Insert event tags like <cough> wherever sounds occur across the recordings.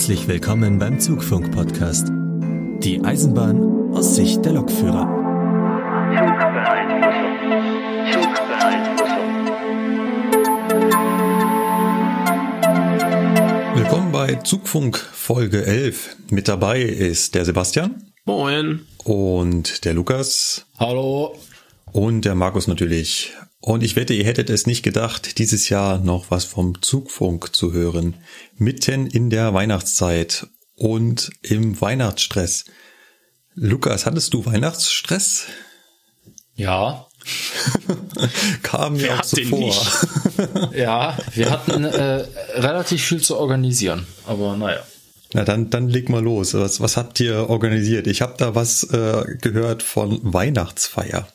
Herzlich willkommen beim Zugfunk-Podcast. Die Eisenbahn aus Sicht der Lokführer. Willkommen bei Zugfunk Folge 11. Mit dabei ist der Sebastian. Moin. Und der Lukas. Hallo. Und der Markus natürlich. Und ich wette, ihr hättet es nicht gedacht, dieses Jahr noch was vom Zugfunk zu hören. Mitten in der Weihnachtszeit und im Weihnachtsstress. Lukas, hattest du Weihnachtsstress? Ja. <laughs> Kam mir auch so vor. <laughs> ja, wir hatten äh, relativ viel zu organisieren, aber naja. Na dann, dann leg mal los. Was, was habt ihr organisiert? Ich habe da was äh, gehört von Weihnachtsfeier.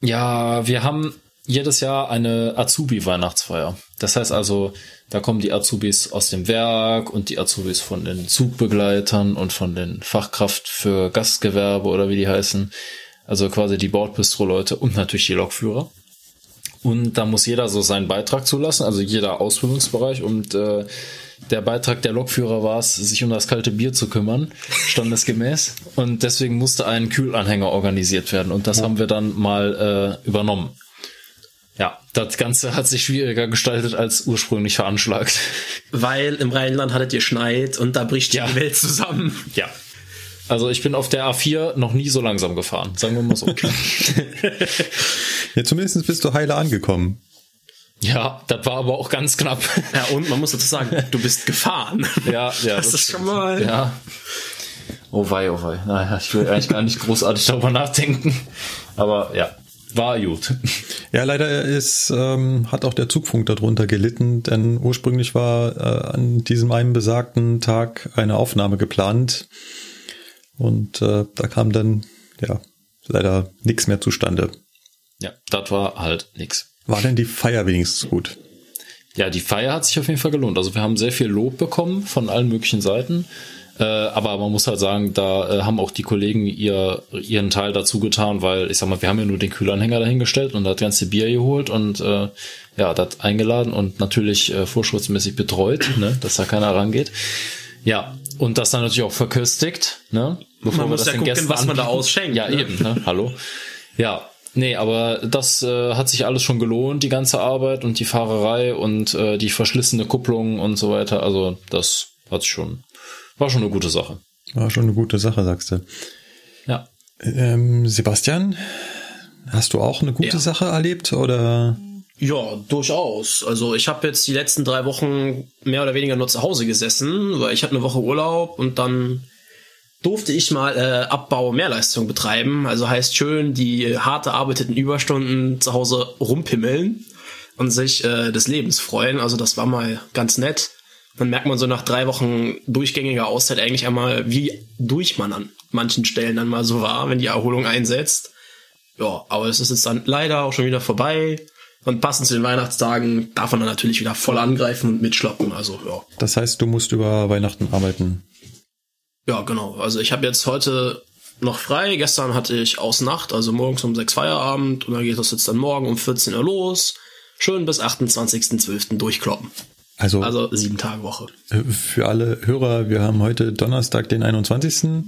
Ja, wir haben jedes Jahr eine Azubi-Weihnachtsfeier. Das heißt also, da kommen die Azubis aus dem Werk und die Azubis von den Zugbegleitern und von den Fachkraft für Gastgewerbe oder wie die heißen. Also quasi die Bordbistro-Leute und natürlich die Lokführer. Und da muss jeder so seinen Beitrag zulassen, also jeder Ausbildungsbereich. Und äh, der Beitrag der Lokführer war es, sich um das kalte Bier zu kümmern, <laughs> standesgemäß. Und deswegen musste ein Kühlanhänger organisiert werden. Und das haben wir dann mal äh, übernommen. Das Ganze hat sich schwieriger gestaltet als ursprünglich veranschlagt. Weil im Rheinland hattet ihr schneit und da bricht ja. die Welt zusammen. Ja. Also ich bin auf der A4 noch nie so langsam gefahren, sagen wir mal so. <laughs> ja, zumindest bist du heile angekommen. Ja, das war aber auch ganz knapp. Ja, und man muss dazu sagen, du bist gefahren. Ja, ja. Das, das ist schon mal. Ja. Oh wei, oh wei. Naja, ich will eigentlich gar nicht großartig <laughs> darüber nachdenken. Aber ja, war gut. <laughs> Ja, leider ist, ähm, hat auch der Zugfunk darunter gelitten, denn ursprünglich war äh, an diesem einen besagten Tag eine Aufnahme geplant und äh, da kam dann ja leider nichts mehr zustande. Ja, das war halt nix. War denn die Feier wenigstens gut? Ja, die Feier hat sich auf jeden Fall gelohnt. Also wir haben sehr viel Lob bekommen von allen möglichen Seiten. Äh, aber man muss halt sagen, da äh, haben auch die Kollegen ihr, ihren Teil dazu getan, weil ich sag mal, wir haben ja nur den Kühlanhänger dahingestellt und das ganze Bier geholt und äh, ja, das eingeladen und natürlich äh, vorschriftsmäßig betreut, ne, dass da keiner rangeht. Ja, und das dann natürlich auch verköstigt, ne? Bevor man muss ja gucken, was man da ausschenkt. Ja, ne? eben, ne? Hallo. Ja, Nee, aber das äh, hat sich alles schon gelohnt, die ganze Arbeit und die Fahrerei und äh, die verschlissene Kupplung und so weiter. Also das hat schon, war schon eine gute Sache. War schon eine gute Sache, sagst du. Ja. Ähm, Sebastian, hast du auch eine gute ja. Sache erlebt oder? Ja, durchaus. Also ich habe jetzt die letzten drei Wochen mehr oder weniger nur zu Hause gesessen, weil ich hatte eine Woche Urlaub und dann durfte ich mal äh, Abbau Mehrleistung betreiben. Also heißt schön, die hart erarbeiteten Überstunden zu Hause rumpimmeln und sich äh, des Lebens freuen. Also das war mal ganz nett. Dann merkt man so nach drei Wochen durchgängiger Auszeit eigentlich einmal, wie durch man an manchen Stellen dann mal so war, wenn die Erholung einsetzt. Ja, aber es ist jetzt dann leider auch schon wieder vorbei. Und passend zu den Weihnachtstagen darf man dann natürlich wieder voll angreifen und mitschloppen. Also ja. Das heißt, du musst über Weihnachten arbeiten. Ja, genau. Also ich habe jetzt heute noch frei. Gestern hatte ich aus Nacht, also morgens um sechs Feierabend und dann geht das jetzt dann morgen um 14 Uhr los. Schön bis 28.12. durchkloppen. Also, also sieben Tage Woche. Äh, für alle Hörer, wir haben heute Donnerstag, den 21.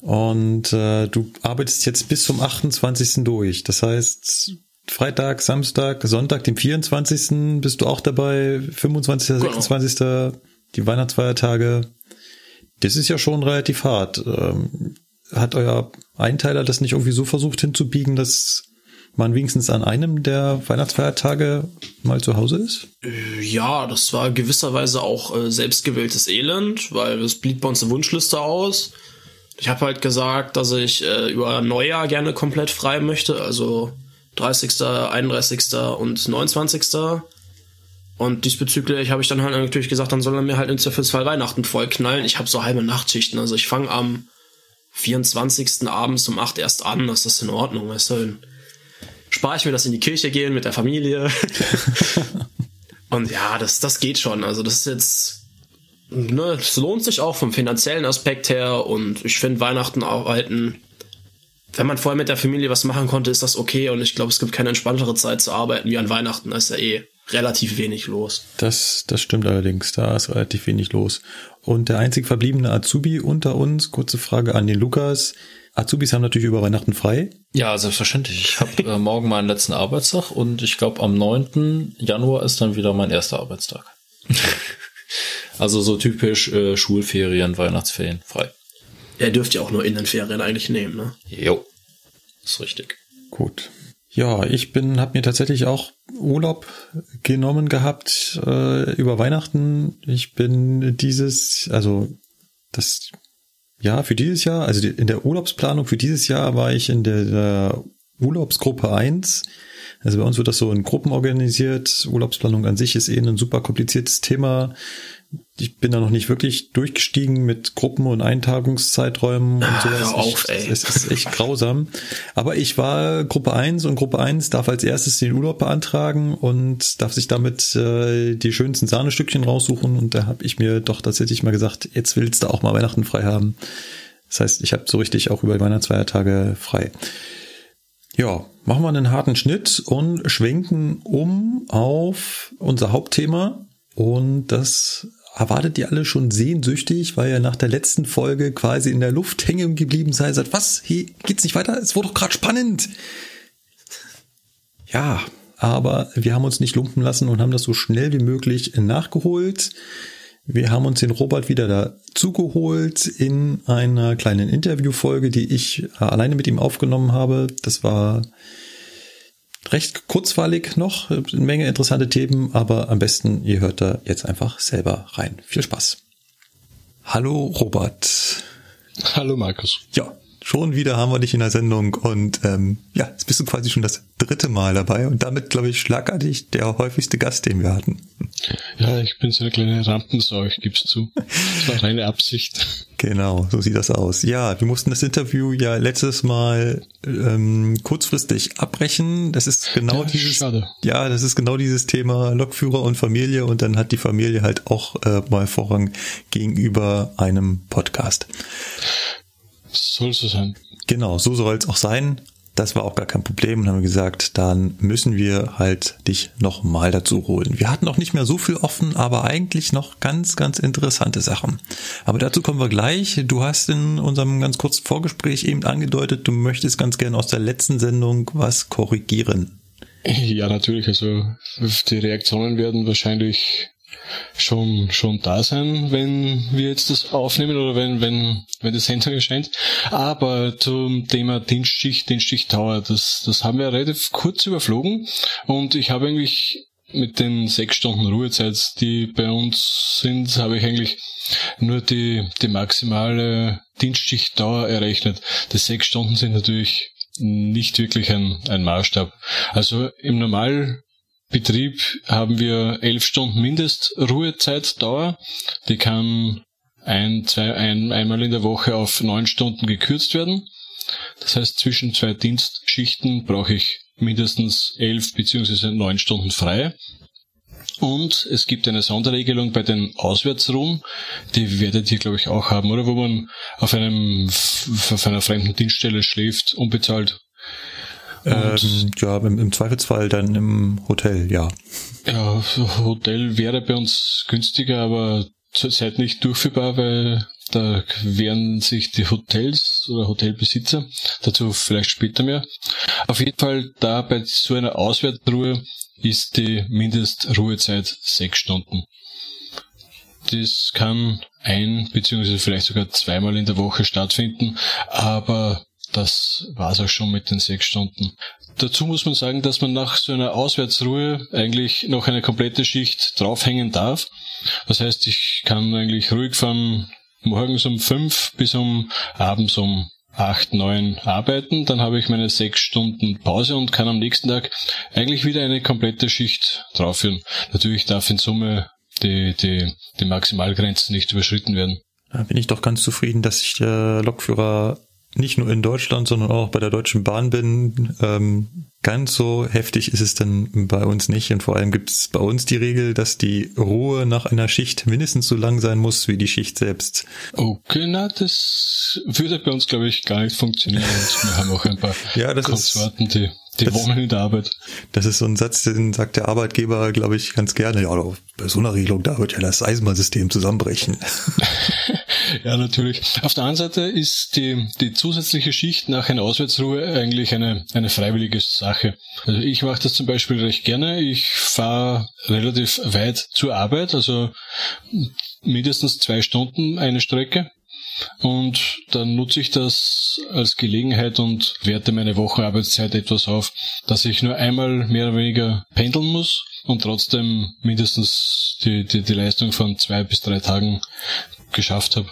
Und äh, du arbeitest jetzt bis zum 28. durch. Das heißt, Freitag, Samstag, Sonntag, den 24. bist du auch dabei, 25., genau. 26. die Weihnachtsfeiertage. Das ist ja schon relativ hart. Ähm, hat euer Einteiler das nicht irgendwie so versucht hinzubiegen, dass man wenigstens an einem der Weihnachtsfeiertage mal zu Hause ist? Ja, das war gewisserweise auch äh, selbstgewähltes Elend, weil es blieb bei uns eine Wunschliste aus. Ich habe halt gesagt, dass ich äh, über Neujahr gerne komplett frei möchte, also 30., 31. und 29. Und diesbezüglich habe ich dann halt natürlich gesagt, dann soll er mir halt in Zweifelsfall Weihnachten vollknallen. Ich habe so halbe Nachtschichten. Also ich fange am 24. abends um 8 erst an. Das ist in Ordnung. Weißt du, spare ich mir das in die Kirche gehen mit der Familie. <laughs> Und ja, das, das geht schon. Also das ist jetzt, ne, es lohnt sich auch vom finanziellen Aspekt her. Und ich finde Weihnachten arbeiten, wenn man vorher mit der Familie was machen konnte, ist das okay. Und ich glaube, es gibt keine entspanntere Zeit zu arbeiten wie an Weihnachten. Das ist ja eh relativ wenig los. Das, das stimmt allerdings. Da ist relativ wenig los. Und der einzig verbliebene Azubi unter uns, kurze Frage an den Lukas. Azubis haben natürlich über Weihnachten frei. Ja, selbstverständlich. Ich habe äh, morgen meinen letzten Arbeitstag und ich glaube am 9. Januar ist dann wieder mein erster Arbeitstag. <laughs> also so typisch äh, Schulferien, Weihnachtsferien frei. Er dürft ja auch nur in den Ferien eigentlich nehmen, ne? Jo. Ist richtig. Gut. Ja, ich bin, habe mir tatsächlich auch Urlaub genommen gehabt äh, über Weihnachten. Ich bin dieses, also das ja für dieses Jahr, also in der Urlaubsplanung für dieses Jahr war ich in der, der Urlaubsgruppe 1 also bei uns wird das so in Gruppen organisiert. Urlaubsplanung an sich ist eh ein super kompliziertes Thema. Ich bin da noch nicht wirklich durchgestiegen mit Gruppen und Eintagungszeiträumen und sowas. Hör auf, ey. Es ist echt grausam. Aber ich war Gruppe 1 und Gruppe 1 darf als erstes den Urlaub beantragen und darf sich damit äh, die schönsten Sahnestückchen raussuchen. Und da habe ich mir doch tatsächlich mal gesagt, jetzt willst du auch mal Weihnachten frei haben. Das heißt, ich habe so richtig auch über Weihnachtsfeiertage frei. Ja, machen wir einen harten Schnitt und schwenken um auf unser Hauptthema. Und das erwartet ihr alle schon sehnsüchtig, weil ihr nach der letzten Folge quasi in der Luft hängen geblieben seid. Sagt, was? Hier geht's nicht weiter? Es wurde doch gerade spannend. Ja, aber wir haben uns nicht lumpen lassen und haben das so schnell wie möglich nachgeholt. Wir haben uns den Robert wieder dazugeholt in einer kleinen Interviewfolge, die ich äh, alleine mit ihm aufgenommen habe. Das war recht kurzweilig noch, eine Menge interessante Themen, aber am besten, ihr hört da jetzt einfach selber rein. Viel Spaß. Hallo Robert. Hallo Markus. Ja, Schon wieder haben wir dich in der Sendung und ähm, ja, jetzt bist du quasi schon das dritte Mal dabei und damit, glaube ich, schlagartig der häufigste Gast, den wir hatten. Ja, ich bin so eine kleine Rampensau, ich gebe es zu. Das war reine Absicht. Genau, so sieht das aus. Ja, wir mussten das Interview ja letztes Mal ähm, kurzfristig abbrechen. Das ist genau ja, dieses, schade. ja, das ist genau dieses Thema Lokführer und Familie und dann hat die Familie halt auch äh, mal Vorrang gegenüber einem Podcast. Soll so sein. Genau, so soll es auch sein. Das war auch gar kein Problem und haben gesagt, dann müssen wir halt dich nochmal dazu holen. Wir hatten auch nicht mehr so viel offen, aber eigentlich noch ganz, ganz interessante Sachen. Aber dazu kommen wir gleich. Du hast in unserem ganz kurzen Vorgespräch eben angedeutet, du möchtest ganz gerne aus der letzten Sendung was korrigieren. Ja, natürlich. Also die Reaktionen werden wahrscheinlich schon, schon da sein, wenn wir jetzt das aufnehmen oder wenn, wenn, wenn die Sendung erscheint. Aber zum Thema Dienstschicht, Dienstschichtdauer, das, das haben wir relativ kurz überflogen und ich habe eigentlich mit den sechs Stunden Ruhezeit, die bei uns sind, habe ich eigentlich nur die, die maximale Dienstschichtdauer errechnet. Die sechs Stunden sind natürlich nicht wirklich ein, ein Maßstab. Also im Normal Betrieb haben wir elf Stunden Mindestruhezeitdauer. Die kann ein, zwei, ein, einmal in der Woche auf neun Stunden gekürzt werden. Das heißt, zwischen zwei Dienstschichten brauche ich mindestens elf beziehungsweise neun Stunden frei. Und es gibt eine Sonderregelung bei den Auswärtsruhen, die werdet ihr, glaube ich, auch haben, oder? Wo man auf einem, auf einer fremden Dienststelle schläft, unbezahlt. Ähm, ja, im, im, Zweifelsfall dann im Hotel, ja. Ja, Hotel wäre bei uns günstiger, aber zurzeit nicht durchführbar, weil da wehren sich die Hotels oder Hotelbesitzer. Dazu vielleicht später mehr. Auf jeden Fall, da bei so einer Auswärtsruhe ist die Mindestruhezeit sechs Stunden. Das kann ein beziehungsweise vielleicht sogar zweimal in der Woche stattfinden, aber das war's auch schon mit den sechs Stunden. Dazu muss man sagen, dass man nach so einer Auswärtsruhe eigentlich noch eine komplette Schicht draufhängen darf. Das heißt, ich kann eigentlich ruhig von morgens um fünf bis um abends um acht, neun arbeiten, dann habe ich meine sechs Stunden Pause und kann am nächsten Tag eigentlich wieder eine komplette Schicht draufführen. Natürlich darf in Summe die, die, die Maximalgrenze nicht überschritten werden. Da bin ich doch ganz zufrieden, dass sich der Lokführer nicht nur in Deutschland, sondern auch bei der Deutschen Bahn bin. Ähm, ganz so heftig ist es dann bei uns nicht. Und vor allem gibt es bei uns die Regel, dass die Ruhe nach einer Schicht mindestens so lang sein muss wie die Schicht selbst. Okay, na, das würde bei uns, glaube ich, gar nicht funktionieren. Und wir haben auch ein paar ja, das Konsorten, die, Die das, wohnen in der Arbeit. Das ist so ein Satz, den sagt der Arbeitgeber, glaube ich, ganz gerne. Ja, bei so einer Regelung, da wird ja das Eisenbahnsystem zusammenbrechen. <laughs> ja, natürlich. Auf der anderen Seite ist die, die zusätzliche Schicht nach einer Auswärtsruhe eigentlich eine, eine freiwillige Sache. Also ich mache das zum Beispiel recht gerne. Ich fahre relativ weit zur Arbeit, also mindestens zwei Stunden eine Strecke und dann nutze ich das als Gelegenheit und werte meine Wochenarbeitszeit etwas auf, dass ich nur einmal mehr oder weniger pendeln muss und trotzdem mindestens die, die, die Leistung von zwei bis drei Tagen geschafft habe.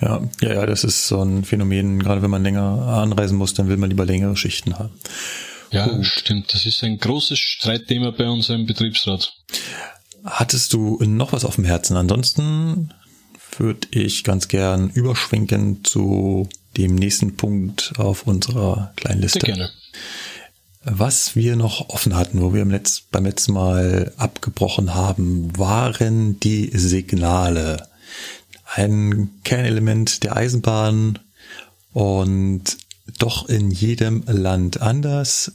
Ja, ja, ja, das ist so ein Phänomen, gerade wenn man länger anreisen muss, dann will man lieber längere Schichten haben. Ja, Gut. stimmt. Das ist ein großes Streitthema bei unserem Betriebsrat. Hattest du noch was auf dem Herzen? Ansonsten würde ich ganz gern überschwenken zu dem nächsten Punkt auf unserer kleinen Liste. Sehr gerne. Was wir noch offen hatten, wo wir beim letzten Mal abgebrochen haben, waren die Signale. Ein Kernelement der Eisenbahn und doch in jedem Land anders.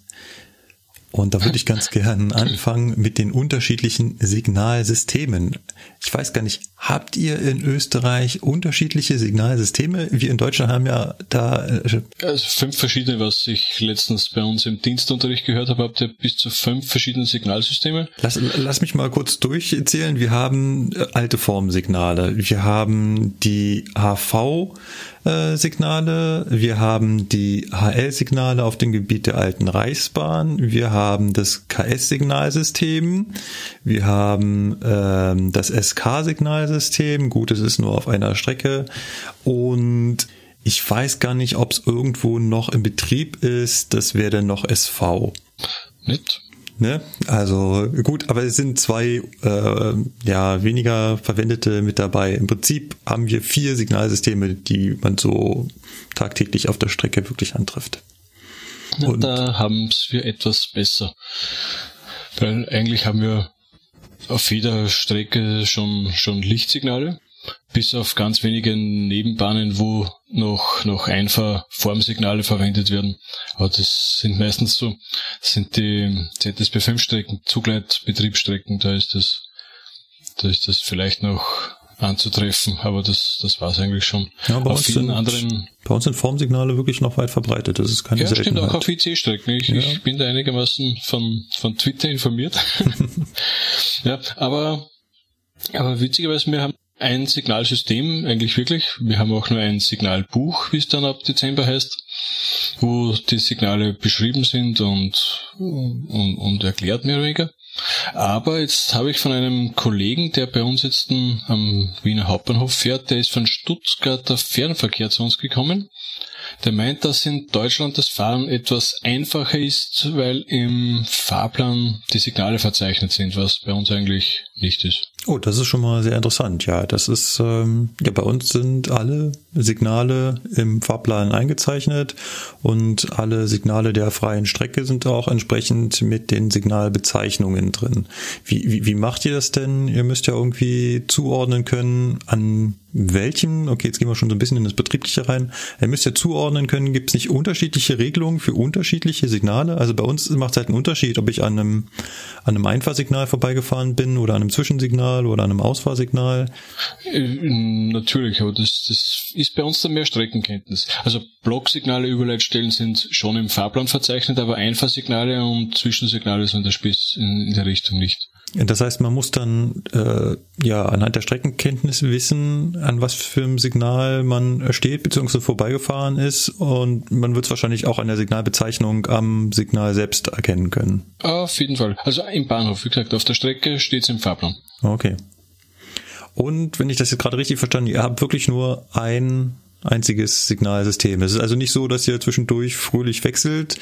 Und da würde ich ganz gern anfangen mit den unterschiedlichen Signalsystemen. Ich weiß gar nicht, habt ihr in Österreich unterschiedliche Signalsysteme? Wir in Deutschland haben ja da. Also fünf verschiedene, was ich letztens bei uns im Dienstunterricht gehört habe, habt ihr bis zu fünf verschiedene Signalsysteme? Lass, lass mich mal kurz durchzählen. Wir haben äh, alte Formsignale. Wir haben die HV äh, Signale, wir haben die HL-Signale auf dem Gebiet der alten Reichsbahn, wir haben das KS-Signalsystem, wir haben ähm, das SK-Signalsystem, gut, es ist nur auf einer Strecke. Und ich weiß gar nicht, ob es irgendwo noch im Betrieb ist, das wäre dann noch SV. Mit? Ne? Also gut, aber es sind zwei äh, ja weniger verwendete mit dabei. Im Prinzip haben wir vier Signalsysteme, die man so tagtäglich auf der Strecke wirklich antrifft. Ja, Und da haben es wir etwas besser. Weil eigentlich haben wir auf jeder Strecke schon, schon Lichtsignale bis auf ganz wenige Nebenbahnen, wo noch, noch Einfahrformsignale verwendet werden. Aber das sind meistens so, das sind die ZSB5-Strecken, Zugleitbetriebsstrecken, da ist das, da ist das vielleicht noch anzutreffen, aber das, das war es eigentlich schon. Ja, bei, auf uns vielen sind, anderen, bei uns sind Formsignale wirklich noch weit verbreitet. Das ist keine Ja, stimmt, auch auf IC-Strecken. Ich, ja. ich bin da einigermaßen von, von Twitter informiert. <laughs> ja, aber, aber witzigerweise, wir haben ein Signalsystem, eigentlich wirklich. Wir haben auch nur ein Signalbuch, wie es dann ab Dezember heißt, wo die Signale beschrieben sind und, und, und erklärt mehr oder weniger. Aber jetzt habe ich von einem Kollegen, der bei uns jetzt am Wiener Hauptbahnhof fährt, der ist von Stuttgarter Fernverkehr zu uns gekommen. Der meint, dass in Deutschland das Fahren etwas einfacher ist, weil im Fahrplan die Signale verzeichnet sind, was bei uns eigentlich nicht ist. Oh, das ist schon mal sehr interessant. Ja, das ist ähm, ja bei uns sind alle Signale im Fahrplan eingezeichnet und alle Signale der freien Strecke sind auch entsprechend mit den Signalbezeichnungen drin. Wie, wie, wie macht ihr das denn? Ihr müsst ja irgendwie zuordnen können, an welchem, okay, jetzt gehen wir schon so ein bisschen in das Betriebliche rein, ihr müsst ja zuordnen können, gibt es nicht unterschiedliche Regelungen für unterschiedliche Signale? Also bei uns macht es halt einen Unterschied, ob ich an einem, an einem Einfahrsignal vorbeigefahren bin oder an einem Zwischensignal oder an einem Ausfahrsignal. Äh, natürlich, aber das, das ist bei uns dann mehr Streckenkenntnis. Also Blocksignale, Überleitstellen sind schon im Fahrplan verzeichnet, aber Einfahrsignale und Zwischensignale sind in der Richtung nicht. Das heißt, man muss dann äh, ja anhand der Streckenkenntnis wissen, an was für einem Signal man steht bzw. vorbeigefahren ist und man wird es wahrscheinlich auch an der Signalbezeichnung am Signal selbst erkennen können. Auf jeden Fall. Also im Bahnhof, wie gesagt, auf der Strecke steht es im Fahrplan. Okay. Und wenn ich das jetzt gerade richtig verstanden, ihr habt wirklich nur ein einziges Signalsystem. Es ist also nicht so, dass ihr zwischendurch fröhlich wechselt.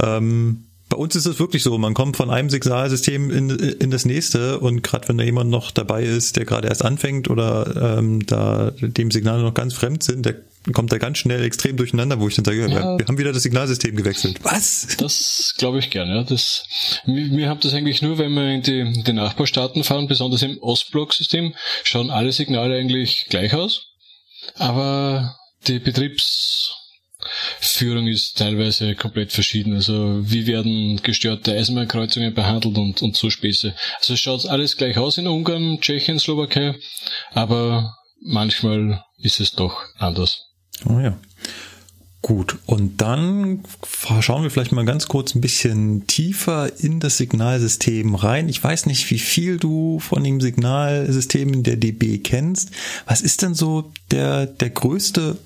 Ähm, bei uns ist es wirklich so, man kommt von einem Signalsystem in, in das nächste und gerade wenn da jemand noch dabei ist, der gerade erst anfängt oder ähm, da dem Signale noch ganz fremd sind, der kommt da ganz schnell extrem durcheinander, wo ich dann sage, ja, wir haben wieder das Signalsystem gewechselt. Was? Das glaube ich gerne. Ja. Das, wir, wir haben das eigentlich nur, wenn wir in die, in die Nachbarstaaten fahren, besonders im Ostblock-System, schauen alle Signale eigentlich gleich aus. Aber die Betriebs Führung ist teilweise komplett verschieden. Also wie werden gestörte Eisenbahnkreuzungen behandelt und, und so Späße. Also es schaut alles gleich aus in Ungarn, Tschechien, Slowakei, aber manchmal ist es doch anders. Oh ja. Gut, und dann schauen wir vielleicht mal ganz kurz ein bisschen tiefer in das Signalsystem rein. Ich weiß nicht, wie viel du von dem Signalsystem in der DB kennst. Was ist denn so der, der größte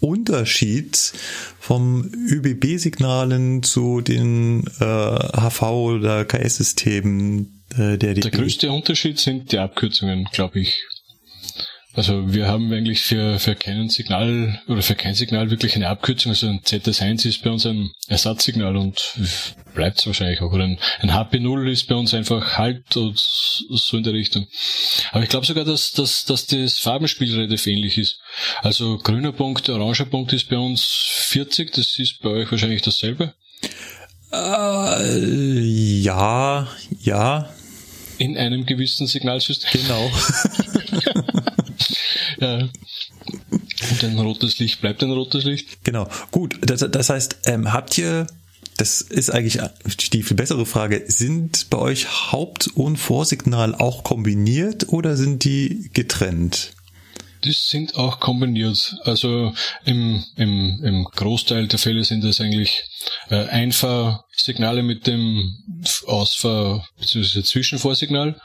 Unterschied vom ÖBB-Signalen zu den äh, HV- oder KS-Systemen äh, der DB? Der größte Unterschied sind die Abkürzungen, glaube ich. Also wir haben eigentlich für, für kein Signal oder für kein Signal wirklich eine Abkürzung. Also ein ZS1 ist bei uns ein Ersatzsignal und bleibt es wahrscheinlich auch. Oder ein, ein HP0 ist bei uns einfach Halt und so in der Richtung. Aber ich glaube sogar, dass, dass, dass das Farbenspiel relativ ähnlich ist. Also grüner Punkt, oranger Punkt ist bei uns 40, das ist bei euch wahrscheinlich dasselbe. Äh, ja, ja. In einem gewissen Signalsystem. Genau. <laughs> Und ein rotes Licht bleibt ein rotes Licht. Genau. Gut, das, das heißt, ähm, habt ihr, das ist eigentlich die viel bessere Frage, sind bei euch Haupt- und Vorsignal auch kombiniert oder sind die getrennt? Die sind auch kombiniert. Also im, im, im Großteil der Fälle sind es eigentlich äh, Einfahrsignale mit dem Ausfahr- bzw. Zwischenvorsignal.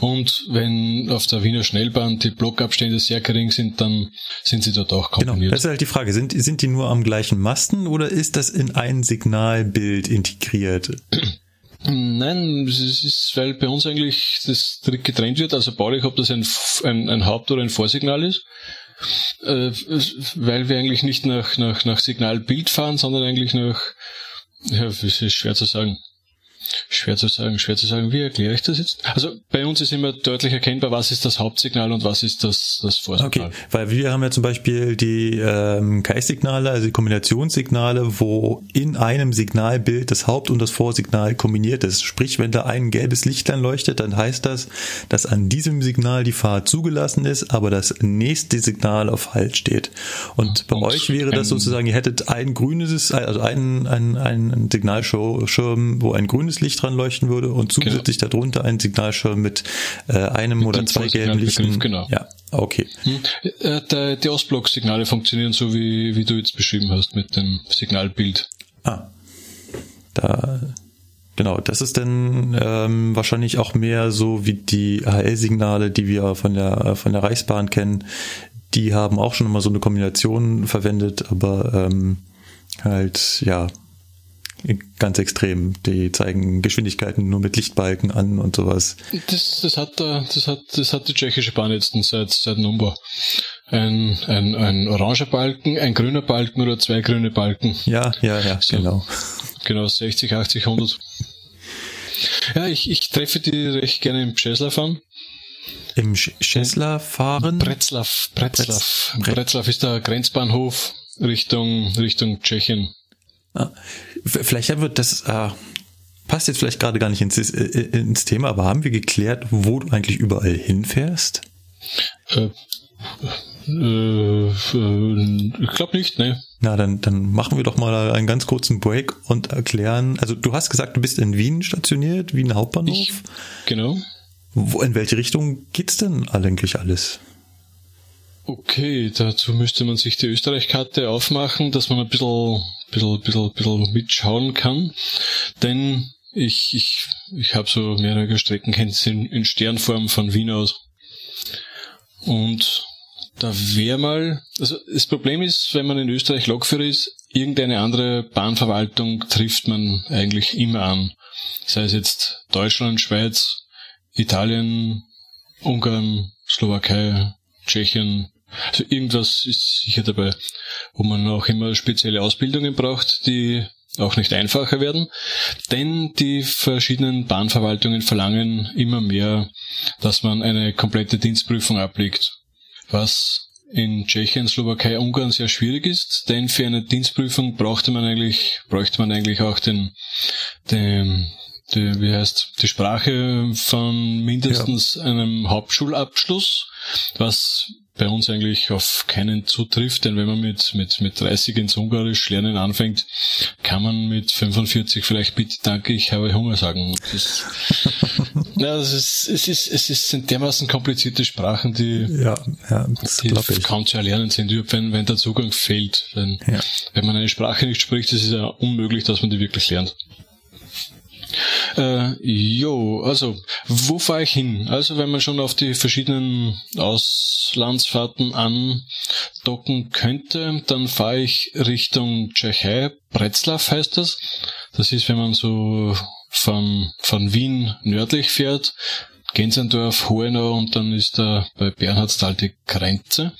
Und wenn auf der Wiener Schnellbahn die Blockabstände sehr gering sind, dann sind sie dort auch Genau, kombiniert. das ist halt die Frage. Sind, sind die nur am gleichen Masten oder ist das in ein Signalbild integriert? <clears throat> Nein, es ist, weil bei uns eigentlich das Trick getrennt wird. Also baulich, ob das ein, ein, ein Haupt- oder ein Vorsignal ist. Äh, weil wir eigentlich nicht nach, nach, nach Signalbild fahren, sondern eigentlich nach, ja, es ist schwer zu sagen. Schwer zu sagen, schwer zu sagen. Wie erkläre ich das jetzt? Also bei uns ist immer deutlich erkennbar, was ist das Hauptsignal und was ist das, das Vorsignal. Okay, weil wir haben ja zum Beispiel die ähm, KS-Signale, also die Kombinationssignale, wo in einem Signalbild das Haupt- und das Vorsignal kombiniert ist. Sprich, wenn da ein gelbes Lichtlein leuchtet, dann heißt das, dass an diesem Signal die Fahrt zugelassen ist, aber das nächste Signal auf Halt steht. Und bei Und euch wäre das sozusagen, ihr hättet ein grünes, also einen, einen, einen Signalschirm, wo ein grünes Licht dran leuchten würde und zusätzlich darunter ein Signalschirm mit äh, einem oder dem zwei gelben Lichten. genau. Ja, okay. Hm? Äh, der- Die Ostblock-Signale funktionieren so, wie, wie du jetzt beschrieben hast, mit dem Signalbild. Ah. Da, genau, das ist dann ähm, wahrscheinlich auch mehr so wie die AL-Signale, die wir von der, von der Reichsbahn kennen. Die haben auch schon immer so eine Kombination verwendet, aber ähm, halt, ja, ganz extrem. Die zeigen Geschwindigkeiten nur mit Lichtbalken an und sowas. Das, das hat der, das hat, das hat die tschechische Bahn jetzt seit, seit Umbau. Ein, ein, ein oranger Balken, ein grüner Balken oder zwei grüne Balken. Ja, ja, ja, So. genau. Genau, 60, 80, 100. Ja, ich, ich treffe die recht gerne im Břeclav an. Im Schessler fahren. Bretzlav, Bretzlav. Bretz- Bretzlav ist der Grenzbahnhof Richtung, Richtung Tschechien. V- Vielleicht wird das, äh, passt jetzt vielleicht gerade gar nicht ins, äh, ins Thema, aber haben wir geklärt, wo du eigentlich überall hinfährst? Äh, äh, äh, ich glaube nicht, ne? Na, dann, dann machen wir doch mal einen ganz kurzen Break und erklären. Also du hast gesagt, du bist in Wien stationiert, Wien Hauptbahnhof. Ich, genau. Wo, in welche Richtung geht's denn eigentlich alles? Okay, dazu müsste man sich die Österreich-Karte aufmachen, dass man ein bisschen, bisschen, bisschen, bisschen mitschauen kann. Denn ich, ich, ich habe so mehrere Streckenkenntnisse in, in Sternform von Wien aus. Und da wäre mal, also das Problem ist, wenn man in Österreich Lokführer ist, irgendeine andere Bahnverwaltung trifft man eigentlich immer an. Sei es jetzt Deutschland, Schweiz, Italien, Ungarn, Slowakei, Tschechien. Also irgendwas ist sicher dabei, wo man auch immer spezielle Ausbildungen braucht, die auch nicht einfacher werden, denn die verschiedenen Bahnverwaltungen verlangen immer mehr, dass man eine komplette Dienstprüfung ablegt, was in Tschechien, Slowakei, Ungarn sehr schwierig ist, denn für eine Dienstprüfung brauchte man eigentlich, bräuchte man eigentlich auch den, den, die, wie heißt, die Sprache von mindestens einem Hauptschulabschluss, was bei uns eigentlich auf keinen zutrifft, denn wenn man mit, mit, mit 30 ins Ungarisch lernen anfängt, kann man mit 45 vielleicht bitte danke, ich habe Hunger sagen. Das, ja, <laughs> das ist, es ist, es ist, sind dermaßen komplizierte Sprachen, die, Ja, ja, die kaum zu erlernen sind, wenn, wenn der Zugang fehlt. Wenn, Ja. wenn man eine Sprache nicht spricht, ist es ja unmöglich, dass man die wirklich lernt. Äh, jo, also, wo fahre ich hin? Also, wenn man schon auf die verschiedenen Auslandsfahrten andocken könnte, dann fahre ich Richtung Tschechei. Bretzlav heißt das. Das ist, wenn man so von, von Wien nördlich fährt, Gensendorf, Hohenau und dann ist da bei Bernhardsthal die Grenze.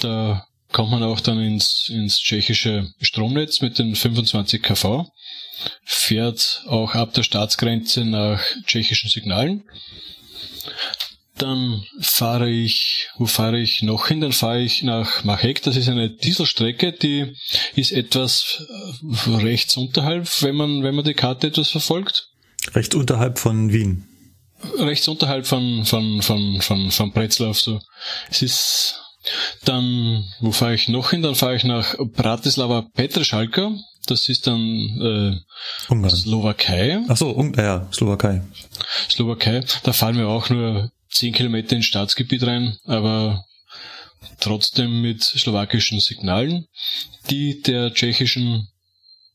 Da kommt man auch dann ins, ins tschechische Stromnetz mit den 25 kV, fährt auch ab der Staatsgrenze nach tschechischen Signalen. Dann fahre ich, wo fahre ich noch hin? Dann fahre ich nach Machek. Das ist eine Dieselstrecke, die ist etwas äh, rechts unterhalb, wenn man, wenn man die Karte etwas verfolgt Recht unterhalb von Wien. rechts unterhalb von, von, von, von, von Pretzlauf, so. Es ist, dann, wo fahre ich noch hin? Dann fahre ich nach Bratislava Petroschalka. Das ist dann, äh, Ungarn. Slowakei. Ach so, Un ja, Slowakei. Slowakei. Da fahren wir auch nur 10 Kilometer ins Staatsgebiet rein, aber trotzdem mit slowakischen Signalen, die der tschechischen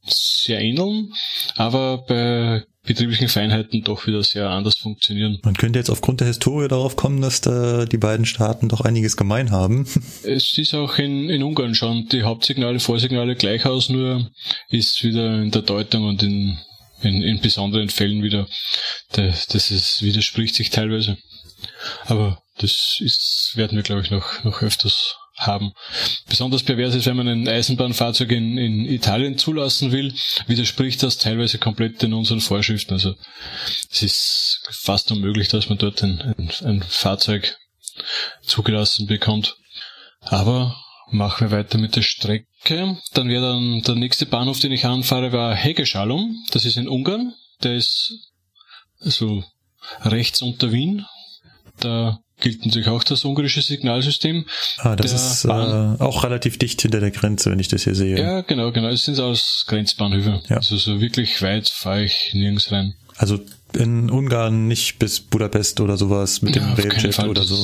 sehr ähneln, aber bei betrieblichen Feinheiten doch wieder sehr anders funktionieren. Man könnte jetzt aufgrund der Historie darauf kommen, dass da die beiden Staaten doch einiges gemein haben. <laughs> Es ist auch in, in Ungarn schon die Hauptsignale, Vorsignale gleich aus, nur ist wieder in der Deutung und in, in, in besonderen Fällen wieder, das, das ist, widerspricht sich teilweise. Aber das ist, werden wir, glaube ich, noch, noch öfters haben. Besonders pervers ist, wenn man ein Eisenbahnfahrzeug in, in Italien zulassen will, widerspricht das teilweise komplett in unseren Vorschriften. Also es ist fast unmöglich, dass man dort ein, ein, ein Fahrzeug zugelassen bekommt. Aber machen wir weiter mit der Strecke. Dann wäre dann der nächste Bahnhof, den ich anfahre, war Hegeschalum. Das ist in Ungarn. Der ist so rechts unter Wien. Da gilt natürlich auch das ungarische Signalsystem. Ah, das Der ist äh, auch relativ dicht hinter der Grenze, wenn ich das hier sehe. Ja, genau, genau. Es sind alles Grenzbahnhöfe. Ja. Also so wirklich weit fahre ich nirgends rein. Also in Ungarn nicht bis Budapest oder sowas mit dem Ja, Railjet oder so.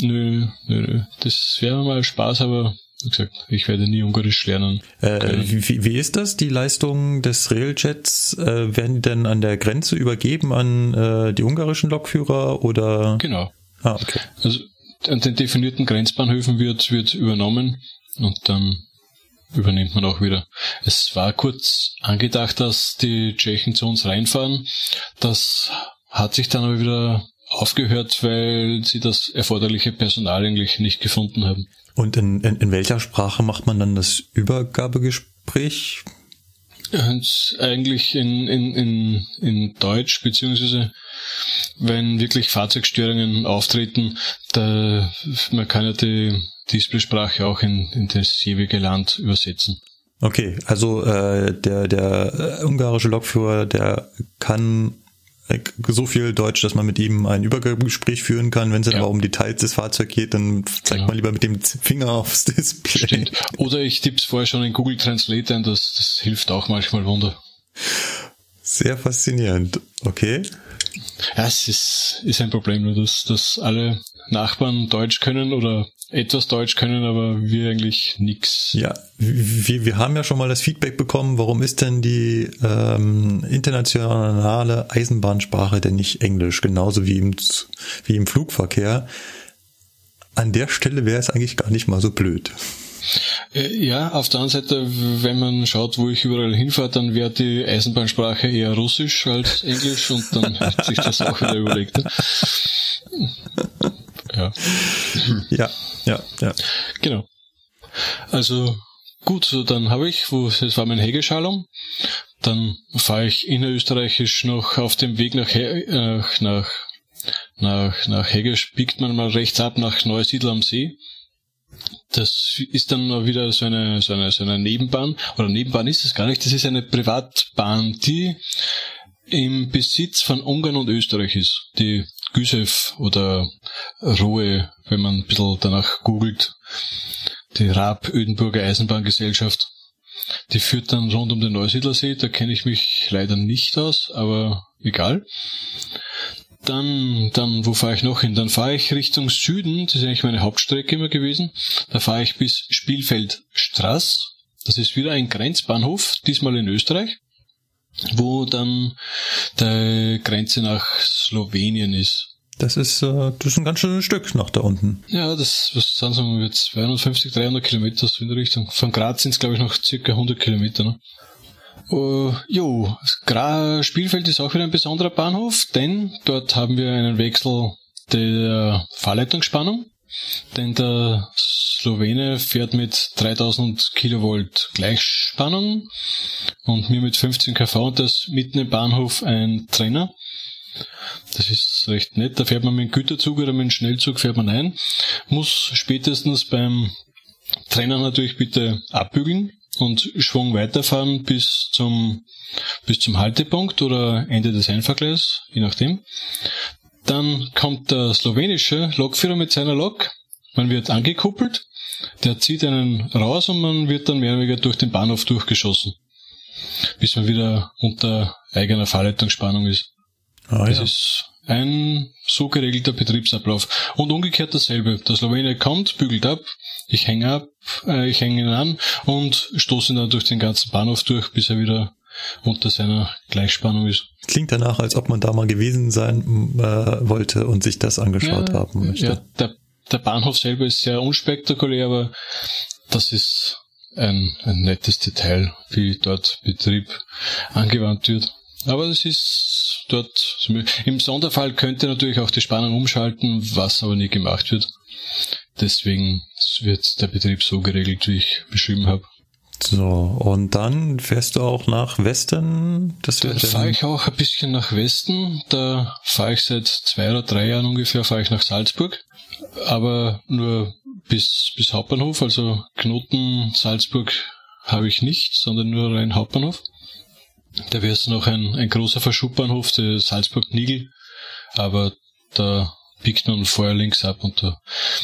Nö, nö, nö. Das wäre mal Spaß, aber wie gesagt, ich werde nie Ungarisch lernen. Äh, wie- wie ist das, die Leistung des Railjets? Äh, werden die denn an der Grenze übergeben an äh, die ungarischen Lokführer oder? Genau. Ah, okay. Also an den definierten Grenzbahnhöfen wird, wird übernommen und dann übernimmt man auch wieder. Es war kurz angedacht, dass die Tschechen zu uns reinfahren. Das hat sich dann aber wieder aufgehört, weil sie das erforderliche Personal eigentlich nicht gefunden haben. Und in, in, in welcher Sprache macht man dann das Übergabegespräch? Und eigentlich in, in, in, in Deutsch, beziehungsweise wenn wirklich Fahrzeugstörungen auftreten, da, man kann ja die Displaysprache auch in, in das jeweilige Land übersetzen. Okay, also äh, der, der ungarische Lokführer, der kann so viel Deutsch, dass man mit ihm ein Übergabegespräch führen kann. Wenn es dann Ja. aber um Details des Fahrzeugs geht, dann zeigt Genau. man lieber mit dem Finger aufs Display. Stimmt. Oder ich tipp's vorher schon in Google Translate ein, das, das hilft auch manchmal Wunder. Sehr faszinierend. Okay. Ja, es ist, ist ein Problem, dass, dass alle Nachbarn Deutsch können oder etwas Deutsch können, aber wir eigentlich nix. Ja, wir, wir haben ja schon mal das Feedback bekommen, warum ist denn die ähm, internationale Eisenbahnsprache denn nicht Englisch, genauso wie im, wie im Flugverkehr. An der Stelle wäre es eigentlich gar nicht mal so blöd. Äh, Ja, auf der anderen Seite, wenn man schaut, wo ich überall hinfahre, dann wäre die Eisenbahnsprache eher Russisch als Englisch und dann hat sich das auch wieder überlegt. Ja, <laughs> Ja, ja, ja. genau. Also gut, so dann habe ich, wo das war mein Hegeschalung. Dann fahre ich innerösterreichisch noch auf dem Weg nach He äh, nach nach nach Hegesch biegt man mal rechts ab nach Neusiedl am See. Das ist dann mal wieder so eine, so eine, so eine Nebenbahn, oder Nebenbahn ist es gar nicht, das ist eine Privatbahn, die im Besitz von Ungarn und Österreich ist. Die Güsev oder Ruhe, wenn man ein bisschen danach googelt. Die Raab-Ödenburger Eisenbahngesellschaft. Die führt dann rund um den Neusiedlersee, da kenne ich mich leider nicht aus, aber egal. Dann, dann, wo fahre ich noch hin? Dann fahre ich Richtung Süden, das ist eigentlich meine Hauptstrecke immer gewesen. Da fahre ich bis Spielfeldstraß. Das ist wieder ein Grenzbahnhof, diesmal in Österreich, wo dann die Grenze nach Slowenien ist. Das ist, äh, das ist ein ganz schönes Stück nach da unten. Ja, das was sind so 250, 300 Kilometer so in der Richtung. Von Graz sind es, glaube ich, noch circa 100 Kilometer. Ne? Uh, jo, Gra Spielfeld ist auch wieder ein besonderer Bahnhof, denn dort haben wir einen Wechsel der Fahrleitungsspannung. Denn der Slowene fährt mit 3000 Kilovolt Gleichspannung und mir mit 15 kV und das mitten im Bahnhof ein Trenner. Das ist recht nett. Da fährt man mit dem Güterzug oder mit dem Schnellzug fährt man ein. Muss spätestens beim Trenner natürlich bitte abbügeln und Schwung weiterfahren bis zum, bis zum Haltepunkt oder Ende des Einfahrgleis, je nachdem. Dann kommt der slowenische Lokführer mit seiner Lok. Man wird angekuppelt, der zieht einen raus und man wird dann mehr oder weniger durch den Bahnhof durchgeschossen. Bis man wieder unter eigener Fahrleitungsspannung ist. Ah, das ja. ist ein so geregelter Betriebsablauf. Und umgekehrt dasselbe. Der Slowene kommt, bügelt ab, ich hänge ab, äh, ich hänge ihn an und stoße ihn dann durch den ganzen Bahnhof durch, bis er wieder unter seiner Gleichspannung ist. Klingt danach, als ob man da mal gewesen sein äh, wollte und sich das angeschaut ja, haben möchte. Ja, der, der Bahnhof selber ist sehr unspektakulär, aber das ist ein, ein nettes Detail, wie dort Betrieb angewandt wird. Aber es ist dort, im Sonderfall könnte natürlich auch die Spannung umschalten, was aber nie gemacht wird. Deswegen wird der Betrieb so geregelt, wie ich beschrieben habe. So, und dann fährst du auch nach Westen? Das da fahre ich auch ein bisschen nach Westen. Da fahre ich seit zwei oder drei Jahren ungefähr, fahre ich nach Salzburg. Aber nur bis, bis Hauptbahnhof, also Knoten Salzburg habe ich nicht, sondern nur rein Hauptbahnhof. Da wäre es noch ein, ein großer Verschubbahnhof, der Salzburg-Nigel, aber da biegt man vorher links ab und da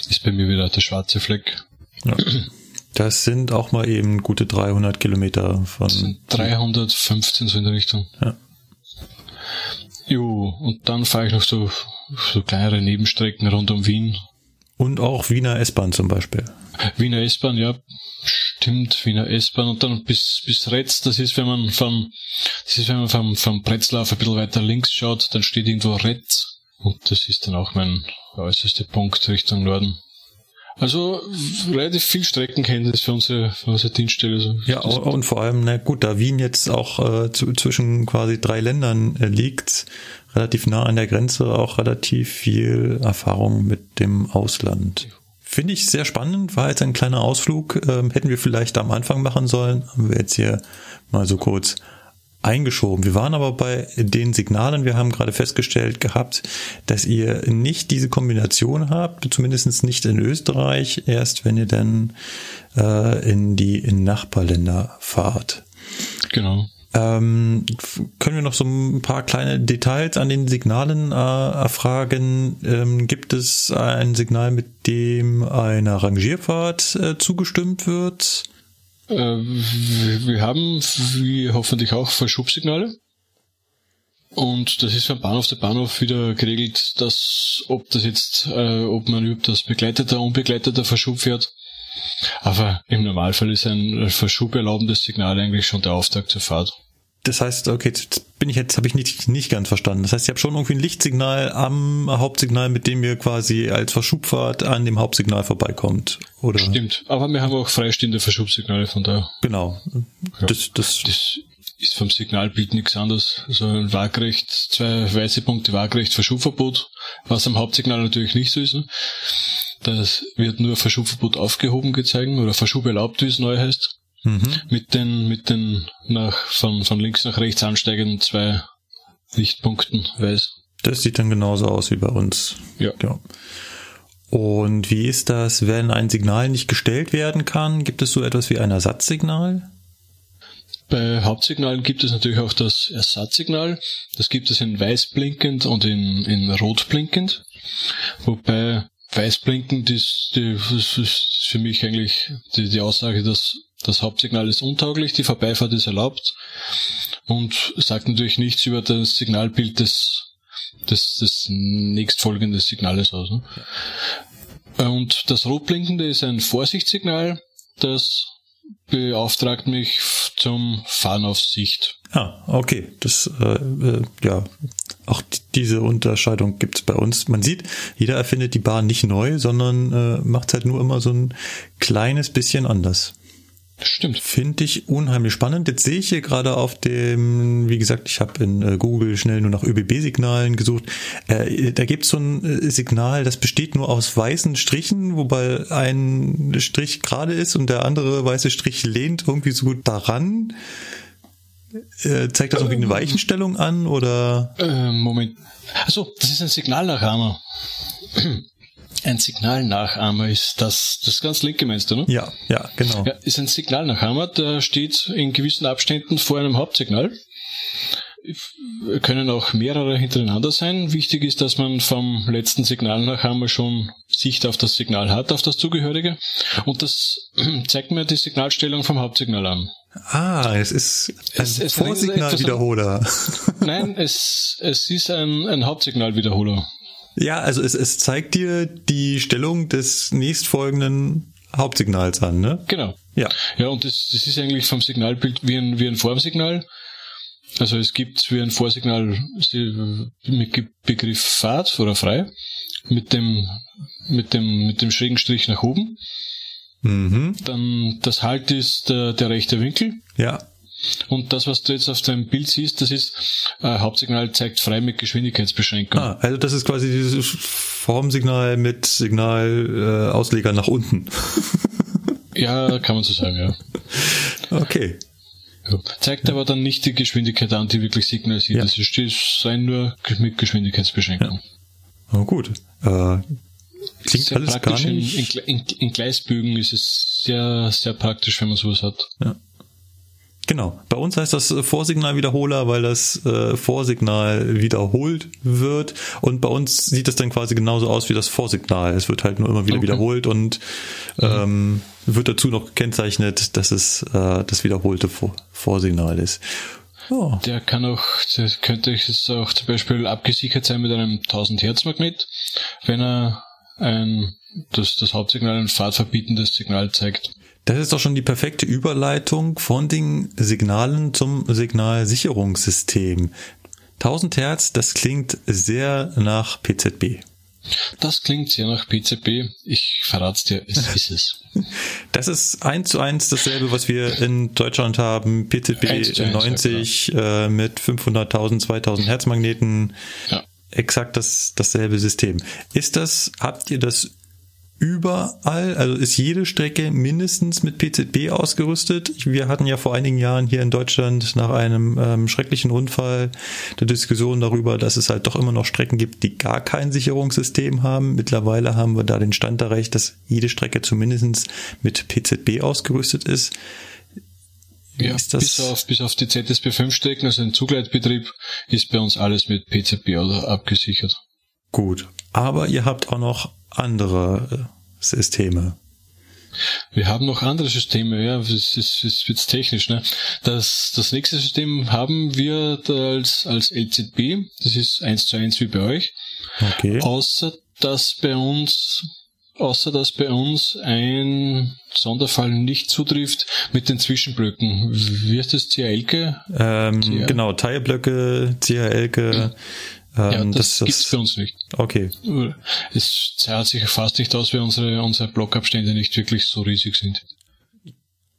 ist bei mir wieder der schwarze Fleck. Ja. <clears throat> Das sind auch mal eben gute 300 Kilometer von. 315 so in der Richtung. Ja. Jo, und dann fahre ich noch so, so kleinere Nebenstrecken rund um Wien. Und auch Wiener S-Bahn zum Beispiel. Wiener S-Bahn, ja, stimmt, Wiener S-Bahn und dann bis, bis Retz, das ist, wenn man vom, das ist, wenn man vom, vom Pretzlauf ein bisschen weiter links schaut, dann steht irgendwo Retz und das ist dann auch mein äußerster Punkt Richtung Norden. Also relativ viel Streckenkenntnis für unsere, für unsere Dienststelle. Also, ja, und vor allem, na gut, da Wien jetzt auch äh, zu, zwischen quasi drei Ländern äh, liegt, relativ nah an der Grenze, auch relativ viel Erfahrung mit dem Ausland. Finde ich sehr spannend, war jetzt ein kleiner Ausflug. Ähm, hätten wir vielleicht am Anfang machen sollen, haben wir jetzt hier mal so kurz eingeschoben. Wir waren aber bei den Signalen, wir haben gerade festgestellt gehabt, dass ihr nicht diese Kombination habt, zumindest nicht in Österreich, erst wenn ihr dann äh, in die in Nachbarländer fahrt. Genau. Ähm, können wir noch so ein paar kleine Details an den Signalen äh, erfragen? Ähm, gibt es ein Signal, mit dem einer Rangierfahrt äh, zugestimmt wird? Äh, wir haben, wie hoffentlich auch, Verschubsignale. Und das ist beim Bahnhof der Bahnhof wieder geregelt, dass ob das jetzt, äh, ob man überhaupt das begleiteter, unbegleiteter Verschub fährt. Aber im Normalfall ist ein Verschub erlaubendes Signal eigentlich schon der Auftakt zur Fahrt. Das heißt, okay, jetzt bin ich jetzt, habe ich nicht, nicht ganz verstanden. Das heißt, ihr habt schon irgendwie ein Lichtsignal am Hauptsignal, mit dem ihr quasi als Verschubfahrt an dem Hauptsignal vorbeikommt, oder? Stimmt, aber wir haben auch freistehende Verschubsignale von da. Genau. Ja. Das, das, das ist vom Signalbild nichts anderes. Also ein Waagrecht, zwei weiße Punkte Waagrecht, Verschubverbot, was am Hauptsignal natürlich nicht so ist. Ne? Das wird nur Verschubverbot aufgehoben gezeigt oder Verschub erlaubt, wie es neu heißt. Mhm. Mit den, mit den nach, von, von links nach rechts ansteigenden zwei Lichtpunkten weiß. Das sieht dann genauso aus wie bei uns. Ja. ja. Und wie ist das, wenn ein Signal nicht gestellt werden kann? Gibt es so etwas wie ein Ersatzsignal? Bei Hauptsignalen gibt es natürlich auch das Ersatzsignal. Das gibt es in weiß blinkend und in, in rot blinkend. Wobei weiß blinkend ist, die, ist für mich eigentlich die, die Aussage, dass das Hauptsignal ist untauglich, die Vorbeifahrt ist erlaubt und sagt natürlich nichts über das Signalbild des, des, des nächstfolgenden Signales aus. Ne? Und das Rotblinkende ist ein Vorsichtssignal, das beauftragt mich zum Fahren auf Sicht. Ah, okay. Das, äh, äh, ja, auch diese Unterscheidung gibt's bei uns. Man sieht, jeder erfindet die Bahn nicht neu, sondern äh, macht halt nur immer so ein kleines bisschen anders. Stimmt. Finde ich unheimlich spannend. Jetzt sehe ich hier gerade auf dem, wie gesagt, ich habe in äh, Google schnell nur nach ÖBB-Signalen gesucht. Äh, da gibt es so ein äh, Signal, das besteht nur aus weißen Strichen, wobei ein Strich gerade ist und der andere weiße Strich lehnt irgendwie so gut daran. Äh, zeigt das irgendwie eine Weichenstellung an oder? Äh, Moment. Also, das ist ein Signalnachahmer. Ein Signalnachahmer ist das, das ganz linke meinst du, ne? Ja, ja, genau. Ja, ist ein Signalnachahmer, der steht in gewissen Abständen vor einem Hauptsignal. Können auch mehrere hintereinander sein. Wichtig ist, dass man vom letzten Signalnachahmer schon Sicht auf das Signal hat, auf das zugehörige. Und das <clears throat> zeigt mir die Signalstellung vom Hauptsignal an. Ah, es ist ein es, es Vorsignalwiederholer. <laughs> Nein, es, es ist ein, ein Hauptsignalwiederholer. Ja, also es, es zeigt dir die Stellung des nächstfolgenden Hauptsignals an, ne? Genau. Ja. Ja, und das, das ist eigentlich vom Signalbild wie ein, wie ein Formsignal. Also es gibt wie ein Vorsignal mit Begriff Fahrt oder frei mit dem, mit dem, mit dem schrägen Strich nach oben. Mhm. Dann das Halt ist der, der rechte Winkel. Ja. Und das, was du jetzt auf deinem Bild siehst, das ist äh, Hauptsignal zeigt frei mit Geschwindigkeitsbeschränkung. Ah, also das ist quasi dieses Formsignal mit Signalausleger äh, nach unten. <laughs> ja, kann man so sagen, ja. Okay. Ja. Zeigt aber dann nicht die Geschwindigkeit an, die wirklich signalisiert. Ja. Das ist sein nur mit Geschwindigkeitsbeschränkung. Ja. Oh, gut. Äh, klingt sehr alles gar nicht. In, in, in Gleisbögen ist es sehr, sehr praktisch, wenn man sowas hat. Ja. Genau. Bei uns heißt das Vorsignalwiederholer, weil das äh, Vorsignal wiederholt wird. Und bei uns sieht das dann quasi genauso aus wie das Vorsignal. Es wird halt nur immer wieder okay. wiederholt und ähm, wird dazu noch gekennzeichnet, dass es äh, das wiederholte Vor Vorsignal ist. Oh. Der kann auch, das könnte es auch zum Beispiel abgesichert sein mit einem 1000 Hertz Magnet, wenn er ein, das, das Hauptsignal ein fahrtverbietendes Signal zeigt. Das ist doch schon die perfekte Überleitung von den Signalen zum Signalsicherungssystem. 1000 Hertz, das klingt sehr nach PZB. Das klingt sehr nach PZB. Ich verrat's dir, es ist es. <laughs> Das ist eins zu eins dasselbe, was wir in Deutschland haben. PZB 1 90 ja, äh, mit 500.000, 2000 Hertz Magneten. Ja. Exakt das, dasselbe System. Ist das, habt ihr das überall, also ist jede Strecke mindestens mit PZB ausgerüstet. Wir hatten ja vor einigen Jahren hier in Deutschland nach einem ähm, schrecklichen Unfall der Diskussion darüber, dass es halt doch immer noch Strecken gibt, die gar kein Sicherungssystem haben. Mittlerweile haben wir da den Stand erreicht, dass jede Strecke zumindest mit PZB ausgerüstet ist. Ja? Bis, auf, bis auf die ZSB5-Strecken, also den Zugleitbetrieb, ist bei uns alles mit PZB abgesichert. Gut. Aber ihr habt auch noch andere äh, Systeme. Wir haben noch andere Systeme, ja, es ist, es wird technisch, ne? Das, das nächste System haben wir als, als LZB, das ist eins zu eins wie bei euch. Okay. Außer, dass bei uns, außer, dass bei uns ein Sonderfall nicht zutrifft mit den Zwischenblöcken. Wie heißt das? CHLke? Ähm, genau, Teilblöcke, CHLke, ähm, ja, das, das gibt's für uns nicht. Okay. Es zahlt sich fast nicht aus, weil unsere, unsere Blockabstände nicht wirklich so riesig sind.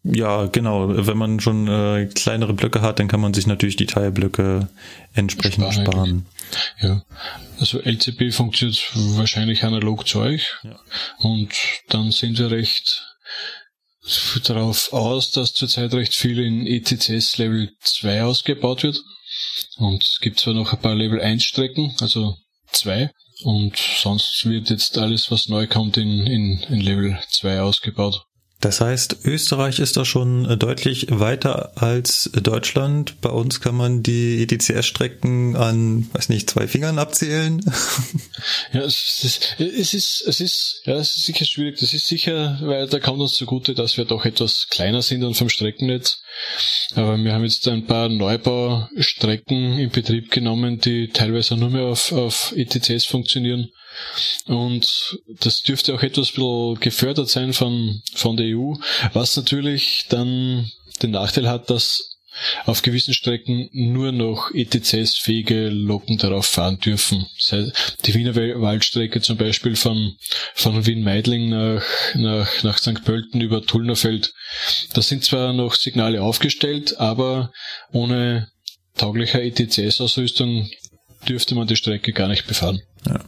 Ja, genau. Wenn man schon äh, kleinere Blöcke hat, dann kann man sich natürlich die Teilblöcke entsprechend sparen. sparen. Ja, also LCP funktioniert wahrscheinlich analog zu euch. Ja. Und dann sind wir recht darauf aus, dass zurzeit recht viel in ETCS Level 2 ausgebaut wird. Und es gibt zwar noch ein paar Level 1 Strecken, also zwei. Und sonst wird jetzt alles, was neu kommt, in, in, in Level 2 ausgebaut. Das heißt, Österreich ist da schon äh, deutlich weiter als Deutschland. Bei uns kann man die ETCS-Strecken an, weiß nicht, zwei Fingern abzählen. <laughs> Ja, es ist, es ist, es ist, ja, es ist sicher schwierig. Das ist sicher, weil da kommt uns zugute, dass wir doch etwas kleiner sind und vom Streckennetz. Aber wir haben jetzt ein paar Neubaustrecken in Betrieb genommen, die teilweise nur mehr auf, auf ETCS funktionieren. Und das dürfte auch etwas gefördert sein von, von der EU, was natürlich dann den Nachteil hat, dass auf gewissen Strecken nur noch ETCS-fähige Loken darauf fahren dürfen. Die Wiener Waldstrecke zum Beispiel von, von Wien-Meidling nach, nach, nach St. Pölten über Tullnerfeld. Da sind zwar noch Signale aufgestellt, aber ohne tauglicher ETCS-Ausrüstung dürfte man die Strecke gar nicht befahren. Ja.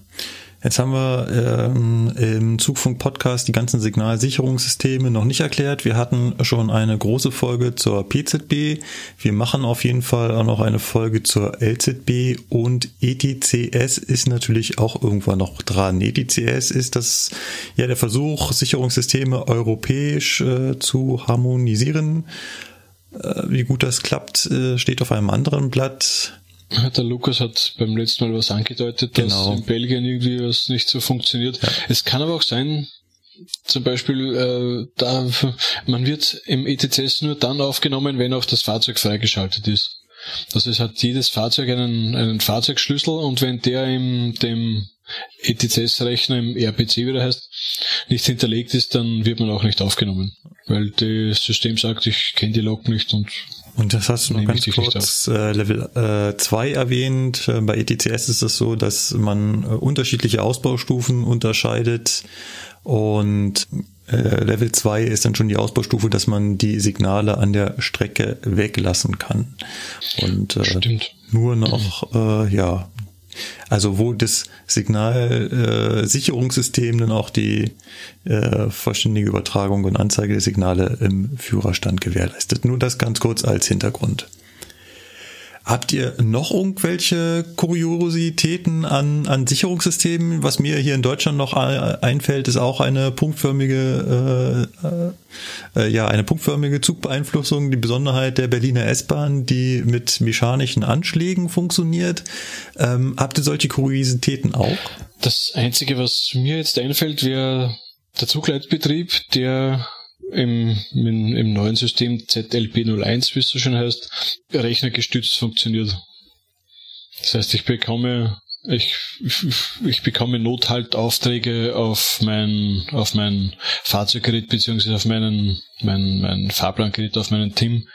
Jetzt haben wir ähm, im Zugfunk-Podcast die ganzen Signalsicherungssysteme noch nicht erklärt. Wir hatten schon eine große Folge zur PZB. Wir machen auf jeden Fall auch noch eine Folge zur LZB und ETCS ist natürlich auch irgendwann noch dran. ETCS ist das ja der Versuch, Sicherungssysteme europäisch äh, zu harmonisieren. Äh, wie gut das klappt, äh, steht auf einem anderen Blatt. Der Lukas hat beim letzten Mal was angedeutet, dass genau. in Belgien irgendwie was nicht so funktioniert. Ja. Es kann aber auch sein, zum Beispiel, äh, da, man wird im ETCS nur dann aufgenommen, wenn auch das Fahrzeug freigeschaltet ist. Also es hat jedes Fahrzeug einen, einen Fahrzeugschlüssel und wenn der im dem ETCS-Rechner im RPC wieder heißt, nicht hinterlegt ist, dann wird man auch nicht aufgenommen. Weil das System sagt, ich kenne die Log nicht und und das hast du noch ganz kurz äh, Level 2 äh, erwähnt. Äh, bei ETCS ist es so, dass man äh, unterschiedliche Ausbaustufen unterscheidet und äh, Level 2 ist dann schon die Ausbaustufe, dass man die Signale an der Strecke weglassen kann. Und äh, nur noch äh, ja also wo das Signalsicherungssystem äh, dann auch die äh, vollständige Übertragung und Anzeige der Signale im Führerstand gewährleistet. Nur das ganz kurz als Hintergrund. Habt ihr noch irgendwelche Kuriositäten an, an Sicherungssystemen? Was mir hier in Deutschland noch einfällt, ist auch eine punktförmige, äh, äh, ja, eine punktförmige Zugbeeinflussung. Die Besonderheit der Berliner S-Bahn, die mit mechanischen Anschlägen funktioniert. Ähm, habt ihr solche Kuriositäten auch? Das Einzige, was mir jetzt einfällt, wäre der Zugleitbetrieb, der im, im, im neuen System ZLP01, wie es so schön heißt, rechnergestützt funktioniert. Das heißt, ich bekomme ich, ich bekomme Nothaltaufträge auf mein, auf mein Fahrzeuggerät beziehungsweise auf meinen, mein, mein Fahrplangerät, auf meinen Team.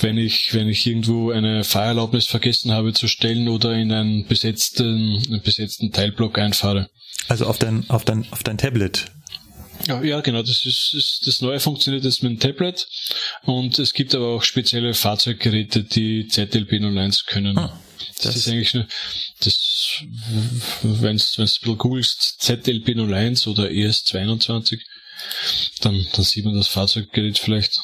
Wenn ich, wenn ich irgendwo eine Fahrerlaubnis vergessen habe zu stellen oder in einen besetzten, einen besetzten Teilblock einfahre. Also auf dein, auf dein, auf dein Tablet ja, genau. Das ist, ist das neue funktioniert jetzt mit dem Tablet und es gibt aber auch spezielle Fahrzeuggeräte, die ZLP 01 können. Ah, das, das, ist eigentlich nur das, wenn du ein bisschen googelst, ZLP 01 oder ES22, dann, dann sieht man das Fahrzeuggerät vielleicht.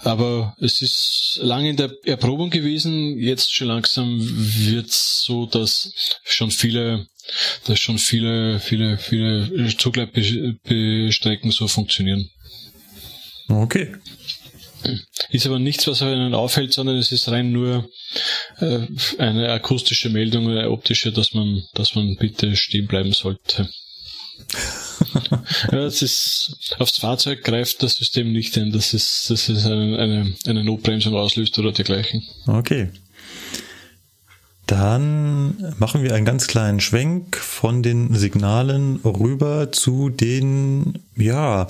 Aber es ist lange in der Erprobung gewesen. Jetzt schon langsam wird es so, dass schon viele dass schon viele, viele, viele Zugleitstrecken so funktionieren. Okay. Ist aber nichts, was einen aufhält, sondern es ist rein nur äh, eine akustische Meldung, eine optische, dass man, dass man bitte stehen bleiben sollte. <laughs> ja, es ist, aufs Fahrzeug greift das System nicht ein, dass es, dass es eine, eine, eine Notbremsung auslöst oder dergleichen. Okay. Dann machen wir einen ganz kleinen Schwenk von den Signalen rüber zu den, ja,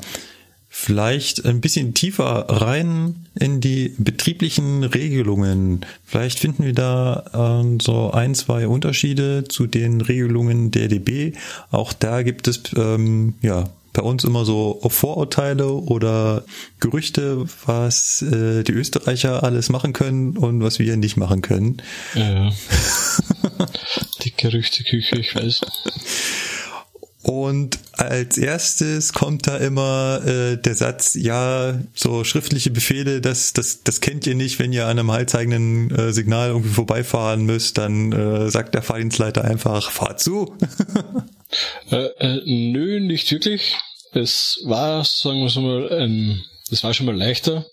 vielleicht ein bisschen tiefer rein in die betrieblichen Regelungen. Vielleicht finden wir da äh, so ein, zwei Unterschiede zu den Regelungen der DB. Auch da gibt es ähm, ja bei uns immer so Vorurteile oder Gerüchte, was äh, die Österreicher alles machen können und was wir nicht machen können. Ja, die Gerüchteküche, ich weiß. Und als erstes kommt da immer äh, der Satz, ja, so schriftliche Befehle, das, das, das kennt ihr nicht, wenn ihr an einem haltzeigenden äh, Signal irgendwie vorbeifahren müsst, dann äh, sagt der Fahrdienstleiter einfach, fahr zu. <laughs> äh, äh, nö, nicht wirklich. es war, sagen wir so mal, ein, das war schon mal leichter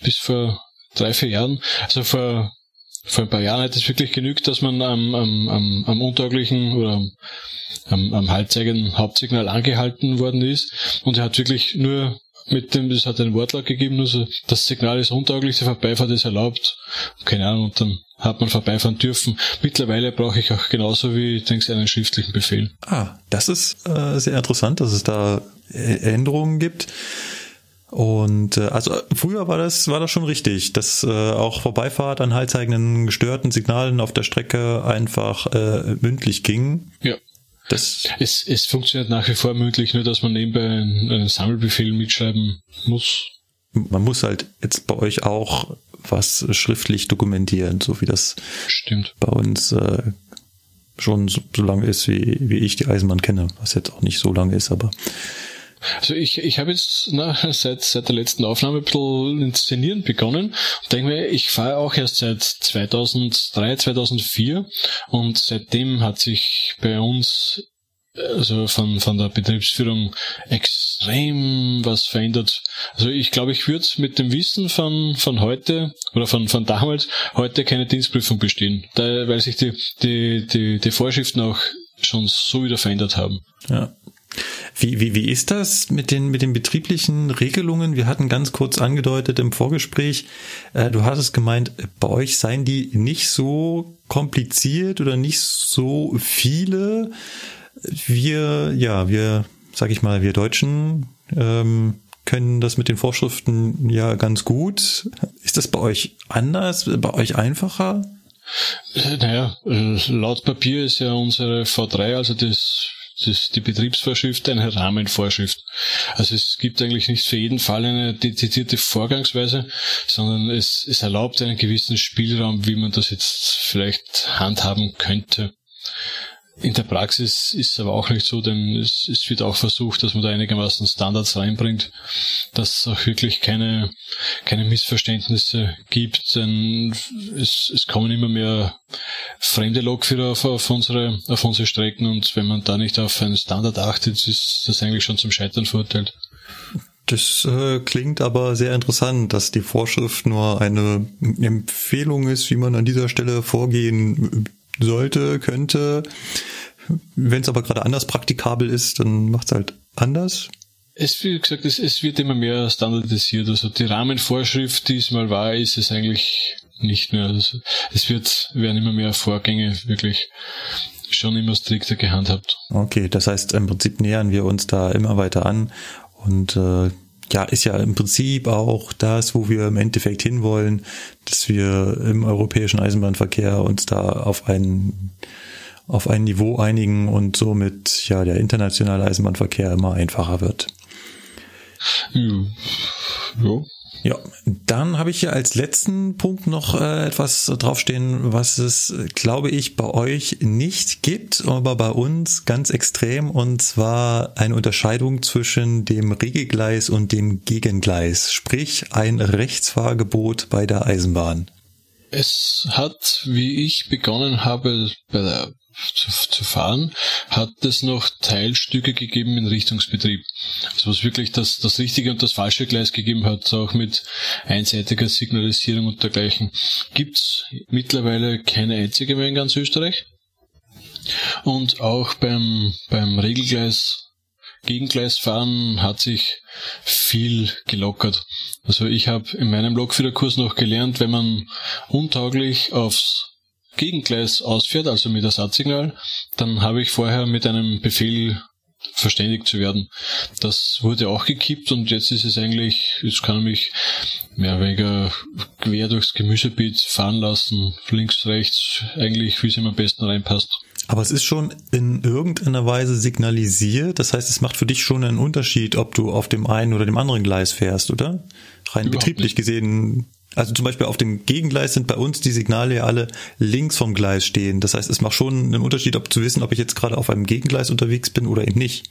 bis vor drei, vier Jahren. Also vor, vor ein paar Jahren hat es wirklich genügt, dass man am, am, am, am untauglichen oder am, am, am halbzeigen Hauptsignal angehalten worden ist und er hat wirklich nur mit dem, das hat einen Wortlaut gegeben, also das Signal ist untauglich, der Vorbeifahrt ist erlaubt, keine Ahnung, und dann hat man vorbeifahren dürfen. Mittlerweile brauche ich auch genauso wie, du, einen schriftlichen Befehl. Ah, das ist äh, sehr interessant, dass es da Änderungen gibt. Und äh, also früher war das war das schon richtig, dass äh, auch Vorbeifahrt an halbzeigenden gestörten Signalen auf der Strecke einfach äh, mündlich ging. Ja. Das es, es funktioniert nach wie vor mündlich, nur dass man nebenbei einen, einen Sammelbefehl mitschreiben muss. Man muss halt jetzt bei euch auch was schriftlich dokumentieren, so wie das Stimmt. bei uns äh, schon so, so lange ist, wie, wie ich die Eisenbahn kenne, was jetzt auch nicht so lange ist, aber also ich, ich habe jetzt na, <laughs> seit, seit der letzten Aufnahme ein bisschen inszenieren begonnen und denke mir, ich fahre auch erst seit 2003, 2004 und seitdem hat sich bei uns also von, von der Betriebsführung extrem was verändert. Also ich glaube, ich würde mit dem Wissen von, von heute oder von, von damals heute keine Dienstprüfung bestehen, da, weil sich die, die, die, die Vorschriften auch schon so wieder verändert haben. Ja. Wie, wie, wie ist das mit den, mit den betrieblichen Regelungen? Wir hatten ganz kurz angedeutet im Vorgespräch, äh, du hattest gemeint, bei euch seien die nicht so kompliziert oder nicht so viele. Wir, ja, wir, sag ich mal, wir Deutschen ähm, können das mit den Vorschriften ja ganz gut. Ist das bei euch anders, bei euch einfacher? Äh, naja, äh, laut Papier ist ja unsere V3, also das das ist die Betriebsvorschrift eine Rahmenvorschrift. Also es gibt eigentlich nicht für jeden Fall eine dezidierte Vorgangsweise, sondern es, es erlaubt einen gewissen Spielraum, wie man das jetzt vielleicht handhaben könnte. In der Praxis ist es aber auch nicht so, denn es, es wird auch versucht, dass man da einigermaßen Standards reinbringt, dass es auch wirklich keine, keine Missverständnisse gibt, denn es, es kommen immer mehr fremde Lokführer auf, auf, unsere, auf unsere Strecken und wenn man da nicht auf einen Standard achtet, ist das eigentlich schon zum Scheitern verurteilt. Das äh, klingt aber sehr interessant, dass die Vorschrift nur eine Empfehlung ist, wie man an dieser Stelle vorgehen sollte, könnte. Wenn es aber gerade anders praktikabel ist, dann macht es halt anders. Es, wie gesagt, es, es wird immer mehr standardisiert. Also die Rahmenvorschrift, die es mal war, ist es eigentlich nicht mehr. Also es wird, werden immer mehr Vorgänge wirklich schon immer strikter gehandhabt. Okay, das heißt, im Prinzip nähern wir uns da immer weiter an und äh, ja, ist ja im Prinzip auch das, wo wir im Endeffekt hinwollen, dass wir im europäischen Eisenbahnverkehr uns da auf ein, auf ein Niveau einigen und somit ja der internationale Eisenbahnverkehr immer einfacher wird. Ja. Ja, dann habe ich hier als letzten Punkt noch äh, etwas draufstehen, was es, glaube ich, bei euch nicht gibt, aber bei uns ganz extrem, und zwar eine Unterscheidung zwischen dem Regelgleis und dem Gegengleis, sprich ein Rechtsfahrgebot bei der Eisenbahn. Es hat, wie ich begonnen habe, bei der zu fahren, hat es noch Teilstücke gegeben in Richtungsbetrieb. Also was wirklich das, das richtige und das falsche Gleis gegeben hat, auch mit einseitiger Signalisierung und dergleichen. Gibt's mittlerweile keine einzige mehr in ganz Österreich. Und auch beim, beim Regelgleis Gegengleisfahren hat sich viel gelockert. Also ich habe in meinem Lokführerkurs noch gelernt, wenn man untauglich aufs Gegengleis ausfährt, also mit Ersatzsignal, dann habe ich vorher mit einem Befehl verständigt zu werden. Das wurde auch gekippt und jetzt ist es eigentlich, jetzt kann ich mich mehr oder weniger quer durchs Gemüsebeet fahren lassen, links, rechts, eigentlich wie es ihm am besten reinpasst. Aber es ist schon in irgendeiner Weise signalisiert. Das heißt, es macht für dich schon einen Unterschied, ob du auf dem einen oder dem anderen Gleis fährst, oder? Rein Überhaupt betrieblich nicht. gesehen also zum Beispiel auf dem Gegengleis sind bei uns die Signale ja alle links vom Gleis stehen. Das heißt, es macht schon einen Unterschied, ob zu wissen, ob ich jetzt gerade auf einem Gegengleis unterwegs bin oder eben nicht.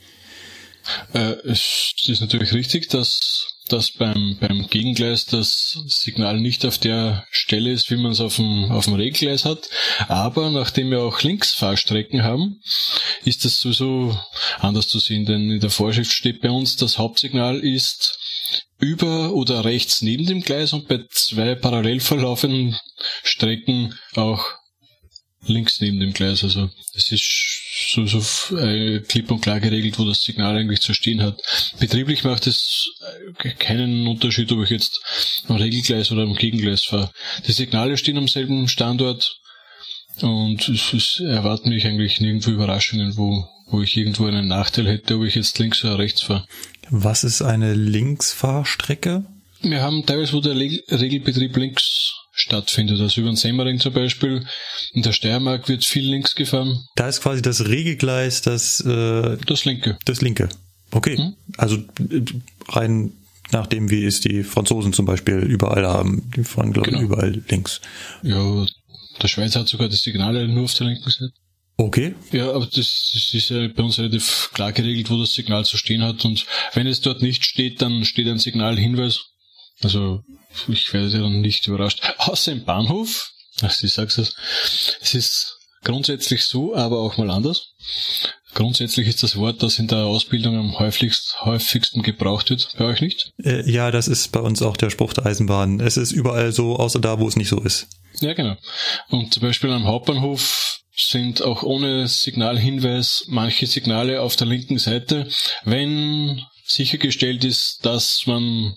Äh, es ist natürlich richtig, dass dass beim, beim Gegengleis das Signal nicht auf der Stelle ist, wie man es auf dem, auf dem Regelgleis hat. Aber nachdem wir auch Linksfahrstrecken haben, ist das sowieso anders zu sehen, denn in der Vorschrift steht bei uns, das Hauptsignal ist über oder rechts neben dem Gleis und bei zwei parallel verlaufenden Strecken auch links neben dem Gleis. Also es ist so, so äh, klipp und klar geregelt, wo das Signal eigentlich zu stehen hat. Betrieblich macht es äh, keinen Unterschied, ob ich jetzt am Regelgleis oder am Gegengleis fahre. Die Signale stehen am selben Standort und es, es erwarten mich eigentlich nirgendwo Überraschungen, wo, wo ich irgendwo einen Nachteil hätte, ob ich jetzt links oder rechts fahre. Was ist eine Linksfahrstrecke? Wir haben teilweise, wo der Regelbetrieb links stattfindet. Also über den Semmering zum Beispiel. In der Steiermark wird viel links gefahren. Da ist quasi das Regelgleis das äh, das linke. Das linke. Okay. Hm? Also äh, rein nach dem, wie es die Franzosen zum Beispiel überall haben. Die fahren, glaube genau. ich, überall links. Ja, der Schweizer hat sogar das Signal nur auf der linken Seite. Okay. Ja, aber das, das ist ja bei uns relativ klar geregelt, wo das Signal zu stehen hat. Und wenn es dort nicht steht, dann steht ein Signalhinweis. Also ich werde dann nicht überrascht. Außer im Bahnhof, ach, ich sag's es, es ist grundsätzlich so, aber auch mal anders. Grundsätzlich ist das Wort, das in der Ausbildung am häufigst, häufigsten gebraucht wird, bei euch nicht? Äh, ja, das ist bei uns auch der Spruch der Eisenbahn. Es ist überall so, außer da, wo es nicht so ist. Ja, genau. Und zum Beispiel am Hauptbahnhof sind auch ohne Signalhinweis manche Signale auf der linken Seite, wenn sichergestellt ist, dass man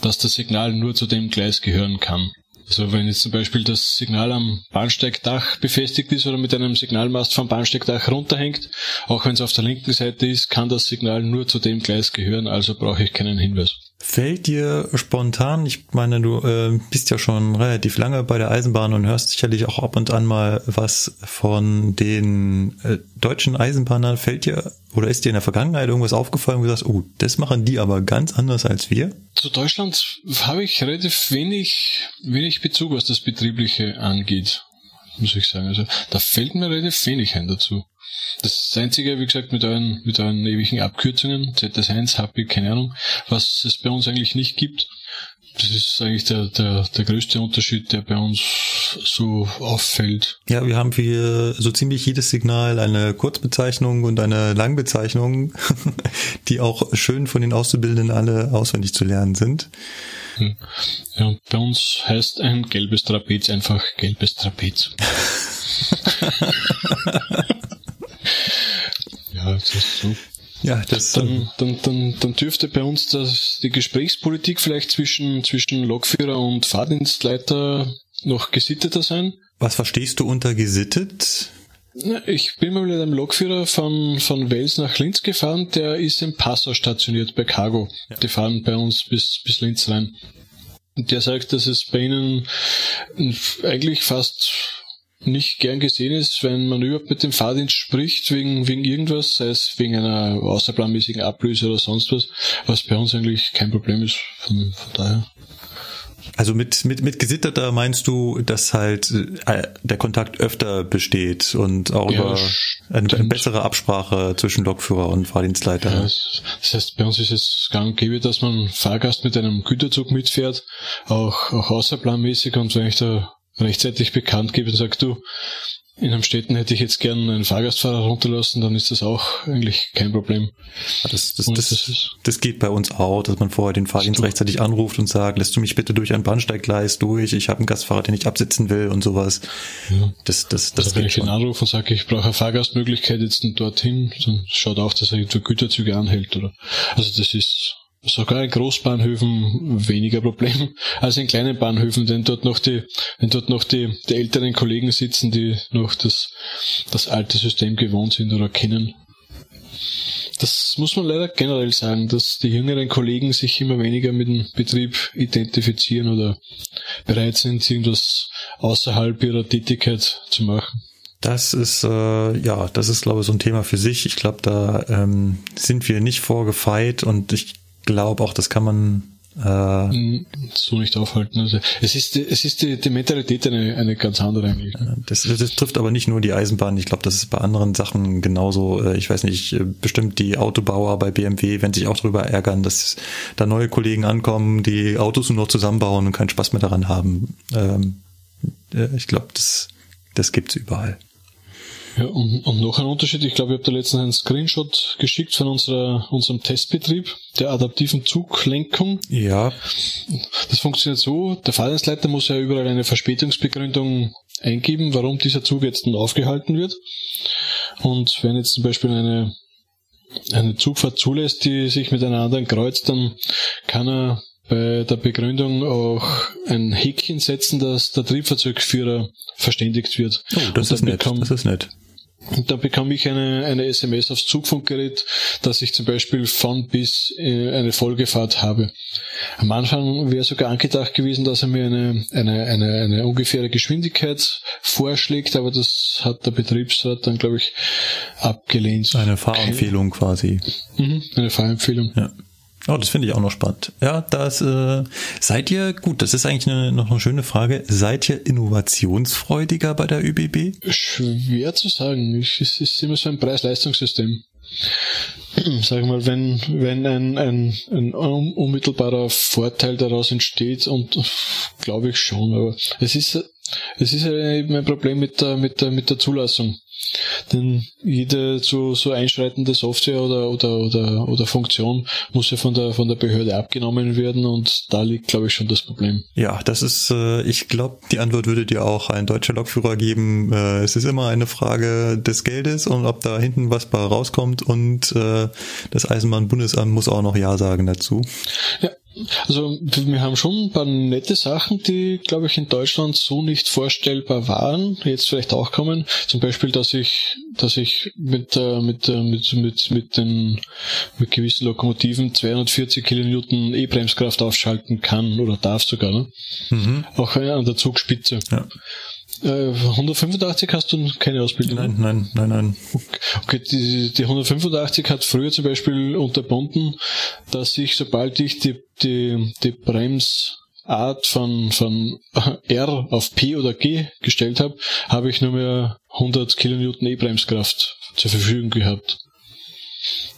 dass das Signal nur zu dem Gleis gehören kann. Also wenn jetzt zum Beispiel das Signal am Bahnsteigdach befestigt ist oder mit einem Signalmast vom Bahnsteigdach runterhängt, auch wenn es auf der linken Seite ist, kann das Signal nur zu dem Gleis gehören, also brauche ich keinen Hinweis. Fällt dir spontan, ich meine, du äh, bist ja schon relativ lange bei der Eisenbahn und hörst sicherlich auch ab und an mal was von den äh, deutschen Eisenbahnern. Fällt dir oder ist dir in der Vergangenheit irgendwas aufgefallen, wo du sagst, oh, das machen die aber ganz anders als wir? Zu Deutschland habe ich relativ wenig, wenig Bezug, was das Betriebliche angeht, muss ich sagen. Also da fällt mir relativ wenig ein dazu. Das Einzige, wie gesagt, mit euren, mit euren ewigen Abkürzungen, ZS1, HP, keine Ahnung, was es bei uns eigentlich nicht gibt. Das ist eigentlich der, der, der größte Unterschied, der bei uns so auffällt. Ja, wir haben für so ziemlich jedes Signal eine Kurzbezeichnung und eine Langbezeichnung, <laughs> die auch schön von den Auszubildenden alle auswendig zu lernen sind. Hm. Ja, und bei uns heißt ein gelbes Trapez einfach gelbes Trapez. <laughs> <laughs> das ist so. Ja, das dann, dann, dann, dann dürfte bei uns das, die Gesprächspolitik vielleicht zwischen, zwischen Lokführer und Fahrdienstleiter noch gesitteter sein. Was verstehst du unter gesittet? Ich bin mal mit einem Lokführer von, von Wels nach Linz gefahren, der ist in Passau stationiert bei Cargo. Ja. Die fahren bei uns bis, bis Linz rein. Und der sagt, dass es bei ihnen eigentlich fast nicht gern gesehen ist, wenn man überhaupt mit dem Fahrdienst spricht, wegen, wegen irgendwas, sei es wegen einer außerplanmäßigen Ablöse oder sonst was, was bei uns eigentlich kein Problem ist, von, von daher. Also mit, mit, mit gesitterter meinst du, dass halt äh, der Kontakt öfter besteht und auch ja, über eine, eine, bessere Absprache zwischen Lokführer und Fahrdienstleiter. Ja, das heißt, bei uns ist es gang und gäbe, dass man Fahrgast mit einem Güterzug mitfährt, auch, auch außerplanmäßig und wenn ich da rechtzeitig bekannt gebe und sagt, du, in einem Städten hätte ich jetzt gern einen Fahrgastfahrer runterlassen, dann ist das auch eigentlich kein Problem. Das, das, das, das, das geht bei uns auch, dass man vorher den Fahrdienst rechtzeitig anruft und sagt, lässt du mich bitte durch ein Bahnsteiggleis durch, ich habe einen Gastfahrer, den ich absitzen will und sowas. Ja. Das, das, das also wenn ich ihn anrufe und sage, ich brauche eine Fahrgastmöglichkeit jetzt dorthin, dann schaut auch, dass er für Güterzüge anhält. oder Also das ist sogar in Großbahnhöfen weniger Problem als in kleinen Bahnhöfen, denn dort noch die, wenn dort noch die, die älteren Kollegen sitzen, die noch das, das alte System gewohnt sind oder kennen. Das muss man leider generell sagen, dass die jüngeren Kollegen sich immer weniger mit dem Betrieb identifizieren oder bereit sind, irgendwas außerhalb ihrer Tätigkeit zu machen. Das ist äh, ja, das ist glaube ich so ein Thema für sich. Ich glaube, da ähm, sind wir nicht vorgefeit und ich glaube auch, das kann man Äh, so nicht aufhalten. Also es ist, es ist die, die Mentalität eine, eine ganz andere eigentlich. Das, das trifft aber nicht nur die Eisenbahn. Ich glaube, das ist bei anderen Sachen genauso. Äh, Ich weiß nicht, äh, bestimmt die Autobauer bei BMW, wenn sich auch darüber ärgern, dass da neue Kollegen ankommen, die Autos nur noch zusammenbauen und keinen Spaß mehr daran haben. Ähm, äh, Ich glaube, das, das gibt's überall. Ja, und, und noch ein Unterschied, ich glaube, ich habe da letztens einen Screenshot geschickt von unserer, unserem Testbetrieb der adaptiven Zuglenkung. Ja, Das funktioniert so, der Fahrdienstleiter muss ja überall eine Verspätungsbegründung eingeben, warum dieser Zug jetzt nun aufgehalten wird. Und wenn jetzt zum Beispiel eine, eine Zugfahrt zulässt, die sich mit einer anderen kreuzt, dann kann er bei der Begründung auch ein Häkchen setzen, dass der Triebfahrzeugführer verständigt wird. oh, das ist nett. Das ist nett. Und dann bekomme ich eine, eine SMS aufs Zugfunkgerät, dass ich zum Beispiel von bis äh, eine Folgefahrt habe. Am Anfang wäre sogar angedacht gewesen, dass er mir eine, eine, eine, eine ungefähre Geschwindigkeit vorschlägt, aber das hat der Betriebsrat dann, glaube ich, abgelehnt. Eine Fahrempfehlung quasi. Mhm, eine Fahrempfehlung. Ja. Oh, das finde ich auch noch spannend. Ja, das äh, seid ihr gut. Das ist eigentlich eine, noch eine schöne Frage. Seid ihr innovationsfreudiger bei der ÜBB? Schwer zu sagen. Es ist immer so ein Preis-Leistungssystem. <clears throat> Sag mal, wenn, wenn ein, ein, ein un- unmittelbarer Vorteil daraus entsteht und glaube ich schon, aber es ist, es ist eben ein Problem mit der, mit der, mit der Zulassung. Denn jede so, so einschreitende Software oder, oder, oder, oder Funktion muss ja von der, von der Behörde abgenommen werden und da liegt, glaube ich, schon das Problem. Ja, das ist, äh, ich glaube, die Antwort würde dir auch ein deutscher Lokführer geben. Äh, es ist immer eine Frage des Geldes und ob da hinten was bei rauskommt und äh, das Eisenbahnbundesamt muss auch noch Ja sagen dazu. Ja, also wir haben schon ein paar nette Sachen, die, glaube ich, in Deutschland so nicht vorstellbar waren, jetzt vielleicht auch kommen. Zum Beispiel, dass ich, dass ich mit, äh, mit, äh, mit, mit, mit den, mit gewissen Lokomotiven 240 Kilonewton E-Bremskraft aufschalten kann oder darf sogar, ne? Mhm. Auch äh, an der Zugspitze. Ja. Äh, 185 hast du keine Ausbildung? ne? Nein, nein, nein, nein. Okay, die, die 185 hat früher zum Beispiel unterbunden, dass ich, sobald ich die, die, die Bremsart von, von R auf P oder G gestellt habe, habe ich nur mehr 100 Kilonewton E-Bremskraft zur Verfügung gehabt.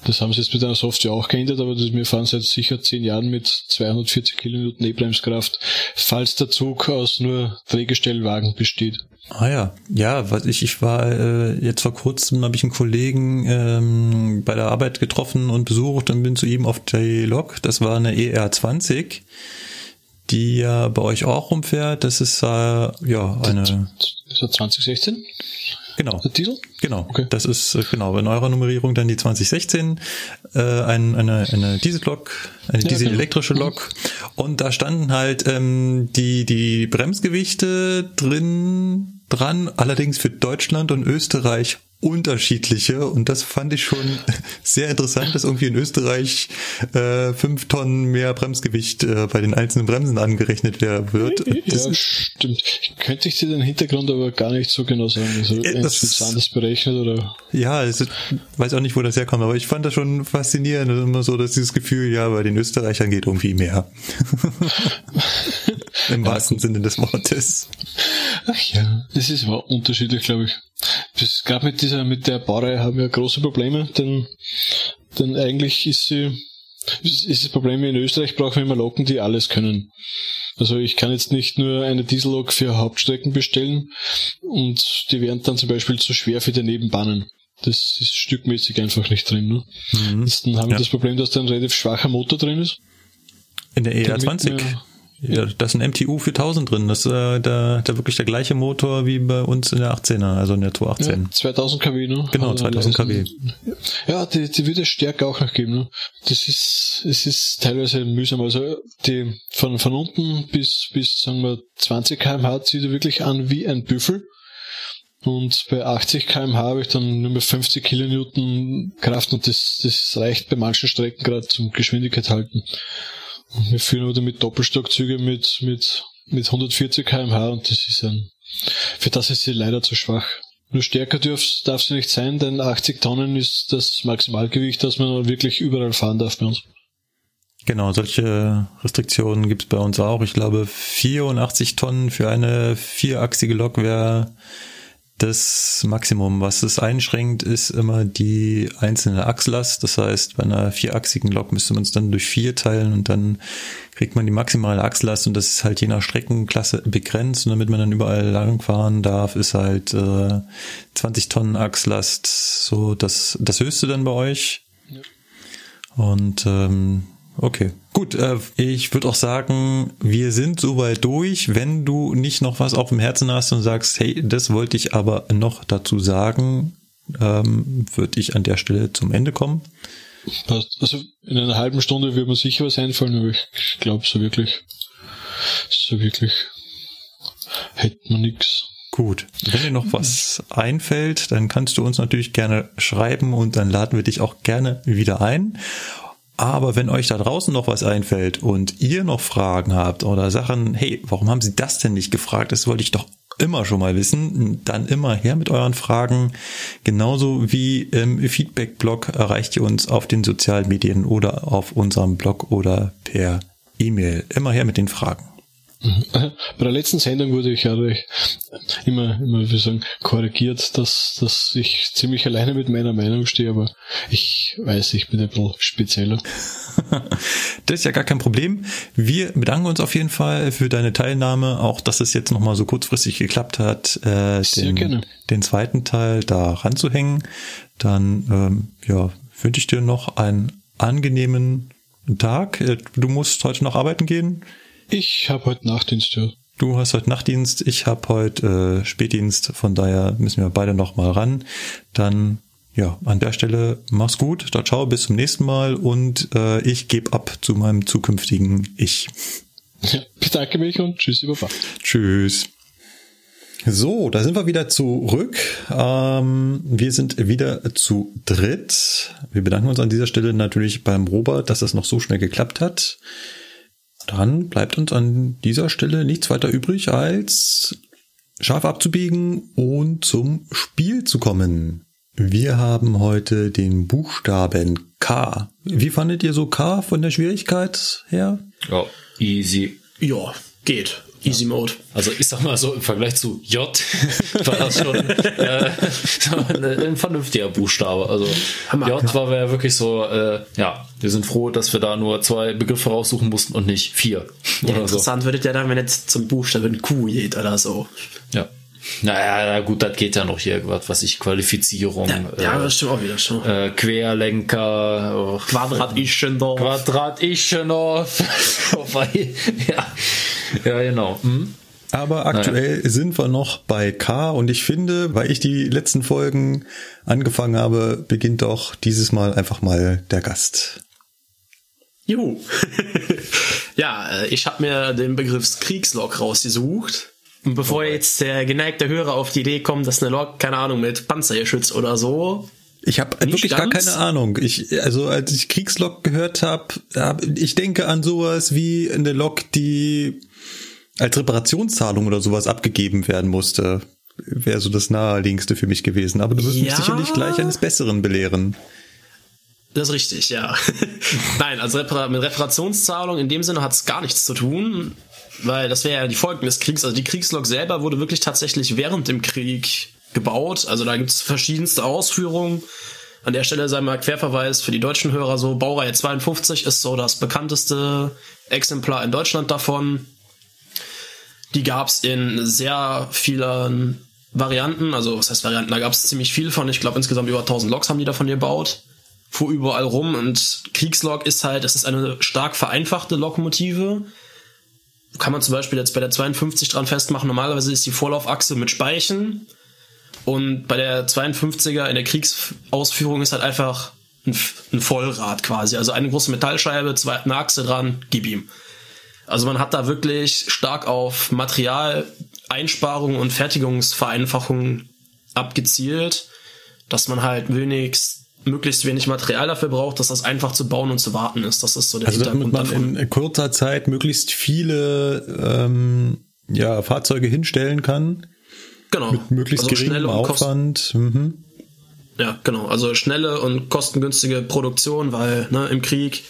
Das haben sie jetzt mit einer Software auch geändert, aber wir fahren seit sicher 10 Jahren mit 240 Kilonewton E-Bremskraft, falls der Zug aus nur Drehgestellwagen besteht. Ah ja, ja, was ich, ich war äh, jetzt vor kurzem, habe ich einen Kollegen ähm, bei der Arbeit getroffen und besucht und bin zu ihm auf die Lok. Das war eine ER20, die ja bei euch auch rumfährt. Das ist äh, ja eine, Ist das 2016? Genau, Diesel? genau. Okay. Das ist äh, genau in eurer Nummerierung dann die 2016, äh, ein, eine eine Diesellok, eine Ja, dieselelektrische genau. Lok. Und da standen halt ähm, die die Bremsgewichte drin dran, allerdings für Deutschland und Österreich unterschiedliche und das fand ich schon <laughs> sehr interessant, dass irgendwie in Österreich äh, fünf Tonnen mehr Bremsgewicht äh, bei den einzelnen Bremsen angerechnet wird. Das ja, ist, stimmt. Könnte ich dir den Hintergrund aber gar nicht so genau sagen. Also, das- das anders berechnet oder. ja, ist, weiß auch nicht, wo das herkommt, aber ich fand das schon faszinierend, immer so, dass dieses Gefühl, ja, bei den Österreichern geht irgendwie mehr. <laughs> <laughs> Im wahrsten Sinne des Wortes. Ach ja, das ist aber unterschiedlich, glaube ich. Das, gerade mit dieser, mit der Baureihe haben wir große Probleme, denn, denn eigentlich ist sie, ist das Problem, in Österreich brauchen wir immer Loken, die alles können. Also ich kann jetzt nicht nur eine Diesellok für Hauptstrecken bestellen und die wären dann zum Beispiel zu schwer für die Nebenbahnen. Das ist stückmäßig einfach nicht drin. Ne? Das, dann haben wir Ja. das Problem, dass da ein relativ schwacher Motor drin ist. In der Damit ER20. Ja, da ist ein MTU 4000 drin. Das ist äh, der, der wirklich der gleiche Motor wie bei uns in der 18er, also in der 218. Ja, 2000 kW, ne? Genau, Hat er 2000 kW. leisten. Ja, die, die wird es stärker auch noch geben, ne? Das ist, es ist teilweise mühsam. Also, die, von, von unten bis, bis, sagen wir, 20 kmh zieht er wirklich an wie ein Büffel. Und bei 80 kmh habe ich dann nur mehr 50 Kilonewton Kraft und das, das reicht bei manchen Strecken gerade zum Geschwindigkeit halten. Wir führen oder mit Doppelstockzüge mit, mit, mit 140 kmh und das ist ein, für das ist sie leider zu schwach. Nur stärker darf, darf sie nicht sein, denn 80 Tonnen ist das Maximalgewicht, das man wirklich überall fahren darf bei uns. Genau, solche Restriktionen gibt's bei uns auch. Ich glaube, 84 Tonnen für eine vierachsige Lok wäre das Maximum. Was es einschränkt, ist immer die einzelne Achslast. Das heißt, bei einer vierachsigen Lok müsste man es dann durch vier teilen und dann kriegt man die maximale Achslast und das ist halt je nach Streckenklasse begrenzt. Und damit man dann überall langfahren darf, ist halt äh, 20 Tonnen Achslast so das, das höchste dann bei euch. Und ähm, okay, gut. Äh, ich würde auch sagen, wir sind soweit durch. Wenn du nicht noch was auf dem Herzen hast und sagst, hey, das wollte ich aber noch dazu sagen, ähm, würde ich an der Stelle zum Ende kommen. Passt. Also in einer halben Stunde wird mir sicher was einfallen, aber ich glaube so wirklich, so wirklich hätte man nix. Gut. Wenn dir noch was einfällt, dann kannst du uns natürlich gerne schreiben und dann laden wir dich auch gerne wieder ein. Aber wenn euch da draußen noch was einfällt und ihr noch Fragen habt oder Sachen, hey, warum haben Sie das denn nicht gefragt? Das wollte ich doch immer schon mal wissen. Dann immer her mit euren Fragen. Genauso wie im Feedback-Blog erreicht ihr uns auf den sozialen Medien oder auf unserem Blog oder per E-Mail. Immer her mit den Fragen. Bei der letzten Sendung wurde ich ja immer, immer, wie sagen, korrigiert, dass, dass ich ziemlich alleine mit meiner Meinung stehe, aber ich weiß, ich bin ein bisschen spezieller. <laughs> Das ist ja gar kein Problem. Wir bedanken uns auf jeden Fall für deine Teilnahme, auch dass es jetzt nochmal so kurzfristig geklappt hat, äh, den, den zweiten Teil da ranzuhängen. Dann ähm, ja, wünsche ich dir noch einen angenehmen Tag. Äh, Du musst heute noch arbeiten gehen. Ich habe heute Nachtdienst, ja. Du hast heute Nachtdienst, ich habe heute äh, Spätdienst, von daher müssen wir beide noch mal ran. Dann ja, an der Stelle mach's gut, ciao, ciao, bis zum nächsten Mal und äh, ich gebe ab zu meinem zukünftigen Ich. ja. Bedanke mich und tschüssi, Baba. Tschüss. So, da sind wir wieder zurück. Ähm, wir sind wieder zu dritt. Wir bedanken uns an dieser Stelle natürlich beim Robert, dass das noch so schnell geklappt hat. Dann bleibt uns an dieser Stelle nichts weiter übrig, als scharf abzubiegen und zum Spiel zu kommen. Wir haben heute den Buchstaben K. Wie fandet ihr so K von der Schwierigkeit her? Ja, easy. Ja, geht. Easy Mode. Also ich sag mal so, im Vergleich zu J <laughs> war das <laughs> schon äh, ein, vernünftiger Buchstabe. Also Hammer. J war ja wirklich so, äh, ja, wir sind froh, dass wir da nur zwei Begriffe raussuchen mussten und nicht vier Ja, oder so. interessant würde ja dann, wenn jetzt zum Buchstaben Q geht oder so. Ja. Naja, na gut, das geht ja noch hier, was weiß ich, Qualifizierung, Ja, äh, das stimmt auch wieder schon. äh, Querlenker, äh, Quadrat Ischendorf. Quadrat Ischenov. <laughs> Wobei, ja, <laughs> ja, genau. Hm? Aber aktuell sind wir noch bei K und ich finde, weil ich die letzten Folgen angefangen habe, beginnt doch dieses Mal einfach mal der Gast. Juhu. <laughs> ja, äh, ich habe mir den Begriff Kriegslok rausgesucht. Und bevor jetzt der geneigte Hörer auf die Idee kommt, dass eine Lok, keine Ahnung, mit Panzergeschütz oder so. Ich habe wirklich gar stand's? keine Ahnung. Ich, also als ich Kriegslok gehört habe, hab, ich denke an sowas wie eine Lok, die als Reparationszahlung oder sowas abgegeben werden musste. Wäre so das naheliegendste für mich gewesen. Aber du wirst mich Ja. sicherlich gleich eines Besseren belehren. Das ist richtig, ja. <laughs> Nein, also mit Reparationszahlung in dem Sinne hat es gar nichts zu tun, weil das wäre ja die Folgen des Kriegs. Also die Kriegslok selber wurde wirklich tatsächlich während dem Krieg gebaut. Also da gibt es verschiedenste Ausführungen. An der Stelle sei mal Querverweis für die deutschen Hörer so, Baureihe 52 ist so das bekannteste Exemplar in Deutschland davon. Die gab's in sehr vielen Varianten, also was heißt Varianten, da gab's ziemlich viel von. Ich glaube insgesamt über 1000 Loks haben die davon gebaut. Fuhr überall rum und Kriegslok ist halt, es ist eine stark vereinfachte Lokomotive. Kann man zum Beispiel jetzt bei der 52 dran festmachen. Normalerweise ist die Vorlaufachse mit Speichen. Und bei der 52er in der Kriegsausführung ist halt einfach ein, ein Vollrad quasi. Also eine große Metallscheibe, zwei, eine Achse dran, gib ihm. Also man hat da wirklich stark auf Materialeinsparung und Fertigungsvereinfachung abgezielt, dass man halt wenigst, möglichst wenig Material dafür braucht, dass das einfach zu bauen und zu warten ist. Das ist so der Also damit Hintergrund man davon. in kurzer Zeit möglichst viele ähm, ja, Fahrzeuge hinstellen kann, Genau. mit möglichst Also geringem Aufwand. Mhm. Ja, genau. Also schnelle und kostengünstige Produktion, weil ne, im Krieg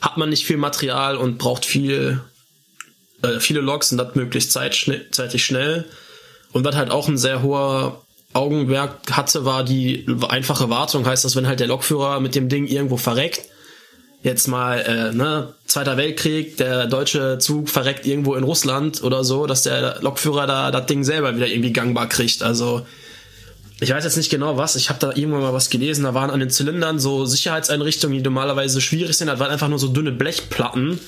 hat man nicht viel Material und braucht viel, äh, viele Loks und das möglichst zeitig schnell. Und was halt auch ein sehr hoher Augenmerk hatte, war die einfache Wartung. Heißt das, wenn halt der Lokführer mit dem Ding irgendwo verreckt, jetzt mal, äh, ne, Zweiter Weltkrieg, der deutsche Zug verreckt irgendwo in Russland oder so, dass der Lokführer da das Ding selber wieder irgendwie gangbar kriegt. Also ich weiß jetzt nicht genau was, ich habe da irgendwann mal was gelesen, da waren an den Zylindern so Sicherheitseinrichtungen, die normalerweise schwierig sind, das waren einfach nur so dünne Blechplatten,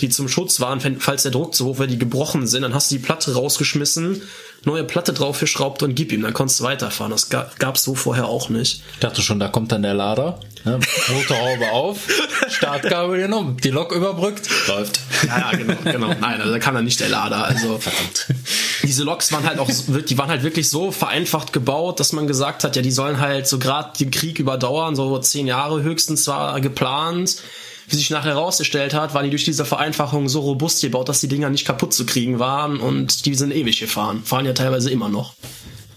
die zum Schutz waren, falls der Druck zu hoch wäre, die gebrochen sind, dann hast du die Platte rausgeschmissen, neue Platte draufgeschraubt und gib ihm, dann konntest du weiterfahren. Das gab es so vorher auch nicht. Ich dachte schon, da kommt dann der Lader, ne? Motorhaube auf, Startgabel genommen, die Lok überbrückt, läuft. Ja, ja, genau, genau. Nein, also da kam dann nicht der Lader. Also verdammt. Diese Loks waren halt auch, die waren halt wirklich so vereinfacht gebaut, dass man gesagt hat, ja, die sollen halt so gerade den Krieg überdauern, so zehn Jahre höchstens war geplant wie sich nachher herausgestellt hat, waren die durch diese Vereinfachung so robust gebaut, dass die Dinger nicht kaputt zu kriegen waren und die sind ewig gefahren. Fahren ja teilweise immer noch.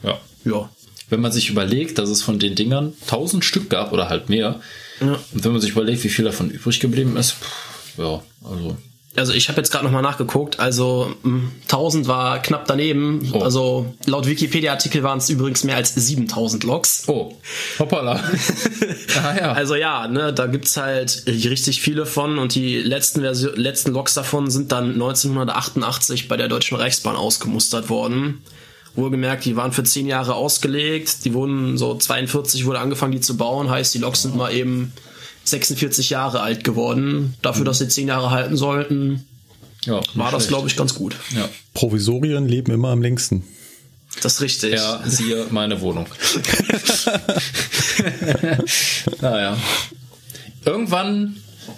Ja. Ja. Wenn man sich überlegt, dass es von den Dingern tausend Stück gab oder halt mehr, ja. und wenn man sich überlegt, wie viel davon übrig geblieben ist, pff, ja, also also ich habe jetzt gerade nochmal nachgeguckt, also 1000 hm, war knapp daneben. Oh. Also laut Wikipedia-Artikel waren es übrigens mehr als 7000 Loks. Oh, hoppala. <laughs> ah, ja. Also ja, ne, da gibt's halt richtig viele von und die letzten, Version, letzten Loks davon sind dann 1988 bei der Deutschen Reichsbahn ausgemustert worden. Wohlgemerkt, die waren für 10 Jahre ausgelegt, die wurden so 42 wurde angefangen, die zu bauen, heißt die Loks sind mal eben 46 Jahre alt geworden. Dafür, mhm. dass sie 10 Jahre halten sollten, ja, war das, glaube ich, ganz gut. Ja. Provisorien leben immer am längsten. Das ist richtig. Ja, siehe meine Wohnung. <laughs> naja. Irgendwann,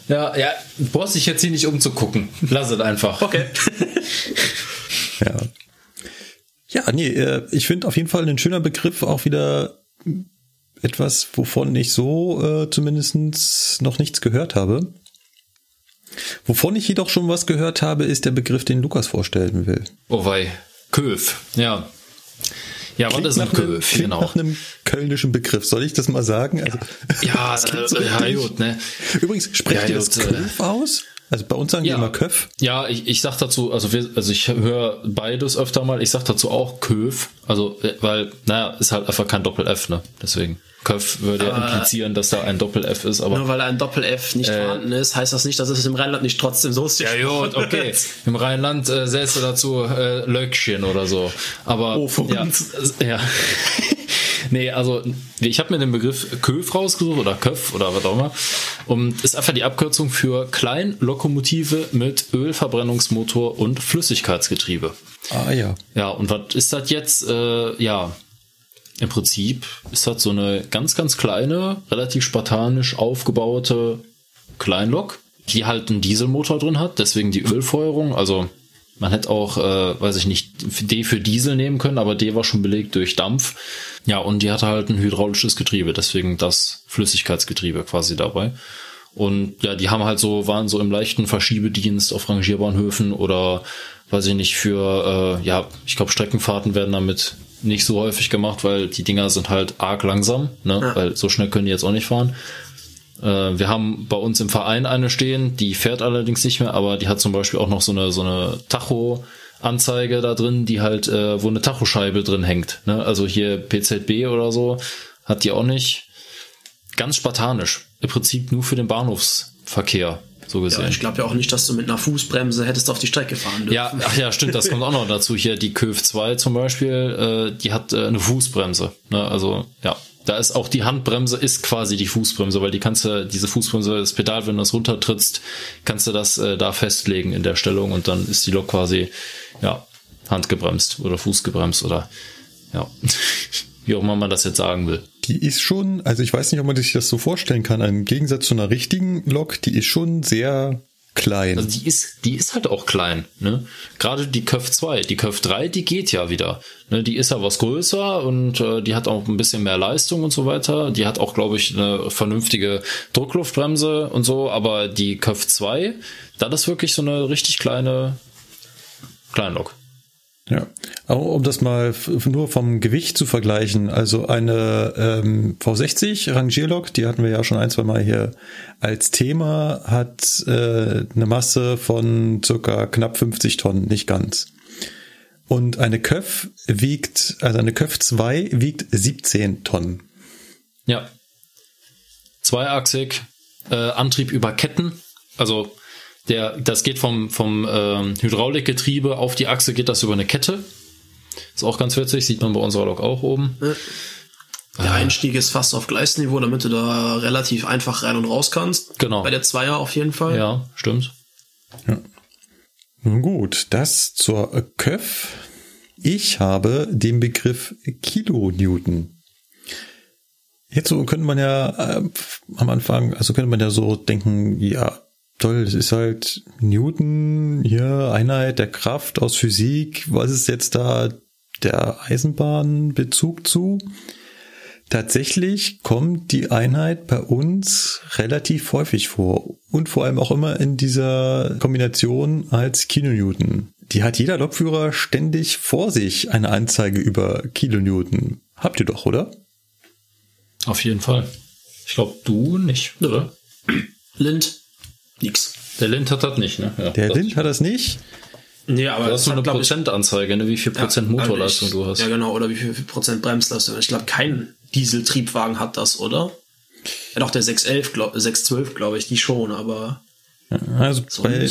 ja, ja, brauchst dich jetzt hier nicht umzugucken. Lass es einfach. Okay. <laughs> ja. Ja, nee, äh, ich finde auf jeden Fall ein schöner Begriff auch wieder etwas, wovon ich so äh, zumindest noch nichts gehört habe. Wovon ich jedoch schon was gehört habe, ist der Begriff, den Lukas vorstellen will. Oh wei, Köf, ja. Ja, was ist ein Köf? Genau. Nach einem kölnischen Begriff, soll ich das mal sagen? Also, ja, <laughs> äh, so ja, gut, ne? Übrigens, sprecht ja, ihr das Köf äh, aus? Also bei uns sagen ja. wir immer Köf. Ja, ich, ich sag dazu, also wir, also ich höre beides öfter mal, ich sag dazu auch Köf, also äh, weil, naja, ist halt einfach kein Doppel-F, ne? Deswegen. Köpf würde ja implizieren, dass da ein Doppel-F ist, aber. Nur weil ein Doppel-F nicht äh, vorhanden ist, heißt das nicht, dass es im Rheinland nicht trotzdem so ist. Ja, gut, okay. <laughs> Im Rheinland äh, du dazu äh, Löckchen oder so. Aber. Oh, ja, ja. <laughs> nee, also ich habe mir den Begriff Köf rausgesucht oder Köf oder was auch immer. Und ist einfach die Abkürzung für Kleinlokomotive mit Ölverbrennungsmotor und Flüssigkeitsgetriebe. Ah ja. Ja, und was ist das jetzt? Äh, ja, im Prinzip ist das so eine ganz, ganz kleine, relativ spartanisch aufgebaute Kleinlok, die halt einen Dieselmotor drin hat, deswegen die Ölfeuerung. Also man hätte auch, äh, weiß ich nicht, D für Diesel nehmen können, aber D war schon belegt durch Dampf. Ja, und die hatte halt ein hydraulisches Getriebe, deswegen das Flüssigkeitsgetriebe quasi dabei. Und ja, die haben halt so, waren so im leichten Verschiebedienst auf Rangierbahnhöfen oder weiß ich nicht, für, äh, ja, ich glaube, Streckenfahrten werden damit nicht so häufig gemacht, weil die Dinger sind halt arg langsam, ne? Ja. weil so schnell können die jetzt auch nicht fahren. Äh, wir haben bei uns im Verein eine stehen, die fährt allerdings nicht mehr, aber die hat zum Beispiel auch noch so eine, so eine Tacho, Anzeige da drin, die halt, äh, wo eine Tachoscheibe drin hängt. Ne? Also hier PZB oder so hat die auch nicht. Ganz spartanisch. Im Prinzip nur für den Bahnhofsverkehr so gesehen. Ja, ich glaube ja auch nicht, dass du mit einer Fußbremse hättest auf die Strecke fahren dürfen. Ja, ach ja, stimmt, das kommt auch noch dazu. Hier die Köf 2 zum Beispiel, äh, die hat äh, eine Fußbremse. Ne? Also ja, da ist auch die Handbremse ist quasi die Fußbremse, weil die kannst du, diese Fußbremse, das Pedal, wenn du es runtertrittst, kannst du das äh, da festlegen in der Stellung und dann ist die Lok quasi, ja, handgebremst oder fußgebremst oder ja, <laughs> wie auch immer man das jetzt sagen will die ist schon, also ich weiß nicht, ob man sich das so vorstellen kann, im Gegensatz zu einer richtigen Lok, die ist schon sehr klein. Also die ist, die ist halt auch klein, ne? Gerade die Köf 2, die Köf 3, die geht ja wieder. Ne? Die ist ja was größer und äh, die hat auch ein bisschen mehr Leistung und so weiter. Die hat auch, glaube ich, eine vernünftige Druckluftbremse und so, aber die Köf 2, da ist wirklich so eine richtig kleine Kleinlok. Ja, um das mal nur vom Gewicht zu vergleichen, also eine ähm, V60 Rangierlok, die hatten wir ja schon ein, zwei Mal hier als Thema, hat äh, eine Masse von circa knapp 50 Tonnen, nicht ganz. Und eine Köf wiegt, also eine Köf 2 wiegt 17 Tonnen. Ja. Zweiachsig, äh, Antrieb über Ketten, also der, das geht vom, vom ähm, Hydraulikgetriebe auf die Achse, geht das über eine Kette. Ist auch ganz witzig, sieht man bei unserer Lok auch oben. Der Einstieg ist fast auf Gleisniveau, damit du da relativ einfach rein und raus kannst. Genau. Bei der Zweier auf jeden Fall. Ja, stimmt. Ja. Nun gut, das zur Köf. Ich habe den Begriff Kilonewton. Jetzt so könnte man ja äh, am Anfang, also könnte man ja so denken, ja, toll, das ist halt Newton, hier Einheit der Kraft aus Physik. Was ist jetzt da der Eisenbahnbezug zu? Tatsächlich kommt die Einheit bei uns relativ häufig vor und vor allem auch immer in dieser Kombination als Kilonewton. Die hat jeder Lokführer ständig vor sich eine Anzeige über Kilonewton. Habt ihr doch, oder? Auf jeden Fall. Ich glaube, du nicht, oder? Lind, nix. Der Lind hat das nicht, ne? Ja, Der das Lind hat das nicht. Nee, aber Du das hast nur hat, eine ich, Prozentanzeige, ne? Wie viel Prozent Ja, Motorleistung also ich- du hast. Ja, genau, oder wie viel, viel Prozent Bremsleistung. Ich glaube, kein Dieseltriebwagen hat das, oder? Ja, doch, der 611, glaub, 612, glaube ich, die schon, aber Also bei,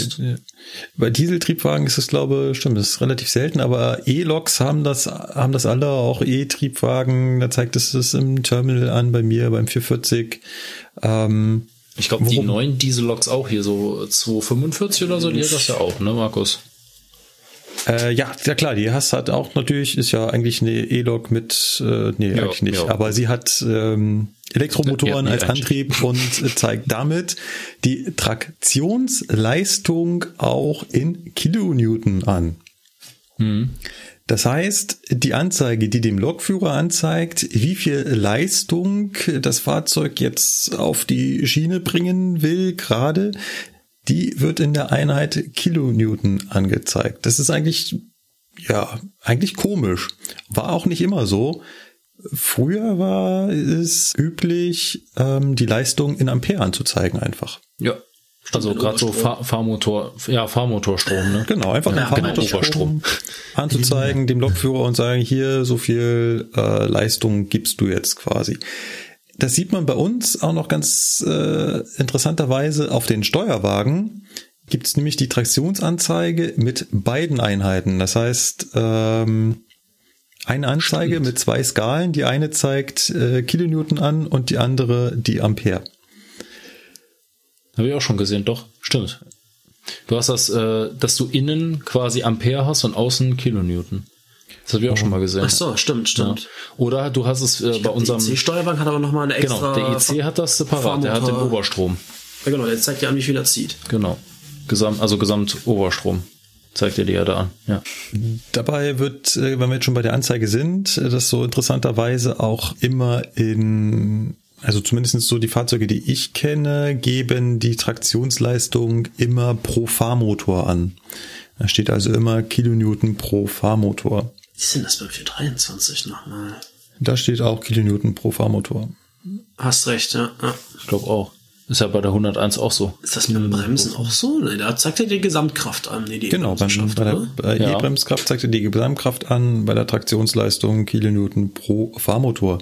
bei Dieseltriebwagen ist es, glaube ich, stimmt, das ist relativ selten, aber E-Loks haben das, haben das alle, auch E-Triebwagen, da zeigt es es im Terminal an, bei mir, beim 440. Ähm, Ich glaube, die neuen Dieselloks auch hier, so 245 oder so, die hat das ja auch, ne, Markus? äh, ja, ja klar, die hast hat auch natürlich, ist ja eigentlich eine E-Lok mit, äh, nee, Ja, eigentlich nicht, ja. aber sie hat ähm, Elektromotoren Ja, als. Antrieb und äh, zeigt damit die Traktionsleistung auch in Kilonewton an. Das heißt, die Anzeige, die dem Lokführer anzeigt, wie viel Leistung das Fahrzeug jetzt auf die Schiene bringen will, gerade, die wird in der Einheit Kilonewton angezeigt. Das ist eigentlich, ja, eigentlich komisch. War auch nicht immer so. Früher war es üblich, ähm, die Leistung in Ampere anzuzeigen einfach. Ja. Also mit gerade so. Fahr Fahrmotor, ja, Fahrmotorstrom, ne? Genau, einfach Ja, den genau, Fahrmotorstrom anzuzeigen, dem Lokführer und sagen, hier so viel äh, Leistung gibst du jetzt quasi. Das sieht man bei uns auch noch ganz äh, interessanterweise auf den Steuerwagen. Gibt es nämlich die Traktionsanzeige mit beiden Einheiten. Das heißt, ähm, eine Anzeige Stimmt. mit zwei Skalen. Die eine zeigt äh, Kilonewton an und die andere die Ampere. Habe ich auch schon gesehen, doch, stimmt. Du hast das, äh, dass du innen quasi Ampere hast und außen Kilonewton. Das habe ich auch schon mal gesehen. ach so, stimmt, Ja. stimmt. Oder du hast es äh, bei unserem. Der IC-Steuerwagen hat aber nochmal eine extra... Genau, der IC hat das separat, der hat den Fahrmotor- Oberstrom. Ja, genau, der zeigt dir an, wie viel er zieht. Genau. Gesamt, also Gesamt-Oberstrom. Zeigt dir die ja da an. Ja. Dabei wird, äh, wenn wir jetzt schon bei der Anzeige sind, äh, das so interessanterweise auch immer in, also zumindest so die Fahrzeuge, die ich kenne, geben die Traktionsleistung immer pro Fahrmotor an. Da steht also immer Kilonewton pro Fahrmotor. Wie sind das beim 423 nochmal? Da steht auch Kilonewton pro Fahrmotor. Hast recht, ja. ja. Ich glaube auch. Ist ja bei der 101 auch so. Ist das mit dem Bremsen auch so? Nee, da zeigt er die Gesamtkraft an. Nee, die Genau, beim, bei der bei Ja. E-Bremskraft zeigt er die Gesamtkraft an, bei der Traktionsleistung Kilonewton pro Fahrmotor.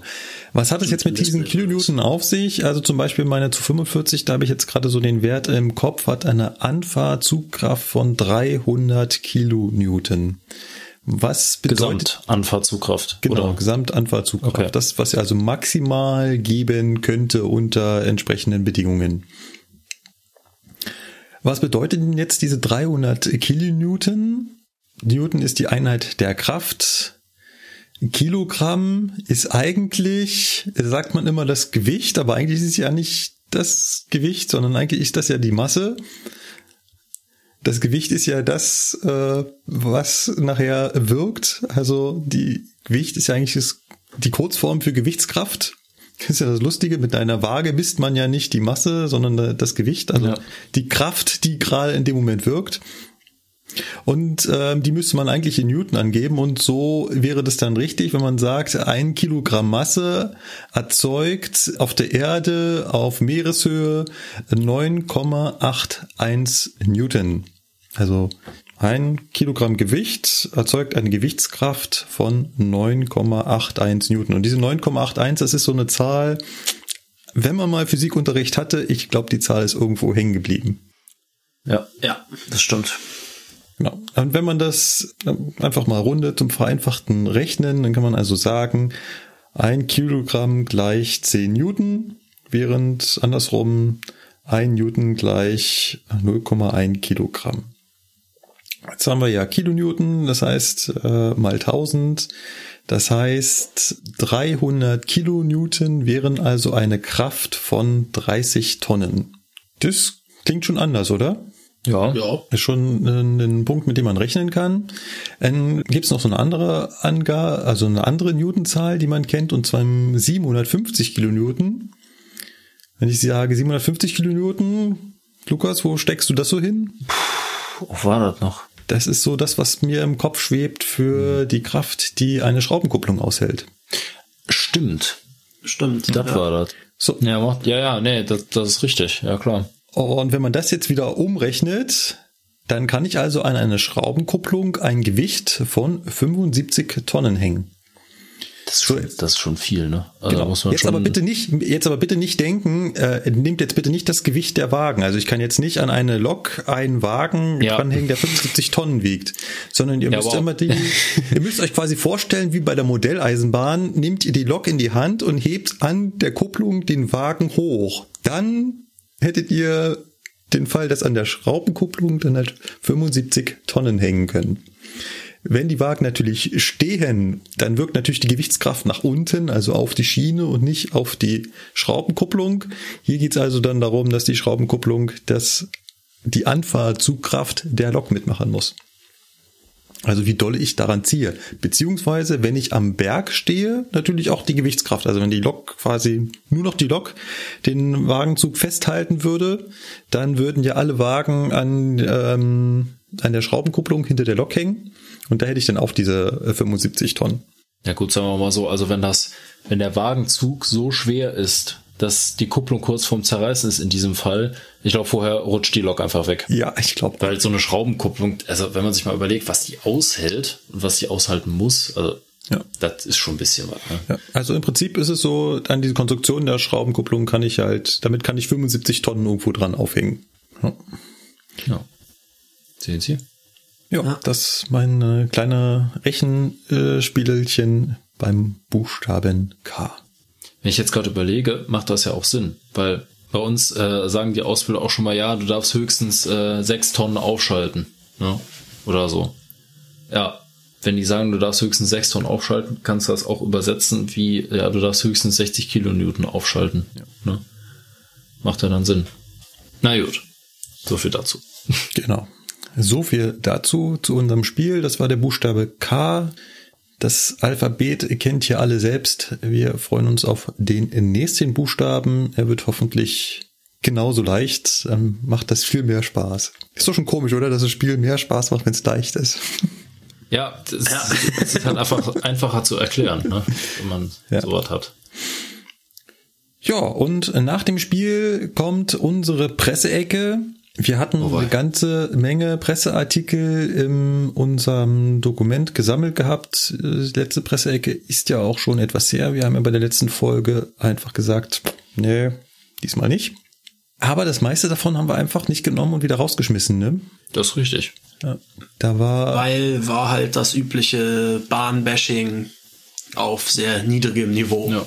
Was hat es jetzt mit diesen Kilonewton auf sich? Also zum Beispiel meine zu 45, da habe ich jetzt gerade so den Wert im Kopf, hat eine Anfahrzugkraft von 300 Kilonewton. Was bedeutet Gesamtanfahrtzugkraft. Genau, Oder? Gesamtanfahrzugkraft. Okay. Das, was ihr also maximal geben könnte unter entsprechenden Bedingungen. Was bedeutet denn jetzt diese 300 Kilonewton? Newton ist die Einheit der Kraft. Kilogramm ist eigentlich, sagt man immer das Gewicht, aber eigentlich ist es ja nicht das Gewicht, sondern eigentlich ist das ja die Masse. Das Gewicht ist ja das, äh, was nachher wirkt. Also die Gewicht ist ja eigentlich das, die Kurzform für Gewichtskraft. Das ist ja das Lustige, mit deiner Waage misst man ja nicht die Masse, sondern das Gewicht, also Ja. die Kraft, die gerade in dem Moment wirkt. Und ähm, die müsste man eigentlich in Newton angeben und so wäre das dann richtig, wenn man sagt, ein Kilogramm Masse erzeugt auf der Erde auf Meereshöhe 9,81 Newton. Also ein Kilogramm Gewicht erzeugt eine Gewichtskraft von 9,81 Newton. Und diese 9,81, das ist so eine Zahl, wenn man mal Physikunterricht hatte, ich glaube, die Zahl ist irgendwo hängen geblieben. Ja, ja, das stimmt. Genau. Und wenn man das einfach mal rundet zum vereinfachten Rechnen, dann kann man also sagen, ein Kilogramm gleich 10 Newton, während andersrum ein Newton gleich 0,1 Kilogramm. Jetzt haben wir ja Kilonewton, das heißt äh, mal 1000. Das heißt 300 Kilonewton wären also eine Kraft von 30 Tonnen. Das klingt schon anders, oder? Ja. Ja. Ist schon ein, ein Punkt, mit dem man rechnen kann. Dann gibt es noch so eine andere Angabe, also eine andere Newtonzahl, die man kennt, und zwar 750 Kilonewton. Wenn ich sage 750 Kilonewton, Lukas, wo steckst du das so hin? Wo war das noch? Das ist so das, was mir im Kopf schwebt für die Kraft, die eine Schraubenkupplung aushält. Stimmt. Stimmt. Das ja. war das. So. Ja, macht, ja, ja, nee, das, das ist richtig. Ja, klar. Und wenn man das jetzt wieder umrechnet, dann kann ich also an eine Schraubenkupplung ein Gewicht von 75 Tonnen hängen. Das ist schon, das ist schon viel, ne? Also Genau. Jetzt aber bitte nicht, jetzt aber bitte nicht denken, äh, nehmt jetzt bitte nicht das Gewicht der Wagen. Also ich kann jetzt nicht an eine Lok einen Wagen Ja. dranhängen, der 75 Tonnen wiegt, sondern ihr Ja, müsst aber- immer die, ihr müsst euch quasi vorstellen, wie bei der Modelleisenbahn, nehmt ihr die Lok in die Hand und hebt an der Kupplung den Wagen hoch. Dann hättet ihr den Fall, dass an der Schraubenkupplung dann halt 75 Tonnen hängen können. Wenn die Wagen natürlich stehen, dann wirkt natürlich die Gewichtskraft nach unten, also auf die Schiene und nicht auf die Schraubenkupplung. Hier geht es also dann darum, dass die Schraubenkupplung das, die Anfahrzugkraft der Lok mitmachen muss. Also wie doll ich daran ziehe. Beziehungsweise, wenn ich am Berg stehe, natürlich auch die Gewichtskraft. Also wenn die Lok quasi nur noch die Lok den Wagenzug festhalten würde, dann würden ja alle Wagen an, ähm, an der Schraubenkupplung hinter der Lok hängen. Und da hätte ich dann auch diese äh, 75 Tonnen. ja gut, sagen wir mal so, also wenn das, wenn der Wagenzug so schwer ist, dass die Kupplung kurz vorm Zerreißen ist in diesem Fall, ich glaube, vorher rutscht die Lok einfach weg. Ja, ich glaube. Weil so eine Schraubenkupplung, also wenn man sich mal überlegt, was die aushält und was die aushalten muss, also Ja. das ist schon ein bisschen was. Ne? Ja, also im Prinzip ist es so, an diese Konstruktion der Schraubenkupplung kann ich halt, damit kann ich 75 Tonnen irgendwo dran aufhängen. Ja. Ja. Sehen Sie? Ja, das ist mein äh, kleiner Rechenspielchen beim Buchstaben K. Wenn ich jetzt gerade überlege, macht das ja auch Sinn, weil bei uns äh, sagen die Ausbilder auch schon mal, ja, du darfst höchstens äh, sechs Tonnen aufschalten, ne? Oder so. Ja, wenn die sagen, du darfst höchstens sechs Tonnen aufschalten, kannst du das auch übersetzen wie, ja, du darfst höchstens 60 Kilonewton aufschalten. Ne? Macht ja dann Sinn. Na gut, so viel dazu. Genau. So viel dazu, zu unserem Spiel. Das war der Buchstabe K. Das Alphabet kennt ihr alle selbst. Wir freuen uns auf den nächsten Buchstaben. Er wird hoffentlich genauso leicht. Dann macht das viel mehr Spaß. Ist doch schon komisch, oder? Dass das Spiel mehr Spaß macht, wenn es leicht ist. <laughs> Ja, das, das ist halt einfach einfacher zu erklären, ne? wenn man Ja. sowas hat. Ja, und nach dem Spiel kommt unsere Presseecke. Wir hatten wei. eine ganze Menge Presseartikel in unserem Dokument gesammelt gehabt. Die letzte Presseecke ist ja auch schon etwas her. Wir haben ja bei der letzten Folge einfach gesagt, nee, diesmal nicht. Aber das meiste davon haben wir einfach nicht genommen und wieder rausgeschmissen, ne? Das ist richtig. Ja. Da war Weil war halt das übliche Bahnbashing auf sehr niedrigem Niveau. Ja.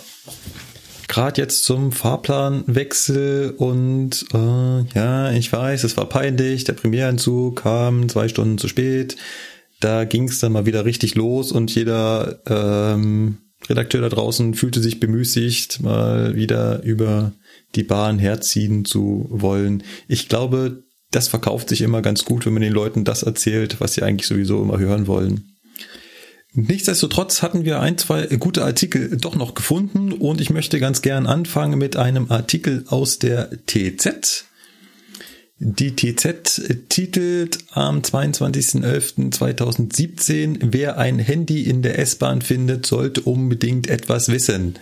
Gerade jetzt zum Fahrplanwechsel und äh, ja, ich weiß, es war peinlich. Der Premierentzug kam zwei Stunden zu spät. Da ging es dann mal wieder richtig los und jeder ähm, Redakteur da draußen fühlte sich bemüßigt, mal wieder über die Bahn herziehen zu wollen. Ich glaube, das verkauft sich immer ganz gut, wenn man den Leuten das erzählt, was sie eigentlich sowieso immer hören wollen. Nichtsdestotrotz hatten wir ein, zwei gute Artikel doch noch gefunden und ich möchte ganz gern anfangen mit einem Artikel aus der TZ. Die TZ titelt am 22.11.2017, wer ein Handy in der S-Bahn findet, sollte unbedingt etwas wissen.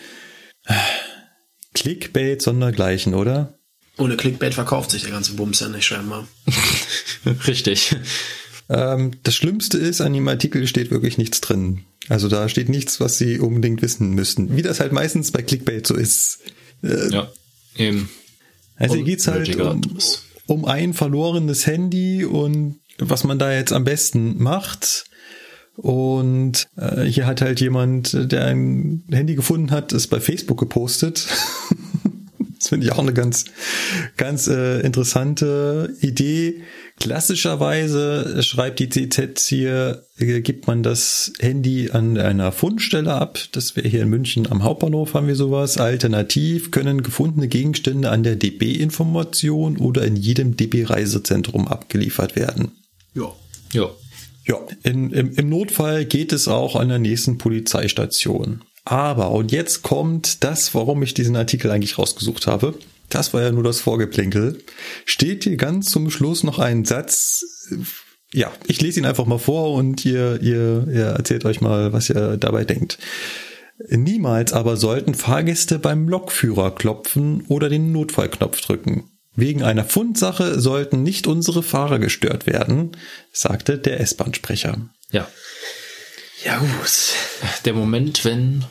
Clickbait sondergleichen, oder? Ohne Clickbait verkauft sich der ganze Bums ja nicht scheinbar. <laughs> Richtig. Ähm, das Schlimmste ist, an dem Artikel steht wirklich nichts drin. Also da steht nichts, was sie unbedingt wissen müssten. Wie das halt meistens bei Clickbait so ist. Äh, ja, eben. Also hier geht's halt um, um ein verlorenes Handy und was man da jetzt am besten macht. Und äh, hier hat halt jemand, der ein Handy gefunden hat, es bei Facebook gepostet. <laughs> das finde ich auch eine ganz, ganz äh, interessante Idee. Klassischerweise schreibt die CZ hier, äh, gibt man das Handy an einer Fundstelle ab. Das wäre hier in München am Hauptbahnhof haben wir sowas. Alternativ können gefundene Gegenstände an der DB-Information oder in jedem DB-Reisezentrum abgeliefert werden. Ja. Ja. Ja, in, im, im Notfall geht es auch an der nächsten Polizeistation. Aber, und jetzt kommt das, warum ich diesen Artikel eigentlich rausgesucht habe das war ja nur das Vorgeplänkel, steht hier ganz zum Schluss noch ein Satz. Ja, ich lese ihn einfach mal vor und ihr, ihr, ihr erzählt euch mal, was ihr dabei denkt. Niemals aber sollten Fahrgäste beim Lokführer klopfen oder den Notfallknopf drücken. Wegen einer Fundsache sollten nicht unsere Fahrer gestört werden, sagte der S-Bahn-Sprecher. Ja. Ja, gut. Der Moment, wenn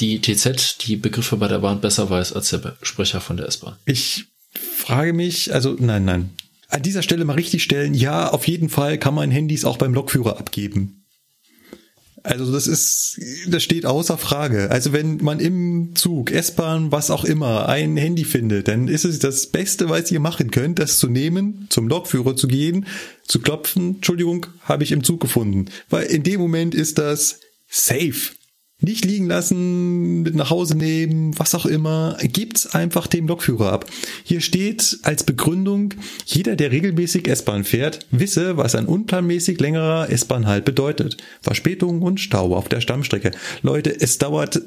die TZ die Begriffe bei der Bahn besser weiß als der Sprecher von der S-Bahn. Ich frage mich, also nein, nein. An dieser Stelle mal richtig stellen, ja, auf jeden Fall kann man Handys auch beim Lokführer abgeben. Also das ist, das steht außer Frage. Also wenn man im Zug, S-Bahn, was auch immer, ein Handy findet, dann ist es das Beste, was ihr machen könnt, das zu nehmen, zum Lokführer zu gehen, zu klopfen, Entschuldigung, habe ich im Zug gefunden. Weil in dem Moment ist das safe nicht liegen lassen, mit nach Hause nehmen, was auch immer, gibt's einfach dem Lokführer ab. Hier steht als Begründung, jeder, der regelmäßig S-Bahn fährt, wisse, was ein unplanmäßig längerer S-Bahn halt bedeutet. Verspätung und Stau auf der Stammstrecke. Leute, es dauert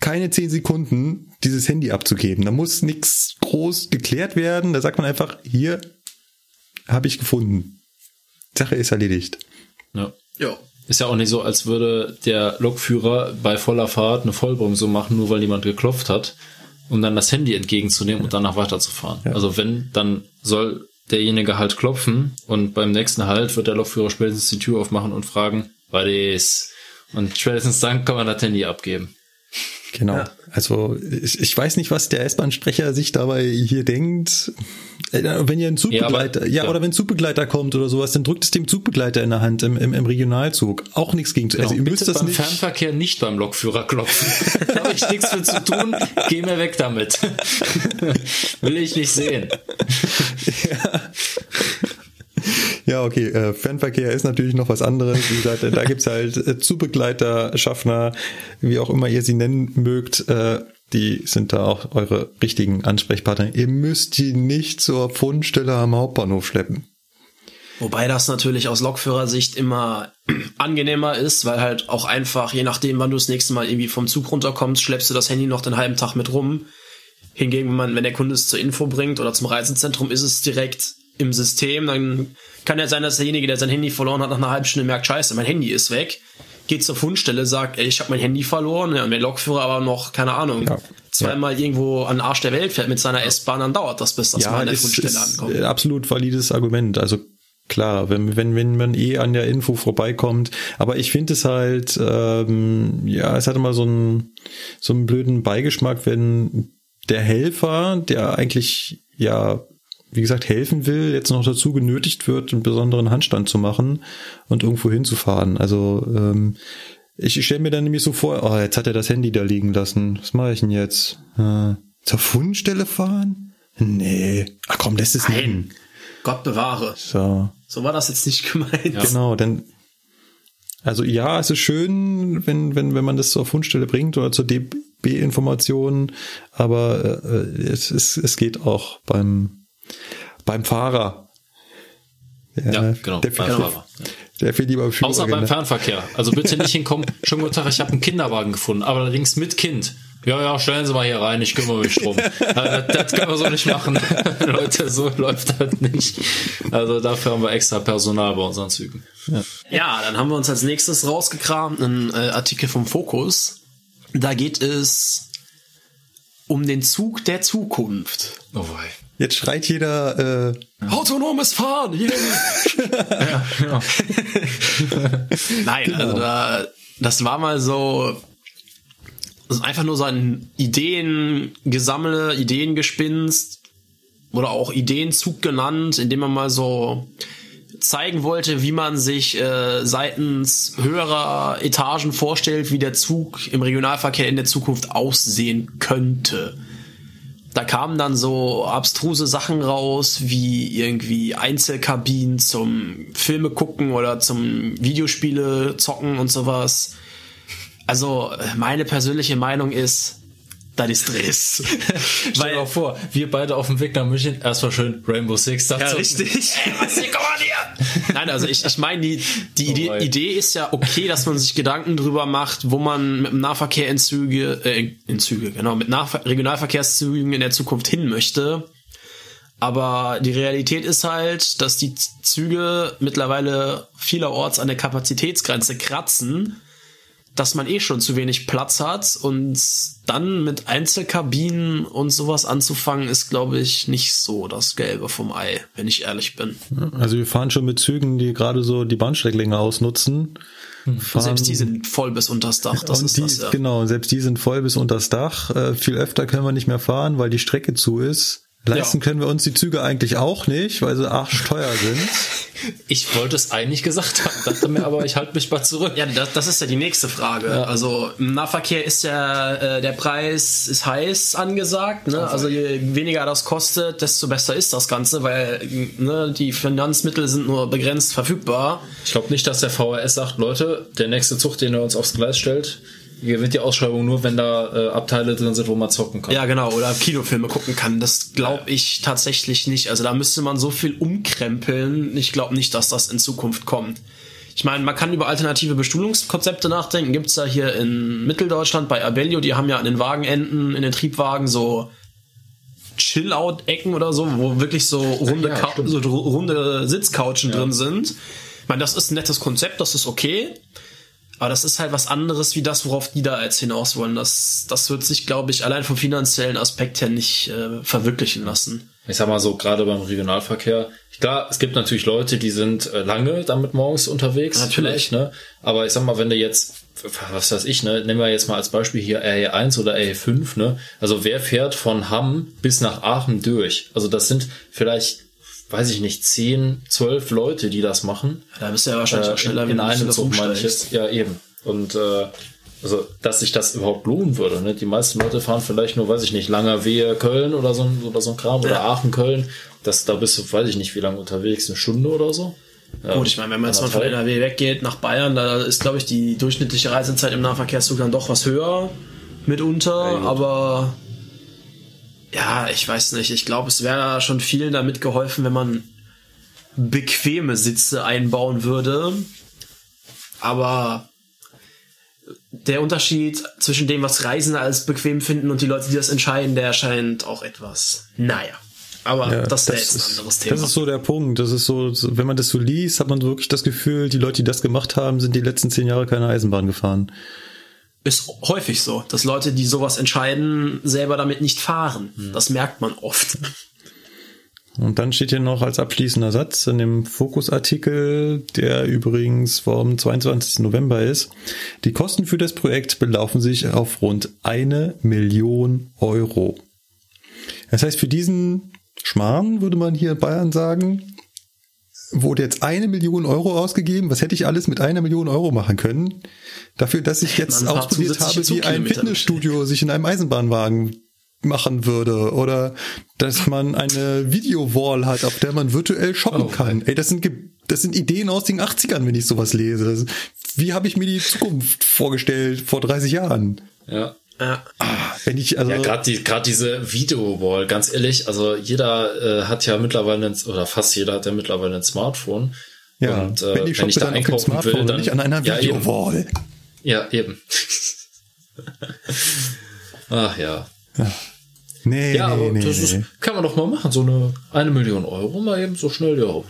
keine zehn Sekunden, dieses Handy abzugeben. Da muss nichts groß geklärt werden. Da sagt man einfach, hier habe ich gefunden. Sache ist erledigt. Ja. Ja. Ist ja auch nicht so, als würde der Lokführer bei voller Fahrt eine Vollbremsung machen, nur weil jemand geklopft hat, um dann das Handy entgegenzunehmen ja. und danach weiterzufahren. Ja. Also wenn, dann soll derjenige halt klopfen und beim nächsten Halt wird der Lokführer spätestens die Tür aufmachen und fragen, was ist? Und spätestens dann kann man das Handy abgeben. Genau. Ja. Also ich, ich weiß nicht, was der S-Bahn-Sprecher sich dabei hier denkt. Äh, wenn ihr ein Zugbegleiter, ja, aber, ja, oder wenn ein Zugbegleiter kommt oder sowas, dann drückt es dem Zugbegleiter in der Hand im, im, im Regionalzug. Auch nichts gegen. Genau, also ihr müsst das beim nicht. Fernverkehr nicht beim Lokführer klopfen. <laughs> da habe ich nichts für zu tun. Geh mir weg damit. <laughs> Will ich nicht sehen. <laughs> ja. Ja, okay. Äh, Fernverkehr ist natürlich noch was anderes. Wie gesagt, da gibt's halt äh, Zubegleiter, Schaffner, wie auch immer ihr sie nennen mögt. Äh, die sind da auch eure richtigen Ansprechpartner. Ihr müsst die nicht zur Fundstelle am Hauptbahnhof schleppen. Wobei das natürlich aus Lokführersicht immer <clears throat> angenehmer ist, weil halt auch einfach, je nachdem, wann du das nächste Mal irgendwie vom Zug runterkommst, schleppst du das Handy noch den halben Tag mit rum. Hingegen, wenn man, wenn der Kunde es zur Info bringt oder zum Reisezentrum, ist es direkt im System. Dann kann ja sein, dass derjenige, der sein Handy verloren hat, nach einer halben Stunde merkt, scheiße, mein Handy ist weg. Geht zur Fundstelle, sagt, ey, ich habe mein Handy verloren. Ja, und der Lokführer aber noch, keine Ahnung, ja. zweimal ja. irgendwo an den Arsch der Welt fährt mit seiner S-Bahn, dann dauert das, bis das ja, mal an der Fundstelle ankommt. Absolut valides Argument. Also klar, wenn, wenn, wenn man eh an der Info vorbeikommt. Aber ich finde es halt, ähm, ja, es hat immer so einen, so einen blöden Beigeschmack, wenn der Helfer, der eigentlich ja wie gesagt, helfen will, jetzt noch dazu genötigt wird, einen besonderen Handstand zu machen und irgendwo hinzufahren. Also ähm, ich stelle mir dann nämlich so vor, oh, jetzt hat er das Handy da liegen lassen. Was mache ich denn jetzt? Äh, zur Fundstelle fahren? Nee. Ach komm, lässt es nicht. Gott bewahre. So. So war das jetzt nicht gemeint. Ja. Genau, denn also ja, es ist schön, wenn, wenn, wenn man das zur Fundstelle bringt oder zur DB-Information, aber äh, es, es, es geht auch beim beim Fahrer. Ja, ja genau, der beim Fahrer. Der viel lieber Außer beim Fernverkehr. Also bitte nicht hinkommen. <laughs> Schönen guten Tag, ich habe einen Kinderwagen gefunden, aber allerdings mit Kind. Ja, ja, stellen Sie mal hier rein, ich kümmere mich drum. <laughs> das, das können wir so nicht machen. <laughs> Leute, so läuft das nicht. Also dafür haben wir extra Personal bei unseren Zügen. Ja, ja dann haben wir uns als nächstes rausgekramt einen äh, Artikel vom Fokus. Da geht es um den Zug der Zukunft. Oh wei. Jetzt schreit jeder äh, autonomes Fahren. Yeah. <laughs> ja, genau. Nein, genau. also da, das war mal so also einfach nur so ein Ideengesammle, Ideengespinst oder auch Ideenzug genannt, indem man mal so zeigen wollte, wie man sich äh, seitens höherer Etagen vorstellt, wie der Zug im Regionalverkehr in der Zukunft aussehen könnte. Da kamen dann so abstruse Sachen raus, wie irgendwie Einzelkabinen zum Filme gucken oder zum Videospiele zocken und sowas. Also meine persönliche Meinung ist, das ist Dress. <laughs> Stell dir mal vor, wir beide auf dem Weg nach München, erstmal schön Rainbow Six. Ja, richtig. Ey, was hier, komm mal hier. Nein, also ich, ich meine, die, die <laughs> oh, Idee, Idee, ist ja okay, dass man sich Gedanken drüber macht, wo man mit dem Nahverkehr in Züge, äh, in Züge, genau, mit Nah Regionalverkehrszügen in der Zukunft hin möchte. Aber die Realität ist halt, dass die Züge mittlerweile vielerorts an der Kapazitätsgrenze kratzen dass man eh schon zu wenig Platz hat und dann mit Einzelkabinen und sowas anzufangen, ist, glaube ich, nicht so das Gelbe vom Ei, wenn ich ehrlich bin. Also wir fahren schon mit Zügen, die gerade so die Bahnstrecklänge ausnutzen. Fahren, selbst die sind voll bis unters Dach. Das ist die, das, ja. Genau, selbst die sind voll bis unters Dach. Äh, viel öfter können wir nicht mehr fahren, weil die Strecke zu ist. Leisten ja. können wir uns die Züge eigentlich auch nicht, weil sie arschteuer sind. <laughs> Ich wollte es eigentlich gesagt haben, dachte mir aber, ich halte mich mal zurück. Ja, das, das ist ja die nächste Frage. Ja. Also im Nahverkehr ist ja äh, der Preis ist heiß angesagt. Ne? Also je weniger das kostet, desto besser ist das Ganze, weil ne, die Finanzmittel sind nur begrenzt verfügbar. Ich glaube nicht, dass der VRS sagt, Leute, der nächste Zug, den er uns aufs Gleis stellt, gewinnt die Ausschreibung nur, wenn da äh, Abteile drin sind, wo man zocken kann. Ja, genau, oder Kinofilme gucken kann. Das glaube ich tatsächlich nicht. Also da müsste man so viel umkrempeln. Ich glaube nicht, dass das in Zukunft kommt. Ich meine, man kann über alternative Bestuhlungskonzepte nachdenken. Gibt's da hier in Mitteldeutschland bei Abellio, die haben ja an den Wagenenden, in den Triebwagen so Chill-Out-Ecken oder so, wo wirklich so runde, ja, so runde Sitzcouchen ja. drin sind. Ich meine, das ist ein nettes Konzept, das ist okay. Aber das ist halt was anderes wie das, worauf die da jetzt hinaus wollen. Das, das wird sich, glaube ich, allein vom finanziellen Aspekt her nicht äh, verwirklichen lassen. Ich sag mal so, gerade beim Regionalverkehr. Klar, es gibt natürlich Leute, die sind äh, lange damit morgens unterwegs. Natürlich. Ne? Aber ich sag mal, wenn du jetzt, was weiß ich, ne, nehmen wir jetzt mal als Beispiel hier RE1 oder RE5, ne? Also wer fährt von Hamm bis nach Aachen durch? Also das sind vielleicht weiß ich nicht, zehn, zwölf Leute, die das machen. Da bist du ja wahrscheinlich äh, auch schneller, in, in einem Zug jetzt. Ja, eben. Und äh, also, dass sich das überhaupt lohnen würde. Ne? Die meisten Leute fahren vielleicht nur, weiß ich nicht, langer Wehe Köln oder so, oder so ein Kram ja. oder Aachen Köln. Das, da bist du, weiß ich nicht, wie lange unterwegs, eine Stunde oder so. Ja, Gut, ich meine, wenn man jetzt mal von NRW weggeht nach Bayern, da ist, glaube ich, die durchschnittliche Reisezeit im Nahverkehrszug dann doch was höher mitunter, ja, aber ja, ich weiß nicht. Ich glaube, es wäre schon vielen damit geholfen, wenn man bequeme Sitze einbauen würde. Aber der Unterschied zwischen dem, was Reisende als bequem finden und die Leute, die das entscheiden, der erscheint auch etwas, naja. Aber ja, das, das ist jetzt ein anderes Thema. Das ist so der Punkt. Das ist so, wenn man das so liest, hat man wirklich das Gefühl, die Leute, die das gemacht haben, sind die letzten zehn Jahre keine Eisenbahn gefahren ist häufig so, dass Leute, die sowas entscheiden, selber damit nicht fahren. Mhm. Das merkt man oft. Und dann steht hier noch als abschließender Satz in dem Fokusartikel, der übrigens vom 22. November ist, die Kosten für das Projekt belaufen sich auf rund eine Million Euro. Das heißt, für diesen Schmarrn würde man hier in Bayern sagen, wurde jetzt eine Million Euro ausgegeben. Was hätte ich alles mit einer Million Euro machen können? Dafür, dass ich jetzt ausprobiert habe, wie ein Fitnessstudio sich in einem Eisenbahnwagen machen würde oder dass man eine Videowall hat, auf der man virtuell shoppen oh. kann. Ey, das sind das sind Ideen aus den 80ern, wenn ich sowas lese. Das, wie habe ich mir die Zukunft vorgestellt vor 30 Jahren? Ja. Ja. Ah, wenn ich, also ja, gerade die, gerade diese Videowall, ganz ehrlich, also jeder äh, hat ja mittlerweile, ein, oder fast jeder hat ja mittlerweile ein Smartphone. Ja, und äh, wenn ich, wenn ich da einkaufen will, dann nicht an einer Videowall. Ja, eben. <laughs> Ja, eben. Ach ja. Nee, Ja, nee, aber nee, das nee. ist, kann man doch mal machen. So eine, eine Million Euro mal eben so schnell, ja.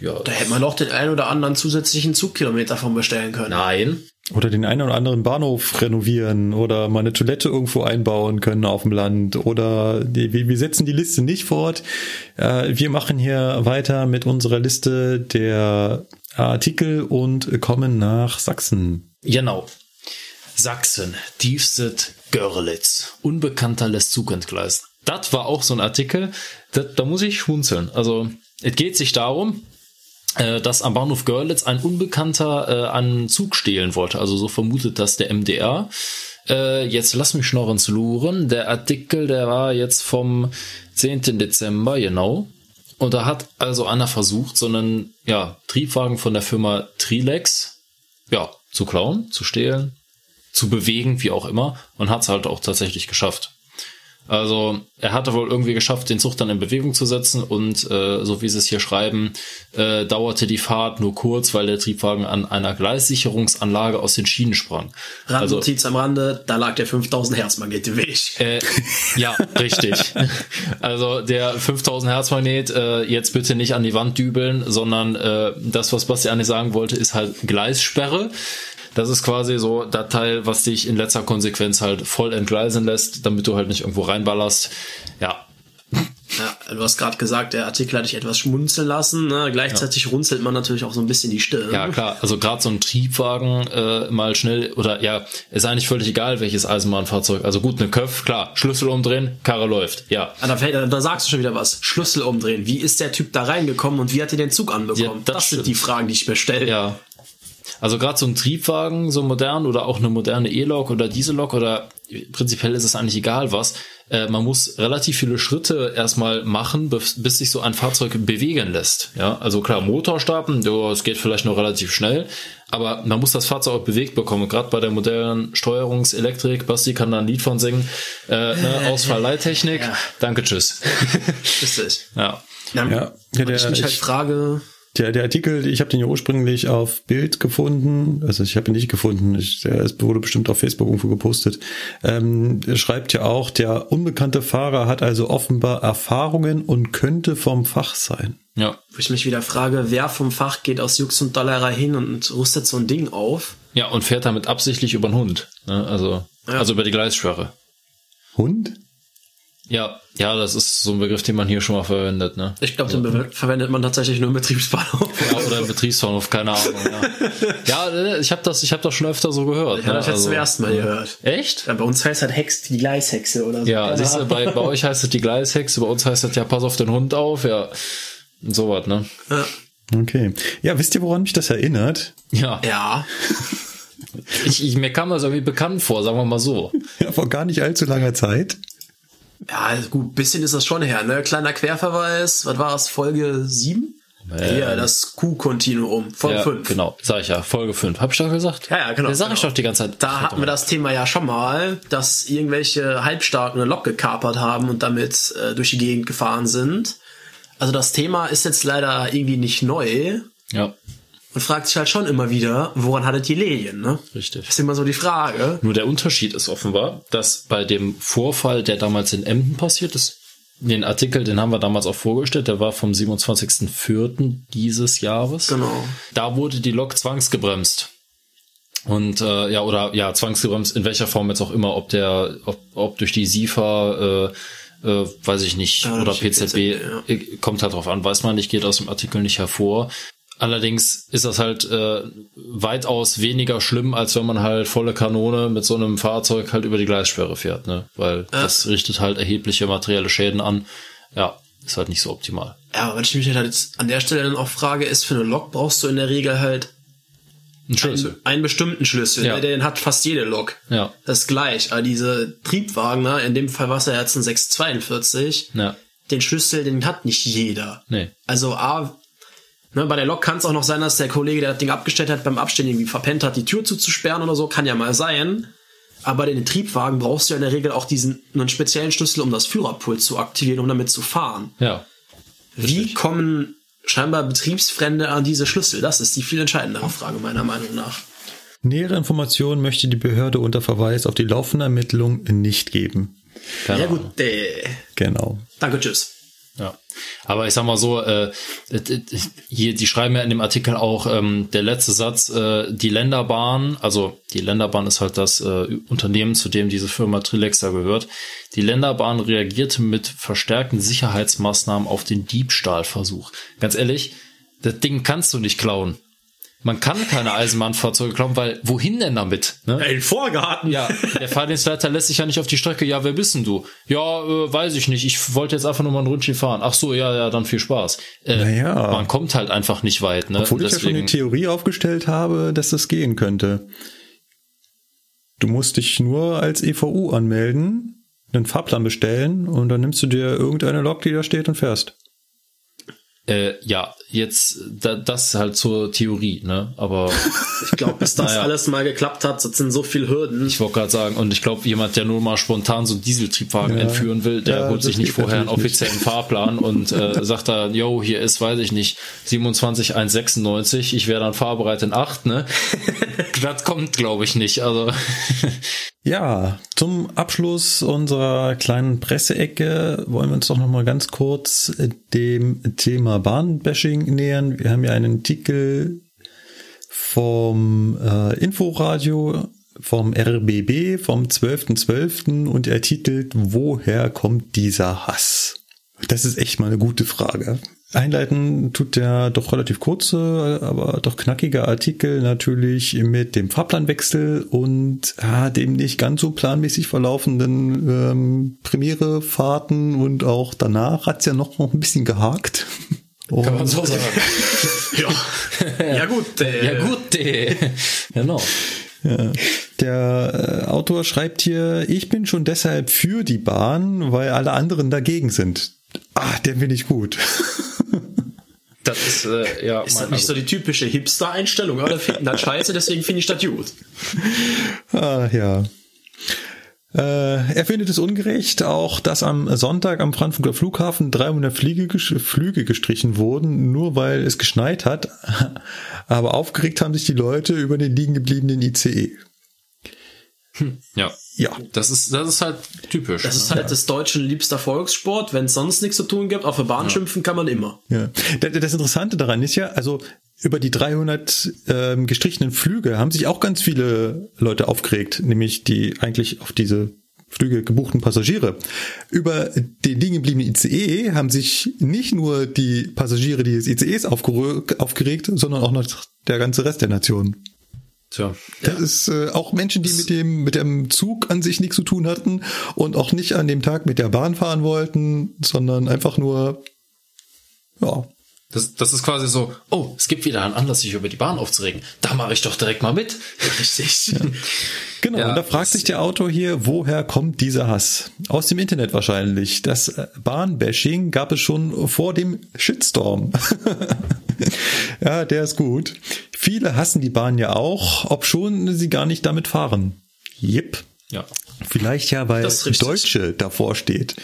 Ja. Da hätte man doch den einen oder anderen zusätzlichen Zugkilometer von bestellen können. Nein. Oder den einen oder anderen Bahnhof renovieren oder mal eine Toilette irgendwo einbauen können auf dem Land oder die, wir, setzen die Liste nicht fort. Äh, wir machen hier weiter mit unserer Liste der Artikel und kommen nach Sachsen. Genau. Sachsen, Diefstedt, Görlitz. Unbekannter lässt Zug entgleisen. Das war auch so ein Artikel, das, da muss ich schmunzeln. Also, es geht sich darum, dass am Bahnhof Görlitz ein Unbekannter äh, einen Zug stehlen wollte. Also so vermutet das der MDR. Äh, jetzt lass mich ins Luren. Der Artikel, der war jetzt vom 10. Dezember, genau. Und da hat also einer versucht, so einen ja, Triebwagen von der Firma Trilex ja, zu klauen, zu stehlen, zu bewegen, wie auch immer, und hat es halt auch tatsächlich geschafft. Also er hatte wohl irgendwie geschafft, den Zug dann in Bewegung zu setzen und äh, so wie sie es hier schreiben, äh, dauerte die Fahrt nur kurz, weil der Triebwagen an einer Gleissicherungsanlage aus den Schienen sprang. Also Randnotiz am Rande, da lag der 5000 Hertz Magnet im Weg. äh, ja, richtig. Also der 5000 Hertz Magnet äh, jetzt bitte nicht an die Wand dübeln, sondern äh, das, was Basti eigentlich sagen wollte, ist halt Gleissperre. Das ist quasi so das Teil, was dich in letzter Konsequenz halt voll entgleisen lässt, damit du halt nicht irgendwo reinballerst. Ja, Ja, du hast gerade gesagt, der Artikel hat dich etwas schmunzeln lassen. Ne? Gleichzeitig runzelt man natürlich auch so ein bisschen die Stirn. ja klar. Also gerade so ein Triebwagen äh, mal schnell oder ja, ist eigentlich völlig egal, welches Eisenbahnfahrzeug. Also gut, eine Köpf, klar, Schlüssel umdrehen, Karre läuft. Ja, Ah, Da, fällt, da sagst du schon wieder was. Schlüssel umdrehen. Wie ist der Typ da reingekommen und wie hat er den Zug anbekommen? Ja, das das sind die Fragen, die ich mir stelle. Ja. Also gerade so ein Triebwagen, so modern oder auch eine moderne E-Lok oder Diesellok oder prinzipiell ist es eigentlich egal was. Äh, man muss relativ viele Schritte erstmal machen, bis, bis sich so ein Fahrzeug bewegen lässt. Ja, also klar, Motor starten, ja, es geht vielleicht noch relativ schnell, aber man muss das Fahrzeug auch bewegt bekommen. Gerade bei der modernen Steuerungselektrik, Basti kann da ein Lied von singen, äh, ne, <laughs> Ausfallleittechnik. Ja. Danke, tschüss. Richtig. <laughs> ja. Ja, Ja, der- ich mich halt ich- frage, Der, der Artikel, ich habe den ja ursprünglich auf Bild gefunden, also ich habe ihn nicht gefunden, ich, der wurde bestimmt auf Facebook irgendwo gepostet. Ähm, er schreibt ja auch, der unbekannte Fahrer hat also offenbar Erfahrungen und könnte vom Fach sein. Ja. wo ich mich wieder frage, wer vom Fach geht aus Jux und Dollerei hin und rüstet so ein Ding auf? Ja, und fährt damit absichtlich über den Hund. Ne? Also, Ja. also über die Gleissperre. Hund? Ja, ja, das ist so ein Begriff, den man hier schon mal verwendet, ne? Ich glaube, den be- verwendet man tatsächlich nur im Betriebsbahnhof. <laughs> Ja, oder im Betriebsbahnhof, keine Ahnung. Ja, ja äh, ich habe das, ich habe das schon öfter so gehört. Ich habe ne? das jetzt Also- zum ersten Mal gehört. Echt? Ja, bei uns heißt halt Hex die Gleishexe oder so. Ja, siehst du, bei, bei euch heißt es die Gleishexe, bei uns heißt es ja, pass auf den Hund auf, ja. Und sowas, ne? Ja. Okay. Ja, wisst ihr, woran mich das erinnert? Ja. ja. Ich, ich, mir kam das irgendwie bekannt vor, sagen wir mal so. <laughs> Ja, vor gar nicht allzu langer Zeit. Ja, gut, bisschen ist das schon her, ne? Kleiner Querverweis, was war das, Folge 7? Ja, das Q-Kontinuum, Folge Ja, 5. genau, sag ich ja, Folge 5. Hab ich doch gesagt? Ja, ja, genau, Da sag ich genau. doch die ganze Zeit. Da hatten wir das Thema ja schon mal, dass irgendwelche Halbstarken eine Lok gekapert haben und damit äh, durch die Gegend gefahren sind. Also das Thema ist jetzt leider irgendwie nicht neu Ja, und fragt sich halt schon immer wieder, woran hattet ihr Lelien, ne? richtig. Ist immer so die Frage. Nur der Unterschied ist offenbar, dass bei dem Vorfall, der damals in Emden passiert ist, den Artikel, den haben wir damals auch vorgestellt, der war vom 27.04. dieses Jahres. Genau. Da wurde die Lok zwangsgebremst. Und äh, ja, oder ja, zwangsgebremst, in welcher Form jetzt auch immer, ob der, ob, ob durch die SIFA, äh, äh, weiß ich nicht, Ja, oder die PZB, PZB, äh, kommt halt drauf an, weiß man nicht, geht aus dem Artikel nicht hervor. Allerdings ist das halt äh, weitaus weniger schlimm, als wenn man halt volle Kanone mit so einem Fahrzeug halt über die Gleissperre fährt, ne? Weil das richtet halt erhebliche materielle Schäden an. Ja, ist halt nicht so optimal. Ja, aber was ich mich halt jetzt an der Stelle dann auch frage, ist, für eine Lok brauchst du in der Regel halt Ein Schlüssel. einen bestimmten Schlüssel. Ja. Ne? Den hat fast jede Lok. Ja. Das ist gleich. Aber diese Triebwagen, ne? in dem Fall war es ja jetzt ein 642, Ja. den Schlüssel, den hat nicht jeder. Nee. Also A, ne, bei der Lok kann es auch noch sein, dass der Kollege, der das Ding abgestellt hat, beim Abstellen irgendwie verpennt hat, die Tür zuzusperren oder so, kann ja mal sein. Aber bei den Triebwagen brauchst du ja in der Regel auch diesen einen speziellen Schlüssel, um das Führerpult zu aktivieren, um damit zu fahren. Ja. Wie kommen scheinbar Betriebsfremde an diese Schlüssel? Das ist die viel entscheidendere Frage meiner Meinung nach. Nähere Informationen möchte die Behörde unter Verweis auf die laufende Ermittlung nicht geben. Keine Ja Ahnung. gut, äh, Genau. danke, tschüss. Ja. Aber ich sag mal so, äh, hier, die schreiben ja in dem Artikel auch, ähm, der letzte Satz, äh, die Länderbahn, also die Länderbahn ist halt das äh, Unternehmen, zu dem diese Firma Trilexa gehört. Die Länderbahn reagierte mit verstärkten Sicherheitsmaßnahmen auf den Diebstahlversuch. Ganz ehrlich, das Ding kannst du nicht klauen. Man kann keine Eisenbahnfahrzeuge klauen, weil wohin denn damit? Ne? Ja, in den Vorgarten. Ja, der Fahrdienstleiter lässt sich ja nicht auf die Strecke. Ja, wer bist denn du? Ja, äh, weiß ich nicht. Ich wollte jetzt einfach nur mal ein Rundchen fahren. Ach so, ja, ja, dann viel Spaß. Äh, Naja. Man kommt halt einfach nicht weit. Ne? Obwohl ich ja schon die Theorie aufgestellt habe, dass das gehen könnte. Du musst dich nur als EVU anmelden, einen Fahrplan bestellen und dann nimmst du dir irgendeine Lok, die da steht und fährst. Äh, ja, jetzt da, das halt zur Theorie, ne? Aber <laughs> Ich glaube, bis das Naja. alles mal geklappt hat, das sind so viele Hürden. ich wollte gerade sagen, und ich glaube, jemand, der nur mal spontan so einen Dieseltriebwagen Ja. entführen will, der Ja, holt sich nicht vorher einen natürlich nicht. offiziellen Fahrplan und äh, <laughs> sagt da, yo, hier ist, weiß ich nicht, 27196, ich wäre dann fahrbereit in 8, ne? <laughs> das kommt, glaube ich, nicht. Also Ja, zum Abschluss unserer kleinen Presseecke wollen wir uns doch noch mal ganz kurz dem Thema Bahnbashing nähern. Wir haben ja einen Artikel vom äh, Inforadio vom RBB vom 12.12. und er titelt Woher kommt dieser Hass? Das ist echt mal eine gute Frage. Einleiten tut der doch relativ kurze, aber doch knackige Artikel natürlich mit dem Fahrplanwechsel und ah, dem nicht ganz so planmäßig verlaufenden ähm, Premierefahrten und auch danach hat's ja noch, noch ein bisschen gehakt. <laughs> kann man Und- so sagen. <laughs> ja. ja gut, äh, Ja gut, äh, <laughs> genau. Der äh, Autor schreibt hier, ich bin schon deshalb für die Bahn, weil alle anderen dagegen sind. Ah, der finde ich gut. Das ist äh, ja Ist das nicht so die typische Hipster-Einstellung? Alle finden das scheiße, deswegen finde ich das gut. <laughs> Ah, ja. Äh, er findet es ungerecht, auch dass am Sonntag am Frankfurter Flughafen 300 Fliege, Flüge gestrichen wurden, nur weil es geschneit hat. <laughs> Aber aufgeregt haben sich die Leute über den liegen gebliebenen ICE. ja. Ja. Das ist das ist halt typisch. Das ne? ist halt des Deutschen liebster Volkssport. Wenn es sonst nichts zu tun gibt, auf der Bahn schimpfen kann man immer. Ja. Das Interessante daran ist ja, also über die 300 ähm, gestrichenen Flüge haben sich auch ganz viele Leute aufgeregt, nämlich die eigentlich auf diese Flüge gebuchten Passagiere. Über den liegen gebliebenen ICE haben sich nicht nur die Passagiere des ICEs aufgeregt, sondern auch noch der ganze Rest der Nation. Tja. Das ist äh, auch Menschen, die mit dem mit dem Zug an sich nichts zu tun hatten und auch nicht an dem Tag mit der Bahn fahren wollten, sondern einfach nur ja, Das, das ist quasi so, oh, es gibt wieder einen Anlass, sich über die Bahn aufzuregen. Da mache ich doch direkt mal mit. Richtig. Genau, Ja, und da fragt das- sich der Autor hier, woher kommt dieser Hass? Aus dem Internet wahrscheinlich. Das äh, Bahnbashing gab es schon vor dem Shitstorm. <laughs> ja, der ist gut. Viele hassen die Bahn ja auch, ob schon sie gar nicht damit fahren. Jep. Ja. Vielleicht ja, weil. Deutsche davor steht.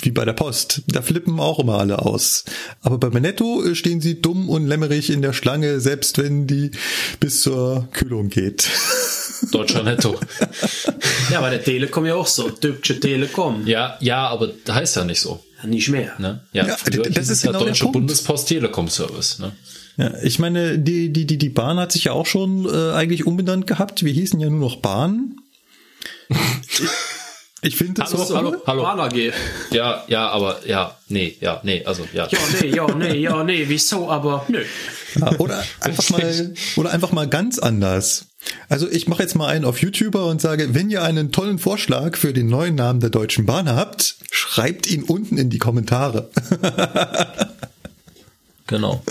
Wie bei der Post. Da flippen auch immer alle aus. Aber bei Manetto äh, stehen sie dumm und lämmerig in der Schlange, selbst wenn die bis zur Kühlung geht. <laughs> Deutscher Netto. Ja, bei der Telekom ja auch so. Deutsche Telekom. Ja, ja, aber das heißt ja nicht so. Ja, nicht mehr. Ne? Ja, Ja, das ist ja genau der Deutsche Punkt. Bundespost Telekom Service. Ne? Ja, ich meine, die, die, die, die Bahn hat sich ja auch schon äh, eigentlich umbenannt gehabt. Wir hießen ja nur noch Bahn. <laughs> Ich finde das Hallo, auch. hallo, hallo. Bahn AG. Ja, ja, aber ja, nee, ja, nee, also ja. Ja, nee, ja, nee, ja, nee, wieso, aber nö. Ja, oder einfach mal oder einfach mal ganz anders. Also ich mache jetzt mal einen auf YouTuber und sage, wenn ihr einen tollen Vorschlag für den neuen Namen der Deutschen Bahn habt, schreibt ihn unten in die Kommentare. <laughs> Genau.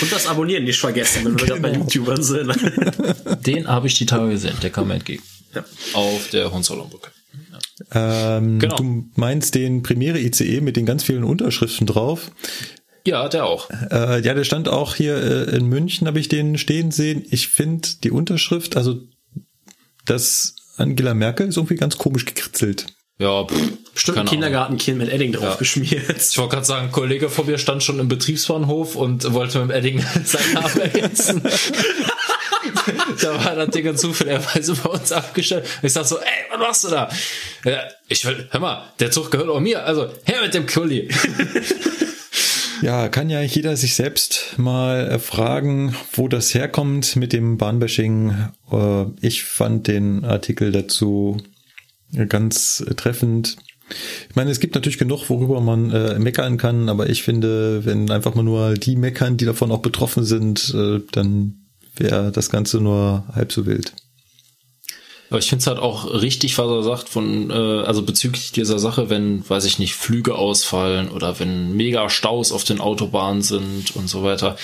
Und das Abonnieren nicht vergessen, wenn wir gerade bei YouTubern sind. Den habe ich die Tage gesehen, der kam mir entgegen. Ja. Auf der Hohenzollernbrücke. Ähm, Genau. Du meinst den Premiere ICE mit den ganz vielen Unterschriften drauf. Ja, der auch. Äh, ja, der stand auch hier äh, in München, habe ich den stehen sehen. Ich finde die Unterschrift, also das Angela Merkel ist irgendwie ganz komisch gekritzelt. Ja, pff, Bestimmt. Kindergartenkind mit Edding drauf geschmiert. Ich wollte gerade sagen, ein Kollege von mir stand schon im Betriebsbahnhof und wollte mit dem Edding <laughs> seinen Namen ergänzen. <laughs> <laughs> da war das Ding zufälligerweise bei uns abgestellt. Ich sag so, ey, was machst du da? Ich will, hör mal, der Zug gehört auch mir, also her mit dem Kuli. <laughs> Ja, kann ja jeder sich selbst mal fragen, wo das herkommt mit dem Bahnbashing. Äh, ich fand den Artikel dazu ganz treffend. Ich meine, es gibt natürlich genug, worüber man äh, meckern kann, aber ich finde, wenn einfach mal nur die meckern, die davon auch betroffen sind, äh, dann wäre das Ganze nur halb so wild. Aber ich finde es halt auch richtig, was er sagt, von, äh, also bezüglich dieser Sache, wenn, weiß ich nicht, Flüge ausfallen oder wenn mega Staus auf den Autobahnen sind und so weiter.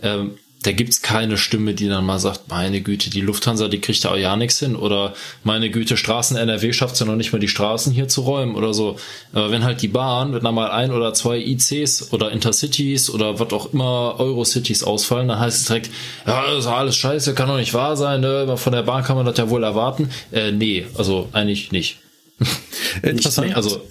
Ähm, da gibt's keine Stimme, die dann mal sagt, meine Güte, die Lufthansa, die kriegt da auch ja nichts hin oder meine Güte, Straßen NRW schafft ja noch nicht mal die Straßen hier zu räumen oder so. Aber wenn halt die Bahn, wenn da mal ein oder zwei ICs oder Intercities oder was auch immer Eurocities ausfallen, dann heißt es direkt, ja, das ist alles scheiße, kann doch nicht wahr sein, ne? von der Bahn kann man das ja wohl erwarten. Äh, nee, also eigentlich nicht. <laughs> Interessant. Nicht, also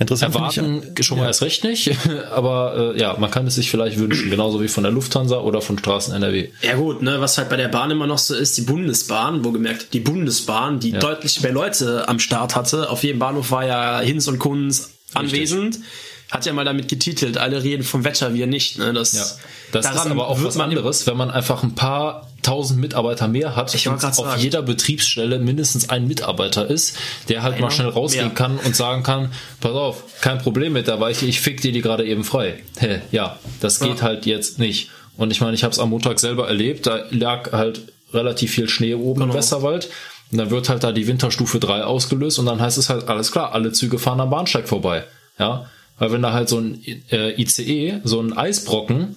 Interessant Erwarten ich, schon mal ja. erst recht nicht, <laughs> aber äh, ja, man kann es sich vielleicht wünschen, genauso wie von der Lufthansa oder von Straßen NRW. Ja gut, ne, was halt bei der Bahn immer noch so ist, die Bundesbahn, wo gemerkt, die Bundesbahn, die ja. deutlich mehr Leute am Start hatte. Auf jedem Bahnhof war ja Hinz und Kunz anwesend. Richtig hat ja mal damit getitelt, alle reden vom Wetter, wir nicht. Ne? Das, ja, das ist aber auch was anderes, wenn man einfach ein paar tausend Mitarbeiter mehr hat ich und auf sagen. jeder Betriebsstelle mindestens ein Mitarbeiter ist, der halt Einer mal schnell rausgehen mehr. kann und sagen kann, pass auf, kein Problem mit der Weiche, ich fick dir die gerade eben frei. Hä, ja, das geht ja. halt jetzt nicht. Und ich meine, ich habe es am Montag selber erlebt, da lag halt relativ viel Schnee oben genau. im Westerwald. Und dann wird halt da die Winterstufe 3 ausgelöst und dann heißt es halt, alles klar, alle Züge fahren am Bahnsteig vorbei. Ja, weil wenn da halt so ein äh, ICE, so ein Eisbrocken,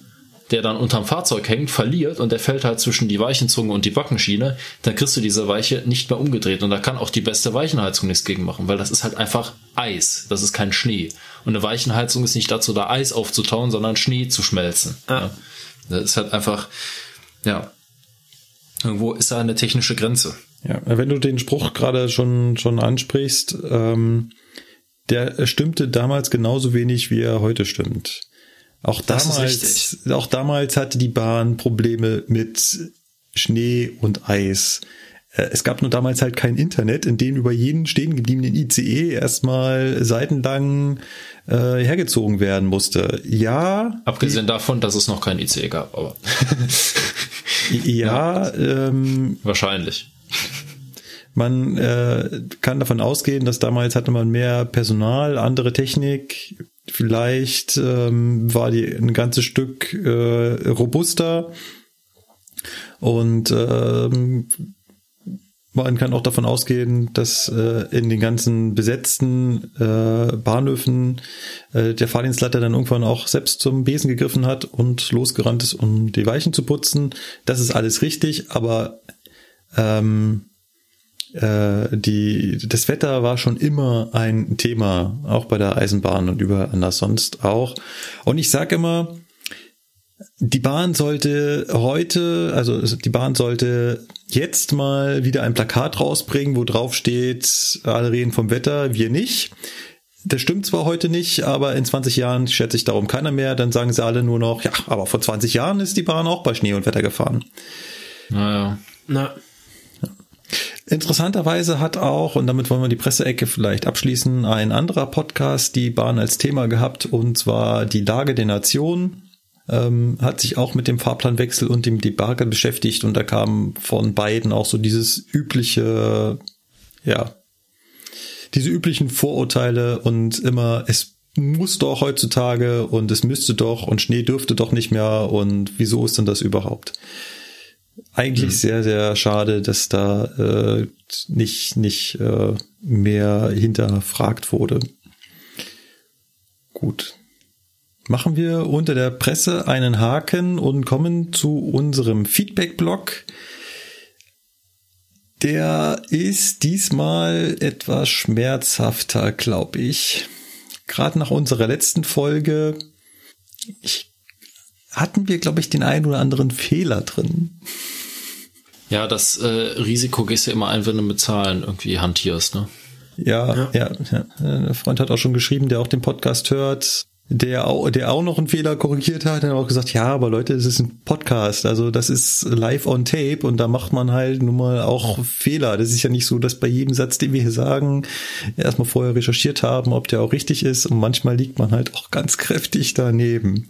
der dann unterm Fahrzeug hängt, verliert und der fällt halt zwischen die Weichenzunge und die Backenschiene, dann kriegst du diese Weiche nicht mehr umgedreht. Und da kann auch die beste Weichenheizung nichts gegen machen, weil das ist halt einfach Eis. Das ist kein Schnee. Und eine Weichenheizung ist nicht dazu da, Eis aufzutauen, sondern Schnee zu schmelzen. Ah. Ja. Das ist halt einfach, ja. Irgendwo ist da eine technische Grenze. Ja, wenn du den Spruch gerade schon, schon ansprichst, ähm, der stimmte damals genauso wenig, wie er heute stimmt. Auch damals, auch damals hatte die Bahn Probleme mit Schnee und Eis. Äh, es gab nur damals halt kein Internet, in dem über jeden stehen gebliebenen ICE erstmal seitenlang äh, hergezogen werden musste. Ja. Abgesehen davon, dass es noch kein ICE gab, aber. <laughs> ja, ja. Ähm, wahrscheinlich. Man äh, kann davon ausgehen, dass damals hatte man mehr Personal, andere Technik. Vielleicht ähm, war die ein ganzes Stück äh, robuster und ähm, man kann auch davon ausgehen, dass äh, in den ganzen besetzten äh, Bahnhöfen äh, der Fahrdienstleiter dann irgendwann auch selbst zum Besen gegriffen hat und losgerannt ist, um die Weichen zu putzen. Das ist alles richtig, aber ähm, äh, die, das Wetter war schon immer ein Thema, auch bei der Eisenbahn und überall anders sonst auch. Und ich sage immer, die Bahn sollte heute, also die Bahn sollte jetzt mal wieder ein Plakat rausbringen, wo drauf steht, alle reden vom Wetter, wir nicht. Das stimmt zwar heute nicht, aber in 20 Jahren schätze ich darum keiner mehr. Dann sagen sie alle nur noch, ja, aber vor 20 Jahren ist die Bahn auch bei Schnee und Wetter gefahren. Naja. Na. Interessanterweise hat auch, und damit wollen wir die Presseecke vielleicht abschließen, ein anderer Podcast die Bahn als Thema gehabt, und zwar die Lage der Nation. Ähm, hat sich auch mit dem Fahrplanwechsel und dem Debakel beschäftigt und da kam von beiden auch so dieses übliche, ja, diese üblichen Vorurteile und immer, es muss doch heutzutage und es müsste doch und Schnee dürfte doch nicht mehr und wieso ist denn das überhaupt? Eigentlich mhm. sehr, sehr schade, dass da äh, nicht, nicht äh, mehr hinterfragt wurde. Gut. Machen wir unter der Presse einen Haken und kommen zu unserem Feedback-Blog. Der ist diesmal etwas schmerzhafter, glaube ich. Gerade nach unserer letzten Folge. Ich hatten wir, glaube ich, den einen oder anderen Fehler drin. Ja, das äh, Risiko gehst du immer ein, wenn du mit Zahlen irgendwie hantierst, ne? Ja, ja, ja, ja. Ein Freund hat auch schon geschrieben, der auch den Podcast hört. der auch, der auch noch einen Fehler korrigiert hat, hat auch gesagt, ja, aber Leute, es ist ein Podcast, also das ist live on tape und da macht man halt nun mal auch Fehler. Das ist ja nicht so, dass bei jedem Satz, den wir hier sagen, erstmal vorher recherchiert haben, ob der auch richtig ist und manchmal liegt man halt auch ganz kräftig daneben.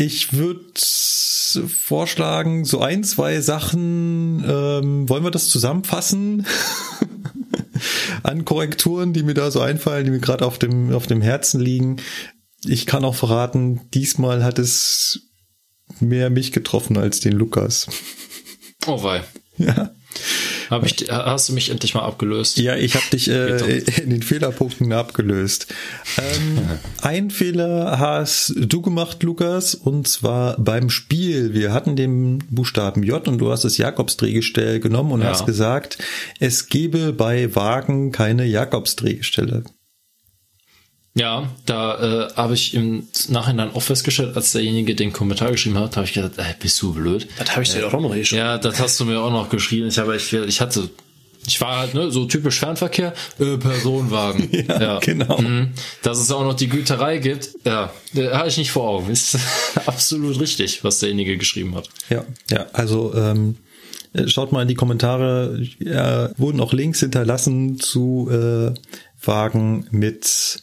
Ich würde vorschlagen, so ein, zwei Sachen, ähm, wollen wir das zusammenfassen? <laughs> An Korrekturen, die mir da so einfallen, die mir gerade auf dem, auf dem Herzen liegen. Ich kann auch verraten, diesmal hat es mehr mich getroffen als den Lukas. Oh wei. Ja. Hab ich, hast du mich endlich mal abgelöst? Ja, ich habe dich äh, <laughs> in den Fehlerpunkten abgelöst. Ähm, <laughs> ein Fehler hast du gemacht, Lukas, und zwar beim Spiel. Wir hatten den Buchstaben J und du hast das Jakobsdrehgestell genommen und Ja. hast gesagt, es gebe bei Wagen keine Jakobsdrehgestelle. Ja, da äh, habe ich im Nachhinein auch festgestellt, als derjenige den Kommentar geschrieben hat, habe ich gedacht, ey, bist du blöd? Das habe ich dir doch auch noch hier schon. Ja, das hast du mir auch noch geschrieben. Ich habe, ich, ich hatte, ich war halt ne, so typisch Fernverkehr, äh, Personenwagen. <laughs> Ja, genau. Mhm. Dass es auch noch die Güterei gibt, ja, äh, habe ich nicht vor Augen. Ist <laughs> absolut richtig, was derjenige geschrieben hat. Ja, ja, also ähm, schaut mal in die Kommentare, ja, wurden auch Links hinterlassen zu äh, Wagen mit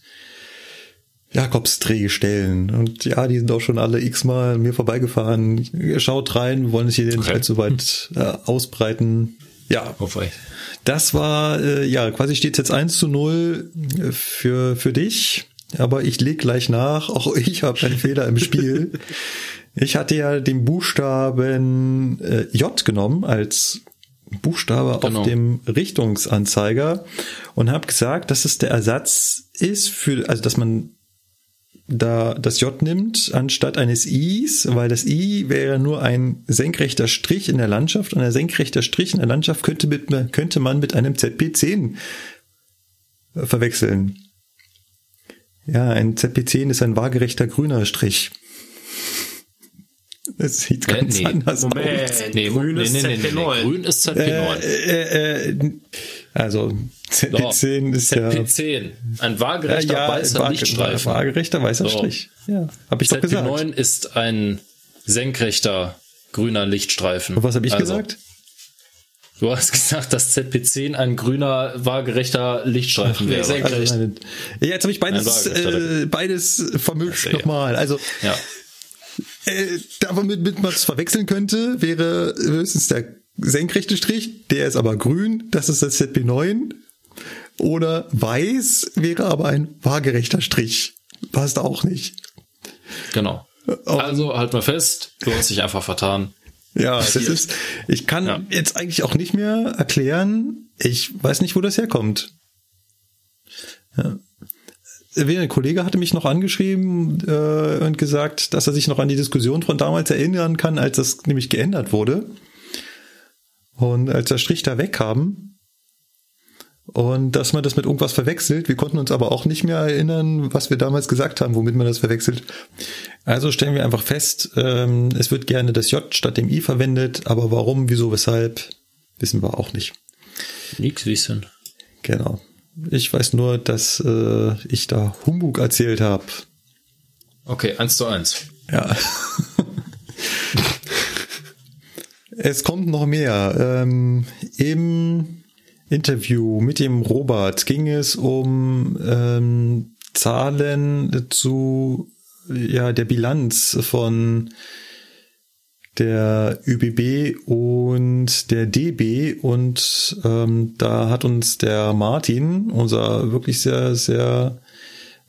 Jakobsdrehgestellen. Und ja, die sind auch schon alle x-mal mir vorbeigefahren. Schaut rein, wir wollen es hier nicht Okay. allzu weit äh, ausbreiten. Ja, Wobei. das war, äh, ja, quasi steht jetzt 1 zu 0 für, für dich. Aber ich leg gleich nach. Auch <laughs> ich habe einen Fehler im Spiel. <laughs> Ich hatte ja den Buchstaben äh, J genommen als Buchstabe Genau. auf dem Richtungsanzeiger und habe gesagt, dass es der Ersatz ist für, also dass man da das J nimmt anstatt eines Is, weil das I wäre nur ein senkrechter Strich in der Landschaft und ein senkrechter Strich in der Landschaft könnte, mit, könnte man mit einem ZP10 verwechseln. Ja, ein ZP10 ist ein waagerechter grüner Strich. Das sieht Äh, ganz nee. anders aus. Moment, Nee, grün nee, ist nee, nee, nee, ZP9. nee. Grün ist ZP9. Äh, äh, also ZP10 ist ja ZP10. Ein waagerechter weißer waage- Lichtstreifen. Waagerechter weißer So. Strich. Ja, habe ich doch gesagt. ZP9 ist ein senkrechter grüner Lichtstreifen. Und was habe ich Also, gesagt? Du hast gesagt, dass ZP10 ein grüner waagerechter Lichtstreifen wäre. senkrecht. Also, ja, jetzt habe ich beides, äh, beides vermischt ja. nochmal. Also Ja. äh, damit mit man es verwechseln könnte, wäre höchstens der senkrechte Strich, der ist aber grün, das ist das ZP9. Oder weiß wäre aber ein waagerechter Strich. Passt auch nicht. Genau. Also halt mal fest, du hast dich einfach vertan. Ja, das ist, ich kann Ja. jetzt eigentlich auch nicht mehr erklären. Ich weiß nicht, wo das herkommt. Ja. Ein Kollege hatte mich noch angeschrieben äh, und gesagt, dass er sich noch an die Diskussion von damals erinnern kann, als das nämlich geändert wurde. Und als der Strich da wegkam. Und dass man das mit irgendwas verwechselt. Wir konnten uns aber auch nicht mehr erinnern, was wir damals gesagt haben, womit man das verwechselt. Also stellen wir einfach fest, ähm, es wird gerne das J statt dem I verwendet, aber warum, wieso, weshalb, wissen wir auch nicht. Nix wissen. Genau. Ich weiß nur, dass äh, ich da Humbug erzählt habe. Okay, eins zu eins. Ja. <laughs> es kommt noch mehr. Ähm, Im Interview mit dem Robert ging es um ähm, Zahlen zu ja der Bilanz von der ÜBB und der DB und ähm, da hat uns der Martin, unser wirklich sehr, sehr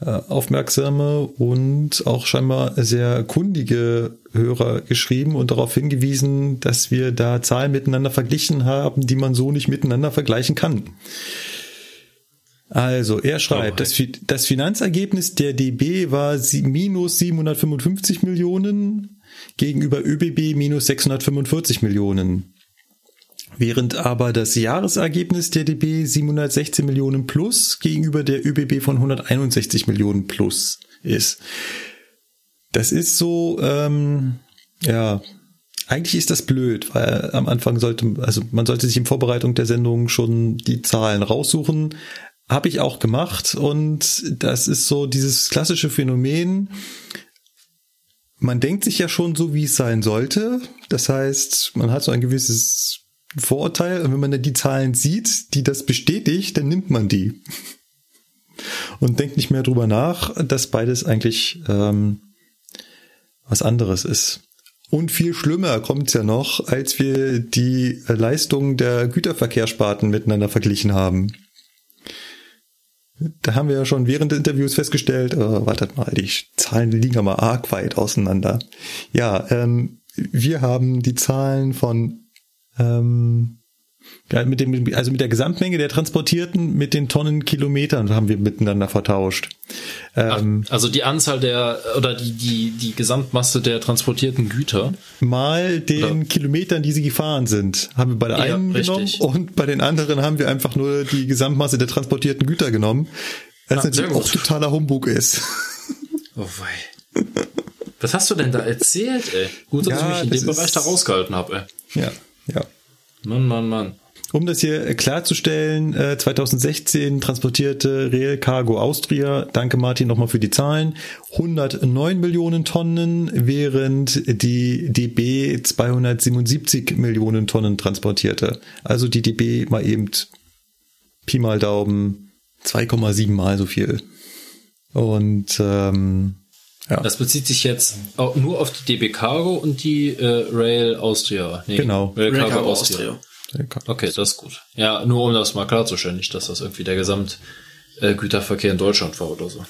aufmerksame und auch scheinbar sehr kundige Hörer geschrieben und darauf hingewiesen, dass wir da Zahlen miteinander verglichen haben, die man so nicht miteinander vergleichen kann. Also, er schreibt, das, das Finanzergebnis der DB war minus 755 Millionen gegenüber ÖBB minus 645 Millionen. Während aber das Jahresergebnis der DB 716 Millionen plus gegenüber der ÖBB von 161 Millionen plus ist. Das ist so, ähm, ja, eigentlich ist das blöd, weil am Anfang sollte, also man sollte sich in Vorbereitung der Sendung schon die Zahlen raussuchen. habe ich auch gemacht und das ist so dieses klassische Phänomen. Man denkt sich ja schon so, wie es sein sollte. Das heißt, man hat so ein gewisses Vorurteil und wenn man dann die Zahlen sieht, die das bestätigt, dann nimmt man die und denkt nicht mehr drüber nach, dass beides eigentlich ähm, was anderes ist. Und viel schlimmer kommt's ja noch, als wir die Leistungen der Güterverkehrssparten miteinander verglichen haben. Da haben wir ja schon während des Interviews festgestellt, äh, wartet mal, die Zahlen liegen ja mal arg weit auseinander. Ja, ähm, wir haben die Zahlen von ähm, ja, mit dem, also mit der Gesamtmenge der Transportierten mit den Tonnen Kilometern haben wir miteinander vertauscht. Ähm, Ach, also die Anzahl der oder die, die, die Gesamtmasse der transportierten Güter. Mal den oder? Kilometern, die sie gefahren sind, haben wir bei der einen ja, genommen und bei den anderen haben wir einfach nur die Gesamtmasse der transportierten Güter genommen. Was ja, natürlich auch totaler Humbug ist. Oh wei. Was hast du denn da erzählt, ey? Gut, dass ja, ich mich in dem Bereich da rausgehalten habe, ey. Ja, ja. Mann, Mann, Mann. Um das hier klarzustellen, 2016 äh, transportierte Rail Cargo Austria, danke Martin nochmal für die Zahlen, 109 Millionen Tonnen, während die DB 277 Millionen Tonnen transportierte. Also die DB mal eben Pi mal Daumen 2,7 mal so viel. Und ähm, ja. Das bezieht sich jetzt auch nur auf die DB Cargo und die äh, Rail Austria. Nee, genau. Rail Cargo, Rail Cargo Austria. Austria. Okay, das ist gut. Ja, nur um das mal klarzustellen, nicht, dass das irgendwie der Gesamtgüterverkehr in Deutschland war oder so.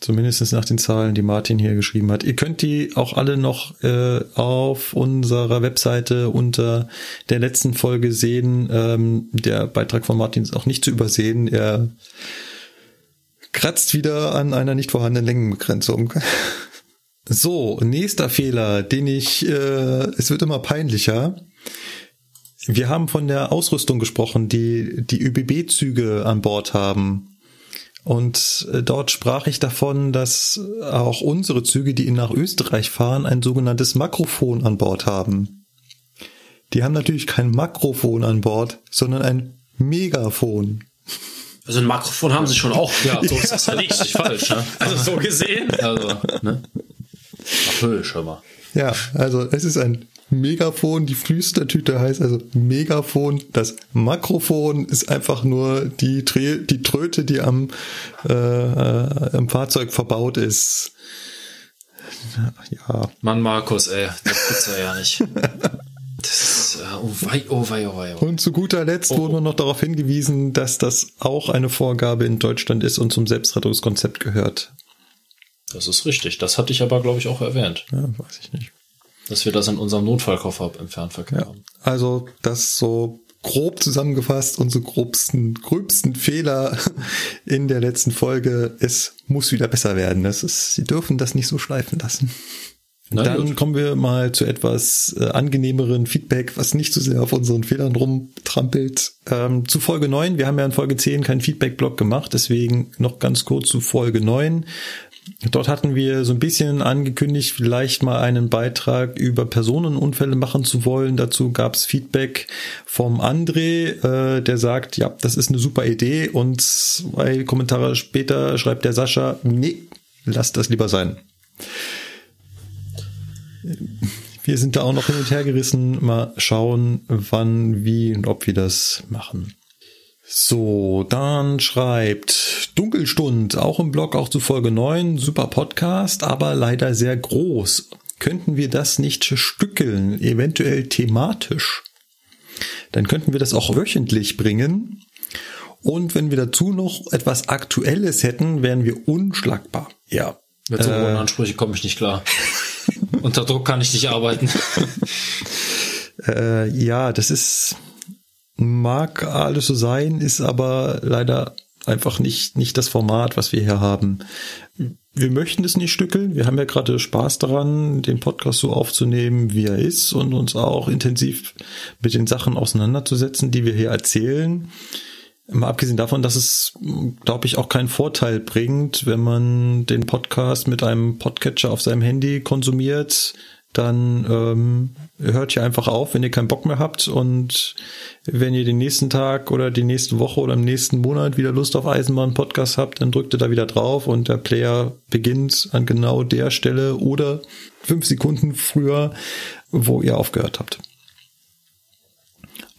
Zumindest nach den Zahlen, die Martin hier geschrieben hat. Ihr könnt die auch alle noch äh, auf unserer Webseite unter der letzten Folge sehen. Ähm, der Beitrag von Martin ist auch nicht zu übersehen. Er kratzt wieder an einer nicht vorhandenen Längenbegrenzung. <laughs> So, nächster Fehler, den ich, äh, es wird immer peinlicher. Wir haben von der Ausrüstung gesprochen, die die ÖBB-Züge an Bord haben. Und äh, dort sprach ich davon, dass auch unsere Züge, die nach Österreich fahren, ein sogenanntes Makrofon an Bord haben. Die haben natürlich kein Makrofon an Bord, sondern ein Megafon. Also ein Makrofon haben sie schon auch. Ja, so <laughs> ist das ja nicht, nicht falsch. Ne? Also so gesehen. Also, ne? Hör mal. Ja, also es ist ein Megafon, die Flüstertüte heißt also Megafon. Das Makrofon ist einfach nur die, die Tröte, die am, äh, am Fahrzeug verbaut ist. Ja. Mann, Markus, ey, das gibt's ja, ja nicht. <laughs> Das ist, äh, oh wei, oh wei, oh wei. Oh. Und zu guter Letzt oh, wurde oh. noch darauf hingewiesen, dass das auch eine Vorgabe in Deutschland ist und zum Selbstrettungskonzept gehört. Das ist richtig. Das hatte ich aber, glaube ich, auch erwähnt. Ja, weiß ich nicht dass wir das in unserem Notfallkoffer im Fernverkehr ja. haben. Also das so grob zusammengefasst, unsere grobsten, gröbsten Fehler <laughs> in der letzten Folge. Es muss wieder besser werden. Das ist, Sie dürfen das nicht so schleifen lassen. Na, Dann gut. kommen wir mal zu etwas äh, angenehmeren Feedback, was nicht so sehr auf unseren Fehlern rumtrampelt. Ähm, zu Folge 9, wir haben ja in Folge 10 keinen Feedback-Blog gemacht, deswegen noch ganz kurz zu Folge 9. Dort hatten wir so ein bisschen angekündigt, vielleicht mal einen Beitrag über Personenunfälle machen zu wollen. Dazu gab es Feedback vom André, äh, der sagt, ja, das ist eine super Idee. Und zwei Kommentare später schreibt der Sascha, nee, lass das lieber sein. Wir sind da auch noch hin und her gerissen. Mal schauen, wann, wie und ob wir das machen. So, dann schreibt Dunkelstund, auch im Blog, auch zu Folge 9, super Podcast, aber leider sehr groß. Könnten wir das nicht stückeln, eventuell thematisch? Dann könnten wir das auch wöchentlich bringen. Und wenn wir dazu noch etwas Aktuelles hätten, wären wir unschlagbar. Ja. Mit so hohen äh, Ansprüche komme ich nicht klar. <laughs> Unter Druck kann ich nicht arbeiten. <laughs> äh, ja, das ist, mag alles so sein, ist aber leider einfach nicht, nicht das Format, was wir hier haben. Wir möchten es nicht stückeln. Wir haben ja gerade Spaß daran, den Podcast so aufzunehmen, wie er ist und uns auch intensiv mit den Sachen auseinanderzusetzen, die wir hier erzählen. Mal abgesehen davon, dass es, glaube ich, auch keinen Vorteil bringt, wenn man den Podcast mit einem Podcatcher auf seinem Handy konsumiert, dann ähm, hört ihr einfach auf, wenn ihr keinen Bock mehr habt und wenn ihr den nächsten Tag oder die nächste Woche oder im nächsten Monat wieder Lust auf Eisenbahn-Podcast habt, dann drückt ihr da wieder drauf und der Player beginnt an genau der Stelle oder fünf Sekunden früher, wo ihr aufgehört habt.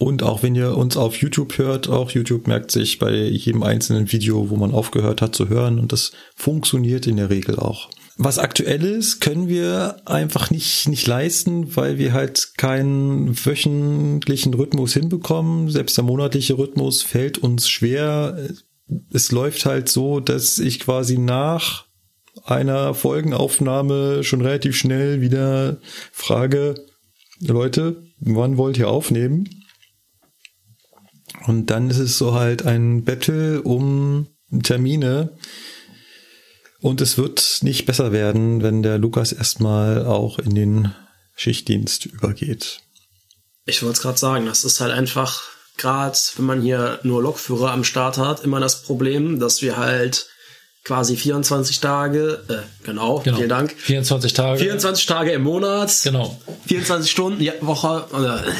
Und auch wenn ihr uns auf YouTube hört, auch YouTube merkt sich bei jedem einzelnen Video, wo man aufgehört hat zu hören und das funktioniert in der Regel auch. Was aktuell ist, können wir einfach nicht, nicht leisten, weil wir halt keinen wöchentlichen Rhythmus hinbekommen. Selbst der monatliche Rhythmus fällt uns schwer. Es läuft halt so, dass ich quasi nach einer Folgenaufnahme schon relativ schnell wieder frage, Leute, wann wollt ihr aufnehmen? Und dann ist es so halt ein Battle um Termine. Und es wird nicht besser werden, wenn der Lukas erstmal auch in den Schichtdienst übergeht. Ich wollte es gerade sagen, das ist halt einfach, gerade wenn man hier nur Lokführer am Start hat, immer das Problem, dass wir halt quasi 24 Tage, äh, genau, Genau. vielen Dank. 24 Tage. 24 Tage im Monat, Genau. 24 Stunden, ja, Woche, äh,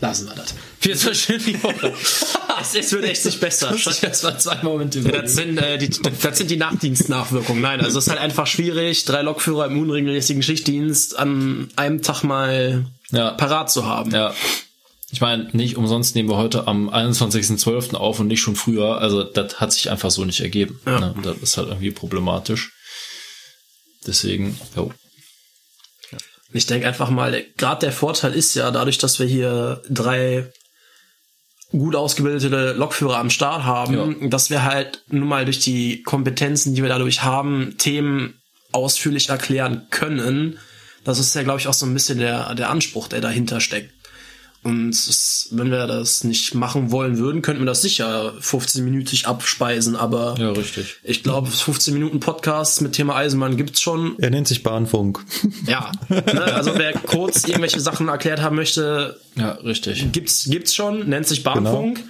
lassen wir das. 24 Stunden die Woche. Es, <laughs> es wird echt nicht besser. Das war zwei Momente. Das sind, äh, die, das sind die Nachtdienstnachwirkungen. Nein, also es ist halt einfach schwierig, drei Lokführer im unregelmäßigen Schichtdienst an einem Tag mal Ja. parat zu haben. Ja. Ich meine, nicht umsonst nehmen wir heute am 21.12. auf und nicht schon früher. Also das hat sich einfach so nicht ergeben. Ja. Ne? Das ist halt irgendwie problematisch. Deswegen, jo. Ich denke einfach mal, gerade der Vorteil ist ja, dadurch, dass wir hier drei gut ausgebildete Lokführer am Start haben, dass wir halt nun mal durch die Kompetenzen, die wir dadurch haben, Themen ausführlich erklären können. Das ist ja, glaube ich, auch so ein bisschen der, der Anspruch, der dahinter steckt. Und es, wenn wir das nicht machen wollen würden, könnten wir das sicher 15-minütig abspeisen, aber Ja, richtig. ich glaube, 15 Minuten Podcast mit Thema Eisenbahn gibt's schon. Er nennt sich Bahnfunk. Ja, ne, also wer kurz irgendwelche Sachen erklärt haben möchte, Ja, richtig. gibt's gibt's schon, nennt sich Bahnfunk.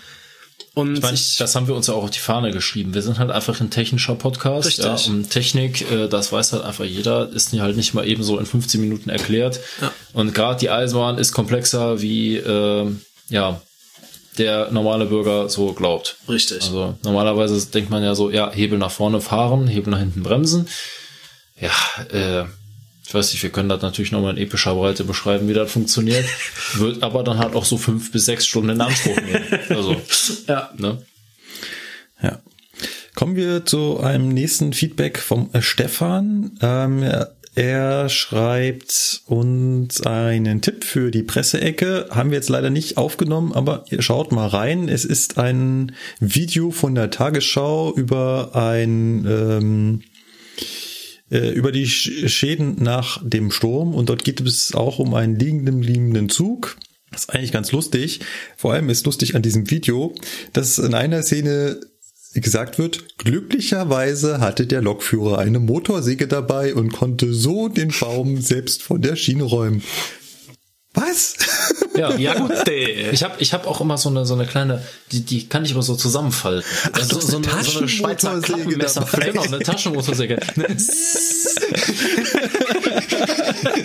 Und Ich meine, ich, das haben wir uns ja auch auf die Fahne geschrieben. Wir sind halt einfach ein technischer Podcast. Richtig. Ja, und Technik, äh, das weiß halt einfach jeder, ist halt nicht mal eben so in 15 Minuten erklärt. Ja. Und gerade die Eisenbahn ist komplexer, wie äh, ja der normale Bürger so glaubt. richtig. Also normalerweise denkt man ja so, ja, Hebel nach vorne fahren, Hebel nach hinten bremsen. Ja, äh, ich weiß nicht, wir können das natürlich nochmal in epischer Breite beschreiben, wie das funktioniert. Wird aber dann halt auch so fünf bis sechs Stunden in Anspruch nehmen. Also, ja. ne? Ja. Kommen wir zu einem nächsten Feedback vom äh, Stefan. Ähm, er- er schreibt uns einen Tipp für die Presseecke. Haben wir jetzt leider nicht aufgenommen, aber ihr schaut mal rein. Es ist ein Video von der Tagesschau über ein ähm, äh, über die Sch- Schäden nach dem Sturm und dort geht es auch um einen liegenden, liegenden Zug. Das ist eigentlich ganz lustig. Vor allem ist lustig an diesem Video, dass in einer Szene gesagt wird, glücklicherweise hatte der Lokführer eine Motorsäge dabei und konnte so den Baum selbst von der Schiene räumen. Was? Ja, <laughs> Ja, gut. Ich habe ich hab auch immer so eine, so eine kleine, die, die kann ich aber so zusammenfalten. Also du hast so, eine eine, so eine Schweizer Klappenmesser. dabei. <laughs> Genau, eine Taschenmotorsäge. <laughs>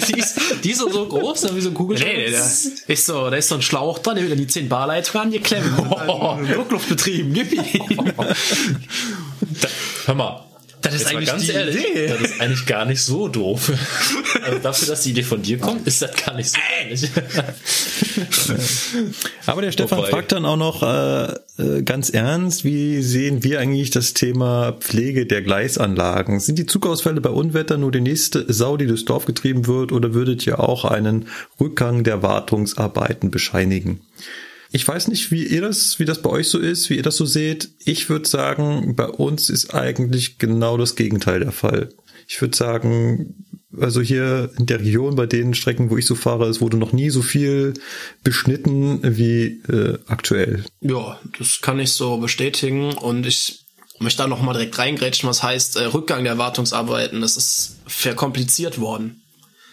die, ist, die ist so, so groß, dann wie so ein Kugelschreiber. Nee, da ist so, da ist so ein Schlauch dran, der wird an die 10 Bar Leitung angeklemmt. Oh. Druckluftbetrieben, gib ihm. Hör mal. Das ist Jetzt eigentlich ganz die ehrlich, Idee. das ist eigentlich gar nicht so doof. Also dafür, dass die Idee von dir kommt, ist das gar nicht so ehrlich. <laughs> Aber der Stefan Wobei- fragt dann auch noch äh, äh, ganz ernst, wie sehen wir eigentlich das Thema Pflege der Gleisanlagen? Sind die Zugausfälle bei Unwetter nur die nächste Sau, die durchs Dorf getrieben wird, oder würdet ihr auch einen Rückgang der Wartungsarbeiten bescheinigen? Ich weiß nicht, wie ihr das, wie das bei euch so ist, wie ihr das so seht. Ich würde sagen, bei uns ist eigentlich genau das Gegenteil der Fall. Ich würde sagen, also hier in der Region, bei den Strecken, wo ich so fahre, es wurde noch nie so viel beschnitten wie äh, aktuell. Ja, das kann ich so bestätigen und ich möchte da nochmal direkt reingrätschen, was heißt äh, Rückgang der Wartungsarbeiten. Das ist verkompliziert worden.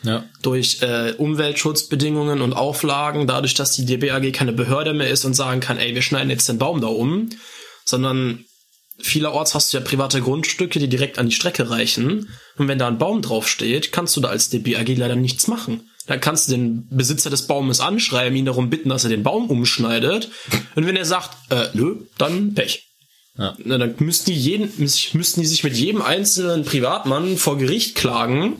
Ja. durch äh, Umweltschutzbedingungen und Auflagen, dadurch, dass die DBAG keine Behörde mehr ist und sagen kann, ey, wir schneiden jetzt den Baum da um, sondern vielerorts hast du ja private Grundstücke, die direkt an die Strecke reichen. Und wenn da ein Baum draufsteht, kannst du da als DBAG leider nichts machen. dann kannst du den Besitzer des Baumes anschreiben, ihn darum bitten, dass er den Baum umschneidet. Und wenn er sagt, äh, nö, dann Pech. Ja. Na, dann müssten die, jeden, müssten die sich mit jedem einzelnen Privatmann vor Gericht klagen,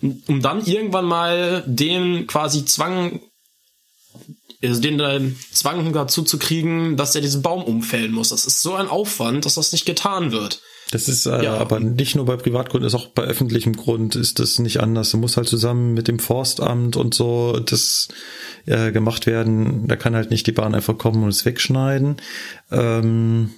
um dann irgendwann mal den quasi Zwang, also den äh, Zwang dazu zu kriegen, dass er diesen Baum umfällen muss. Das ist so ein Aufwand, dass das nicht getan wird. Das ist äh, Ja. aber nicht nur bei Privatgrund, ist auch bei öffentlichem Grund ist das nicht anders. Du musst halt zusammen mit dem Forstamt und so das äh, gemacht werden. Da kann halt nicht die Bahn einfach kommen und es wegschneiden. Ähm,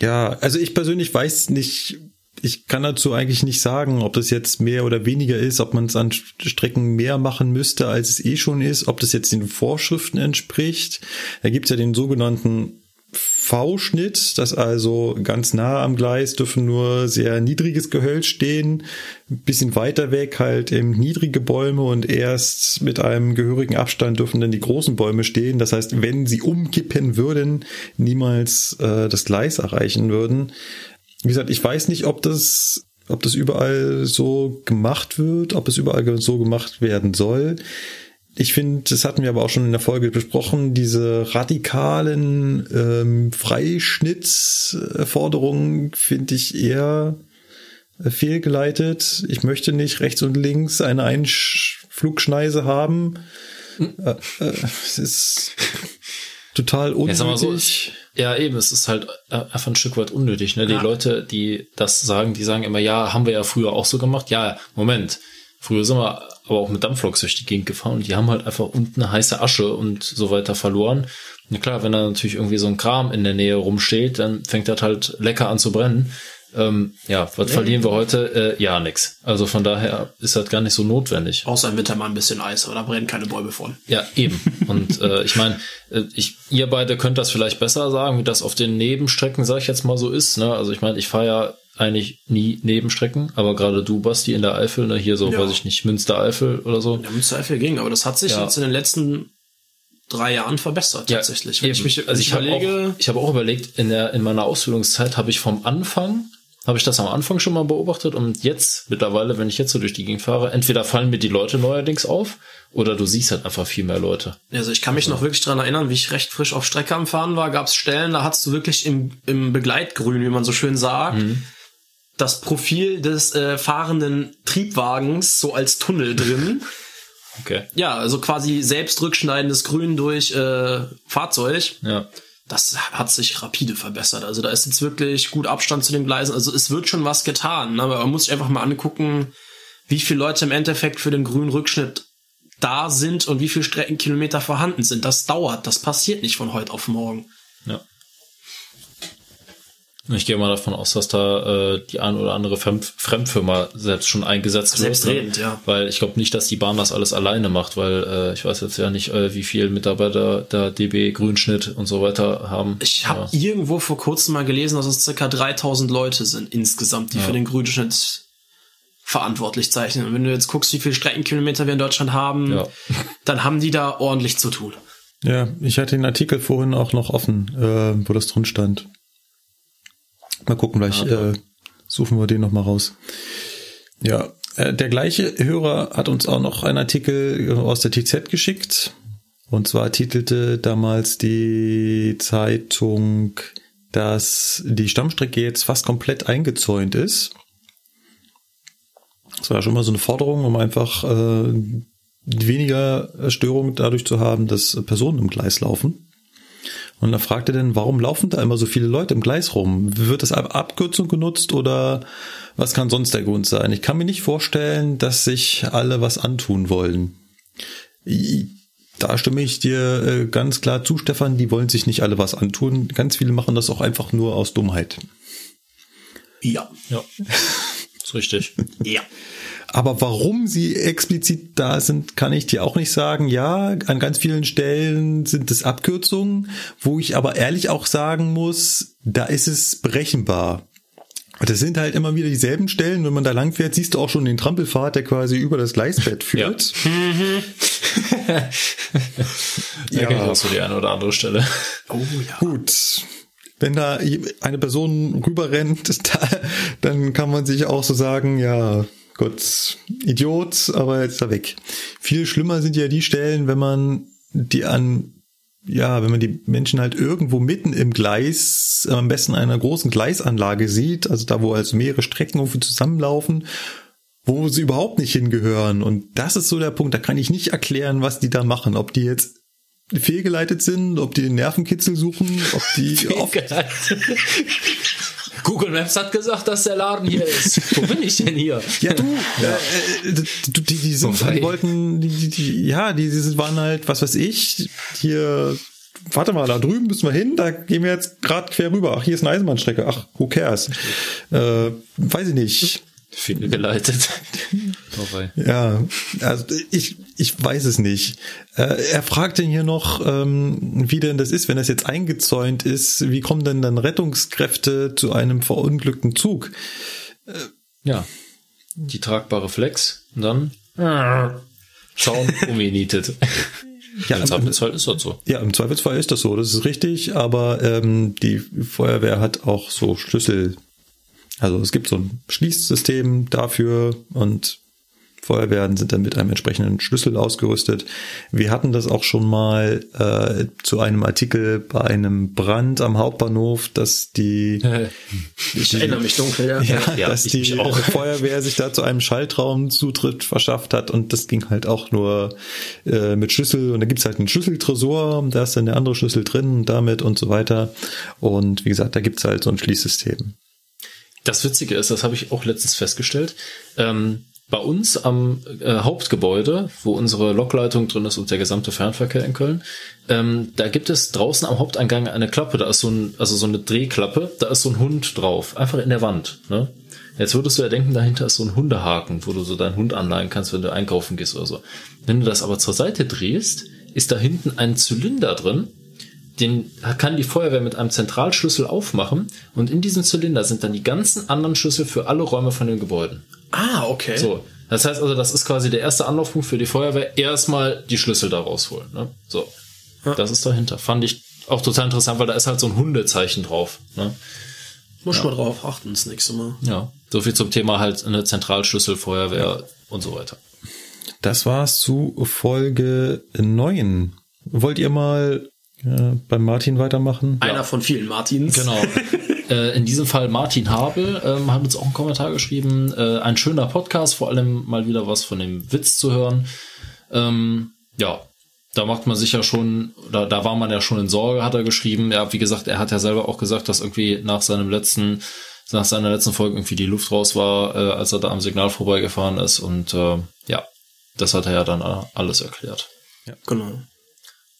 ja, also ich persönlich weiß nicht, ich kann dazu eigentlich nicht sagen, ob das jetzt mehr oder weniger ist, ob man es an Strecken mehr machen müsste, als es eh schon ist, ob das jetzt den Vorschriften entspricht. Da gibt's ja den sogenannten V-Schnitt, das also ganz nah am Gleis dürfen nur sehr niedriges Gehölz stehen, ein bisschen weiter weg halt eben niedrige Bäume und erst mit einem gehörigen Abstand dürfen dann die großen Bäume stehen. Das heißt, wenn sie umkippen würden, niemals äh, das Gleis erreichen würden. Wie gesagt, ich weiß nicht, ob das ob das überall so gemacht wird, ob es überall so gemacht werden soll. Ich finde, das hatten wir aber auch schon in der Folge besprochen, diese radikalen ähm, Freischnittsforderungen finde ich eher fehlgeleitet. Ich möchte nicht rechts und links eine Einflugschneise haben. Äh, äh, es ist total unnötig. Ja, eben, es ist halt äh, einfach ein Stück weit unnötig. Ne? Die Ja. Leute, die das sagen, die sagen immer, ja, haben wir ja früher auch so gemacht. Ja, Moment. Früher sind wir aber auch mit Dampfloks durch die Gegend gefahren und die haben halt einfach unten eine heiße Asche und so weiter verloren. Na klar, wenn da natürlich irgendwie so ein Kram in der Nähe rumsteht, dann fängt das halt lecker an zu brennen. Ähm, ja, was verlieren wir heute? Äh, ja, nix. Also von daher ist das gar nicht so notwendig. Außer im Winter mal ein bisschen Eis, aber da brennen keine Bäume von. Ja, eben. Und äh, ich meine, äh, ich, ihr beide könnt das vielleicht besser sagen, wie das auf den Nebenstrecken, sag ich jetzt mal so ist. Ne? Also ich meine, ich fahre ja eigentlich nie Nebenstrecken, aber gerade du, Basti, in der Eifel, ne, hier so, Ja. weiß ich nicht, Münster-Eifel oder so. Ja, müsste Eifel ging, aber das hat sich Ja. jetzt in den letzten drei Jahren verbessert, tatsächlich. Wenn eben. ich mich also ich habe überlege, auch, ich habe auch überlegt, in der in meiner Ausbildungszeit habe ich vom Anfang habe ich das am Anfang schon mal beobachtet und jetzt mittlerweile, wenn ich jetzt so durch die Gegend fahre, entweder fallen mir die Leute neuerdings auf oder du siehst halt einfach viel mehr Leute. Also ich kann mich noch wirklich dran erinnern, wie ich recht frisch auf Strecke am Fahren war, gab es Stellen, da hattest du wirklich im, im Begleitgrün, wie man so schön sagt, Mhm. das Profil des äh, fahrenden Triebwagens so als Tunnel drin. <laughs> Okay. ja, also quasi selbst rückschneidendes Grün durch äh, Fahrzeug. Ja. Das hat sich rapide verbessert. Also da ist jetzt wirklich gut Abstand zu den Gleisen. Also es wird schon was getan. ne? Aber man muss sich einfach mal angucken, wie viele Leute im Endeffekt für den grünen Rückschnitt da sind und wie viele Streckenkilometer vorhanden sind. Das dauert. Das passiert nicht von heute auf morgen. Ja. Ich gehe mal davon aus, dass da äh, die ein oder andere Fremd Fremdfirma selbst schon eingesetzt wird. Selbstredend, ne? ja. Weil ich glaube nicht, dass die Bahn das alles alleine macht, weil äh, ich weiß jetzt ja nicht, äh, wie viel Mitarbeiter da DB Grünschnitt und so weiter haben. Ich habe ja. irgendwo vor kurzem mal gelesen, dass es circa 3000 Leute sind insgesamt, die für den Grünschnitt verantwortlich zeichnen. Und wenn du jetzt guckst, wie viele Streckenkilometer wir in Deutschland haben, Ja. dann haben die da ordentlich zu tun. Ja, ich hatte den Artikel vorhin auch noch offen, äh, wo das drin stand. Mal gucken, vielleicht äh, suchen wir den noch mal raus. Ja, äh, der gleiche Hörer hat uns auch noch einen Artikel aus der TZ geschickt. Und zwar titelte damals die Zeitung, dass die Stammstrecke jetzt fast komplett eingezäunt ist. Das war schon mal so eine Forderung, um einfach äh, weniger Störung dadurch zu haben, dass Personen im Gleis laufen. Und er fragte dann, warum laufen da immer so viele Leute im Gleis rum? Wird das als Abkürzung genutzt oder was kann sonst der Grund sein? Ich kann mir nicht vorstellen, dass sich alle was antun wollen. I- Da stimme ich dir äh, ganz klar zu, Stefan, die wollen sich nicht alle was antun. Ganz viele machen das auch einfach nur aus Dummheit. Ja. Ja. <laughs> ist richtig. Ja. Aber warum sie explizit da sind, kann ich dir auch nicht sagen. Ja, an ganz vielen Stellen sind es Abkürzungen, wo ich aber ehrlich auch sagen muss, da ist es berechenbar. Das sind halt immer wieder dieselben Stellen. Wenn man da lang fährt, siehst du auch schon den Trampelpfad, der quasi über das Gleisbett <laughs> führt. Ja, okay, hast du die eine oder andere Stelle. Oh ja. Gut. Wenn da eine Person rüberrennt, <laughs> da, dann kann man sich auch so sagen, ja, Gott, Idiot, aber jetzt ist er weg. Viel schlimmer sind ja die Stellen, wenn man die an ja, wenn man die Menschen halt irgendwo mitten im Gleis, am besten einer großen Gleisanlage sieht, also da, wo also mehrere Strecken irgendwie zusammenlaufen, wo sie überhaupt nicht hingehören. Und das ist so der Punkt, da kann ich nicht erklären, was die da machen. Ob die jetzt fehlgeleitet sind, ob die den Nervenkitzel suchen, ob die <laughs> oft Google Maps hat gesagt, dass der Laden hier ist. <laughs> Wo bin ich denn hier? Ja, du, Äh, äh, die, die, die, sind, die wollten, die, die, die, ja, die, die waren halt, was weiß ich, hier, warte mal, da drüben müssen wir hin, da gehen wir jetzt gerade quer rüber. Ach, hier ist eine Eisenbahnstrecke. Ach, who cares? Äh, weiß ich nicht. Fehlgeleitet. Vorbei. <laughs> Ja, also ich, ich weiß es nicht. Äh, er fragt denn hier noch, ähm, wie denn das ist, wenn das jetzt eingezäunt ist, wie kommen denn dann Rettungskräfte zu einem verunglückten Zug? Ja. Die tragbare Flex und dann Zaun umgenietet. <laughs> Ja, Im Zweifelsfall ist das so. Ja, im Zweifelsfall ist das so, das ist richtig, aber ähm, die Feuerwehr hat auch so Schlüssel. Also es gibt so ein Schließsystem dafür und Feuerwehren sind dann mit einem entsprechenden Schlüssel ausgerüstet. Wir hatten das auch schon mal äh, zu einem Artikel bei einem Brand am Hauptbahnhof, dass die <laughs> Ich erinnere mich dunkel, ja. ja, Ja, dass die auch. <laughs> Feuerwehr sich da zu einem Schaltraumzutritt verschafft hat und das ging halt auch nur äh, mit Schlüssel und da gibt's halt einen Schlüsseltresor, da ist dann der andere Schlüssel drin und damit und so weiter und wie gesagt, da gibt's halt so ein Schließsystem. Das Witzige ist, das habe ich auch letztens festgestellt. Ähm, bei uns am äh, Hauptgebäude, wo unsere Lokleitung drin ist und der gesamte Fernverkehr in Köln, ähm, da gibt es draußen am Haupteingang eine Klappe, da ist so ein, also so eine Drehklappe, da ist so ein Hund drauf, einfach in der Wand. Ne? Jetzt würdest du ja denken, dahinter ist so ein Hundehaken, wo du so deinen Hund anleihen kannst, wenn du einkaufen gehst oder so. Wenn du das aber zur Seite drehst, ist da hinten ein Zylinder drin, den kann die Feuerwehr mit einem Zentralschlüssel aufmachen und in diesem Zylinder sind dann die ganzen anderen Schlüssel für alle Räume von den Gebäuden. Ah, okay. So, das heißt also, das ist quasi der erste Anlaufpunkt für die Feuerwehr, erstmal die Schlüssel da rausholen. Ne? So, das ist dahinter. Fand ich auch total interessant, weil da ist halt so ein Hundezeichen drauf. Ne? Muss ich mal drauf achten, das nächste Mal. Ja, so viel zum Thema halt eine Zentralschlüssel, Feuerwehr und so weiter. Das war's zu Folge 9. Wollt ihr mal äh, beim Martin weitermachen? Einer von vielen Martins. Genau. <laughs> äh, in diesem Fall Martin Habel ähm, hat uns auch einen Kommentar geschrieben. Äh, ein schöner Podcast, vor allem mal wieder was von dem Witz zu hören. Ähm, ja, da macht man sich ja schon, da, da war man ja schon in Sorge, hat er geschrieben. Ja, wie gesagt, er hat ja selber auch gesagt, dass irgendwie nach seinem letzten, nach seiner letzten Folge irgendwie die Luft raus war, äh, als er da am Signal vorbeigefahren ist. Und äh, ja, das hat er ja dann alles erklärt. Genau.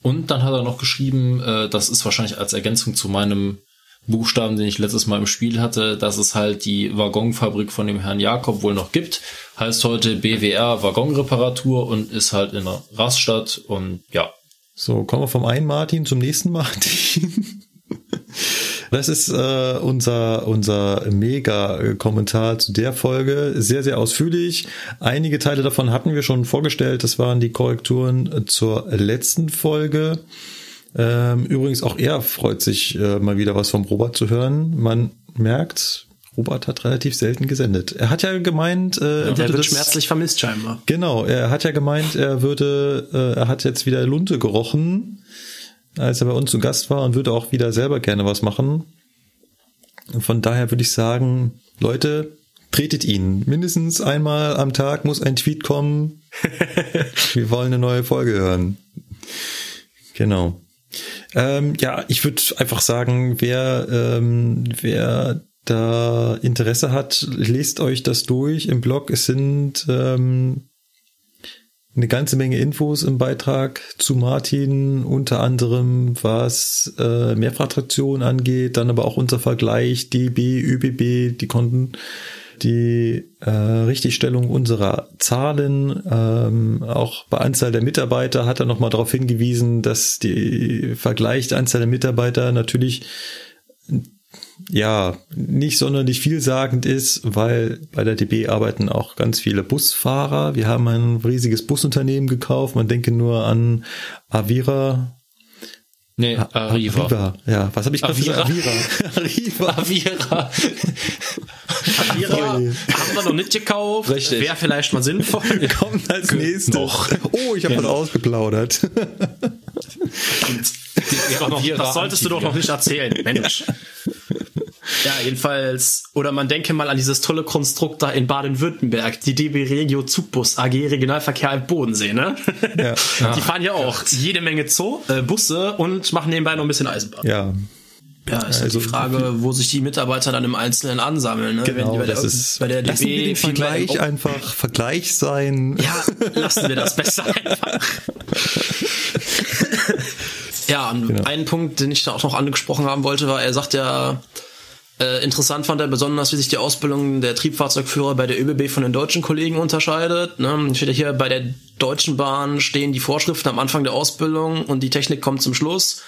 Und dann hat er noch geschrieben, äh, das ist wahrscheinlich als Ergänzung zu meinem Buchstaben, den ich letztes Mal im Spiel hatte, dass es halt die Waggonfabrik von dem Herrn Jakob wohl noch gibt. Heißt heute BWR Waggonreparatur und ist halt in der Rastatt und ja. So, kommen wir vom einen Martin zum nächsten Martin. <laughs> Das ist äh, unser, unser Mega-Kommentar zu der Folge. Sehr, sehr ausführlich. Einige Teile davon hatten wir schon vorgestellt. Das waren die Korrekturen zur letzten Folge. Ähm, übrigens auch er freut sich äh, mal wieder was vom Robert zu hören. Man merkt, Robert hat relativ selten gesendet. Er hat ja gemeint, äh, er Der würde wird das- schmerzlich vermisst scheinbar. Genau, er hat ja gemeint, er würde, äh, er hat jetzt wieder Lunte gerochen, als er bei uns zu Gast war und würde auch wieder selber gerne was machen. Von daher würde ich sagen, Leute, tretet ihn. Mindestens einmal am Tag muss ein Tweet kommen. <laughs> Wir wollen eine neue Folge hören. Genau. Ähm, ja, ich würde einfach sagen, wer, ähm, wer da Interesse hat, lest euch das durch im Blog. Es sind ähm, eine ganze Menge Infos im Beitrag zu Martin, unter anderem was äh, Mehrfachtraktion angeht, dann aber auch unser Vergleich DB, ÖBB, die konnten die äh, Richtigstellung unserer Zahlen, ähm, auch bei Anzahl der Mitarbeiter hat er nochmal darauf hingewiesen, dass die Vergleich der Anzahl der Mitarbeiter natürlich ja nicht sonderlich vielsagend ist, weil bei der DB arbeiten auch ganz viele Busfahrer. Wir haben ein riesiges Busunternehmen gekauft. Man denke nur an Avira. Nee, Arriva. Arriva. Ja, was habe ich gerade gesagt? Avira. Avira. Arriva. Avira. <laughs> Agera haben wir noch nicht gekauft. Richtig. Wäre vielleicht mal sinnvoll. <laughs> Kommt als nächstes. Oh, ich habe was ausgeplaudert. das solltest du doch noch nicht erzählen, Mensch. Ja, jedenfalls, oder man denke mal an dieses tolle Konstrukt da in Baden-Württemberg, die DB Regio Zugbus AG Regionalverkehr im Bodensee, ne? Ja. <laughs> Die fahren ja auch jede Menge Zoo, äh, Busse und machen nebenbei noch ein bisschen Eisenbahn. Ja, Ja, ist halt Also- die Frage, wo sich die Mitarbeiter dann im Einzelnen ansammeln, ne? Genau. bei der, Das ist, bei der lassen wir DB den mehr im Vergleich einfach Vergleich sein. Ja, lassen wir das besser <laughs> einfach. ja, und Genau. ein Punkt, den ich da auch noch angesprochen haben wollte, war, er sagt ja, äh, interessant fand er besonders, wie sich die Ausbildung der Triebfahrzeugführer bei der ÖBB von den deutschen Kollegen unterscheidet. Ne? Steht hier, bei der Deutschen Bahn stehen die Vorschriften am Anfang der Ausbildung und die Technik kommt zum Schluss.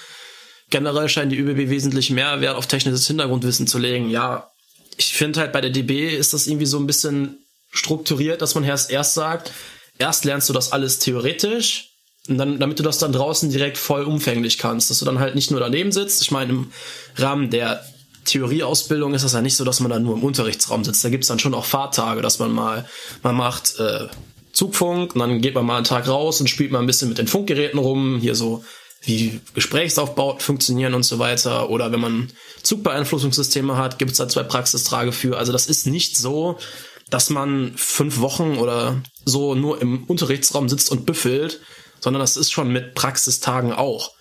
Generell scheint die ÖBB wesentlich mehr Wert auf technisches Hintergrundwissen zu legen. Ja, ich finde halt bei der DB ist das irgendwie so ein bisschen strukturiert, dass man erst erst sagt, erst lernst du das alles theoretisch und dann, damit du das dann draußen direkt voll umfänglich kannst, dass du dann halt nicht nur daneben sitzt. Ich meine, im Rahmen der Theorieausbildung ist das ja nicht so, dass man dann nur im Unterrichtsraum sitzt. Da gibt's dann schon auch Fahrtage, dass man mal, man macht äh, Zugfunk und dann geht man mal einen Tag raus und spielt mal ein bisschen mit den Funkgeräten rum, hier so wie Gesprächsaufbauten funktionieren und so weiter. Oder wenn man Zugbeeinflussungssysteme hat, gibt's da zwei Praxistage für. Also das ist nicht so, dass man fünf Wochen oder so nur im Unterrichtsraum sitzt und büffelt, sondern das ist schon mit Praxistagen auch.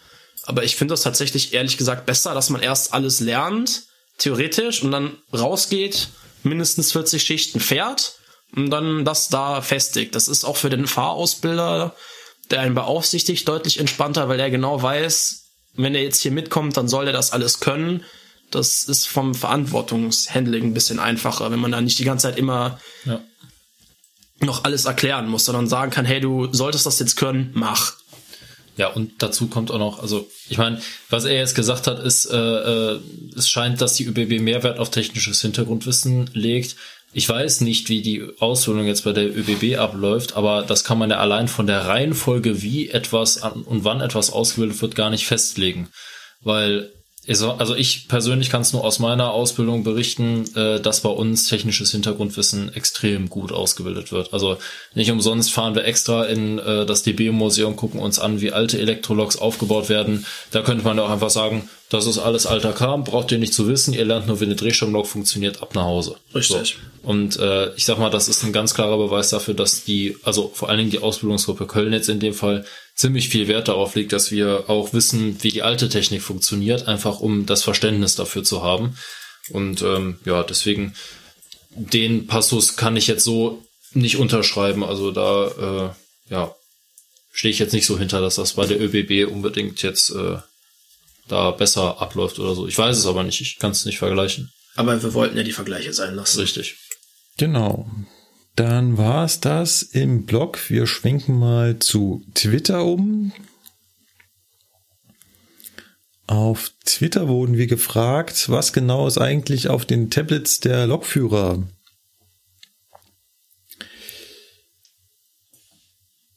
Aber ich finde das tatsächlich ehrlich gesagt besser, dass man erst alles lernt, theoretisch, und dann rausgeht, mindestens 40 Schichten fährt und dann das da festigt. Das ist auch für den Fahrausbilder, der einen beaufsichtigt, deutlich entspannter, weil er genau weiß, wenn er jetzt hier mitkommt, dann soll er das alles können. Das ist vom Verantwortungshandling ein bisschen einfacher, wenn man da nicht die ganze Zeit immer Ja. noch alles erklären muss, sondern sagen kann, hey, du solltest das jetzt können, mach. Ja, und dazu kommt auch noch, also ich meine, was er jetzt gesagt hat, ist, äh, äh, es scheint, dass die ÖBB Mehrwert auf technisches Hintergrundwissen legt. Ich weiß nicht, wie die Ausbildung jetzt bei der ÖBB abläuft, aber das kann man ja allein von der Reihenfolge, wie etwas an, und wann etwas ausgebildet wird, gar nicht festlegen. Weil, also ich persönlich kann es nur aus meiner Ausbildung berichten, äh, dass bei uns technisches Hintergrundwissen extrem gut ausgebildet wird. Also nicht umsonst fahren wir extra in äh, das DB-Museum, gucken uns an, wie alte Elektroloks aufgebaut werden. Da könnte man auch einfach sagen, das ist alles alter Kram, braucht ihr nicht zu wissen, ihr lernt nur, wie eine Drehstromlok funktioniert, ab nach Hause. Richtig. So. Und äh, ich sag mal, das ist ein ganz klarer Beweis dafür, dass die, also vor allen Dingen die Ausbildungsgruppe Köln jetzt in dem Fall ziemlich viel Wert darauf legt, dass wir auch wissen, wie die alte Technik funktioniert, einfach um das Verständnis dafür zu haben. Und ähm, ja, deswegen den Passus kann ich jetzt so nicht unterschreiben. Also da äh, ja stehe ich jetzt nicht so hinter, dass das bei der ÖBB unbedingt jetzt äh, da besser abläuft oder so. Ich weiß es aber nicht. Ich kann es nicht vergleichen. Aber wir wollten ja die Vergleiche sein lassen. Richtig. Genau. Dann war es das im Blog. Wir schwenken mal zu Twitter um. Auf Twitter wurden wir gefragt, was genau ist eigentlich auf den Tablets der Lokführer?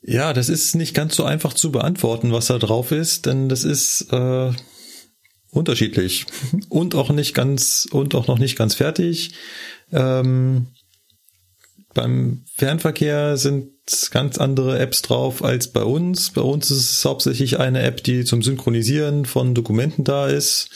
Ja, das ist nicht ganz so einfach zu beantworten, was da drauf ist, denn das ist äh, unterschiedlich <laughs> und auch nicht ganz und auch noch nicht ganz fertig. Ähm, beim Fernverkehr sind ganz andere Apps drauf als bei uns. Bei uns ist es hauptsächlich eine App, die zum Synchronisieren von Dokumenten da ist.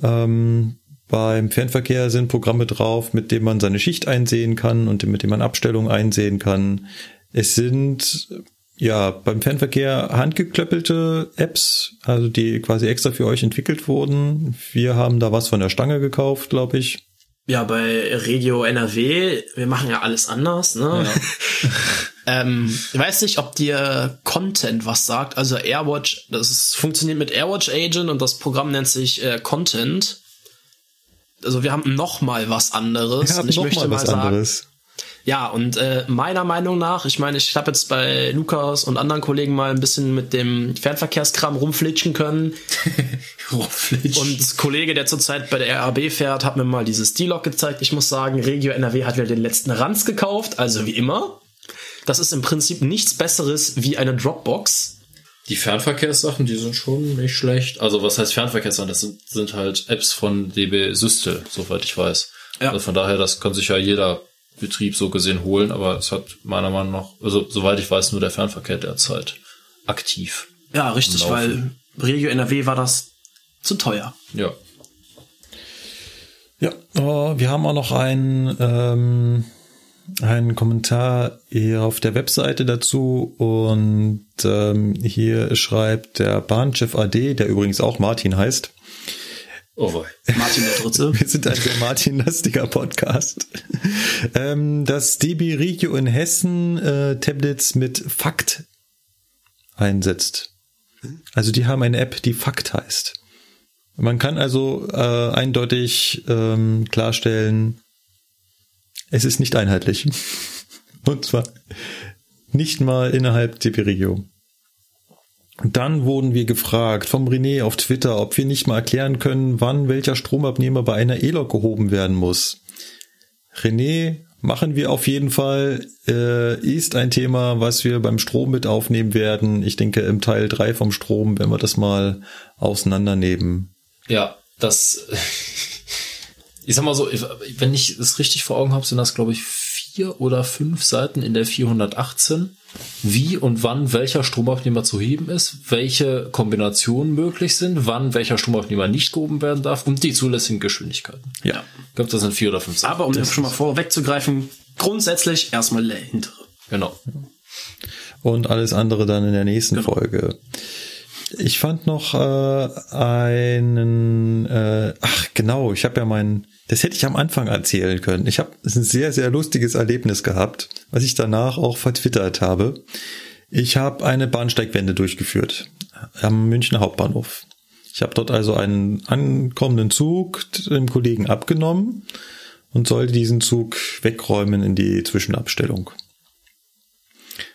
Ähm, beim Fernverkehr sind Programme drauf, mit denen man seine Schicht einsehen kann und mit denen man Abstellungen einsehen kann. Es sind ja beim Fernverkehr handgeklöppelte Apps, also die quasi extra für euch entwickelt wurden. Wir haben da was von der Stange gekauft, glaube ich. Ja, bei Regio NRW, wir machen ja alles anders, ne? <laughs> ähm, ich weiß nicht, ob dir Content was sagt. Also Airwatch, das ist, funktioniert mit Airwatch Agent und das Programm nennt sich äh, Content. Also wir haben noch mal was anderes. Haben und ich noch möchte mal mal was sagen, anderes. Ja, und äh, meiner Meinung nach, ich meine, ich habe jetzt bei Lukas und anderen Kollegen mal ein bisschen mit dem Fernverkehrskram rumflitschen können. <laughs> Und das Kollege, der zurzeit bei der RAB fährt, hat mir mal dieses D-Log gezeigt. Ich muss sagen, Regio NRW hat wieder den letzten Ranz gekauft, also wie immer. Das ist im Prinzip nichts Besseres wie eine Dropbox. Die Fernverkehrssachen, die sind schon nicht schlecht. Also was heißt Fernverkehrssachen? Das sind, sind halt Apps von DB Systel, soweit ich weiß. Ja. Also von daher, das kann sich ja jeder Betrieb so gesehen holen, aber es hat meiner Meinung nach, also soweit ich weiß, nur der Fernverkehr derzeit aktiv. Ja, richtig, weil Regio NRW war das zu teuer. Ja. Ja, oh, wir haben auch noch einen, ähm, einen Kommentar hier auf der Webseite dazu und ähm, hier schreibt der Bahnchef AD, der übrigens auch Martin heißt. Oh wei. Martin der Dritte. Wir sind ein sehr Martin-lastiger Podcast. ähm, dass DB Regio in Hessen äh, Tablets mit Fakt einsetzt. Also die haben eine App, die Fakt heißt. Man kann also äh, eindeutig ähm, klarstellen, es ist nicht einheitlich. Und zwar nicht mal innerhalb der Regio. Dann wurden wir gefragt vom René auf Twitter, ob wir nicht mal erklären können, wann welcher Stromabnehmer bei einer E-Lok gehoben werden muss. René, machen wir auf jeden Fall, äh, ist ein Thema, was wir beim Strom mit aufnehmen werden. Ich denke, im Teil 3 vom Strom, wenn wir das mal auseinandernehmen. Ja, das, <laughs> ich sag mal so, wenn ich es richtig vor Augen habe, sind das, glaube ich, vier oder fünf Seiten in der 418, wie und wann welcher Stromabnehmer zu heben ist, welche Kombinationen möglich sind, wann welcher Stromabnehmer nicht gehoben werden darf und die zulässigen Geschwindigkeiten. Ja. Ich glaube, das sind vier oder fünf Seiten. Aber um das schon mal vorwegzugreifen, grundsätzlich erstmal der hintere. Genau. Und alles andere dann in der nächsten genau. Folge. Ich fand noch äh, einen, äh, ach genau, ich habe ja mein, das hätte ich am Anfang erzählen können. Ich habe ein sehr, sehr lustiges Erlebnis gehabt, was ich danach auch vertwittert habe. Ich habe eine Bahnsteigwende durchgeführt am Münchner Hauptbahnhof. Ich habe dort also einen ankommenden Zug dem Kollegen abgenommen und sollte diesen Zug wegräumen in die Zwischenabstellung.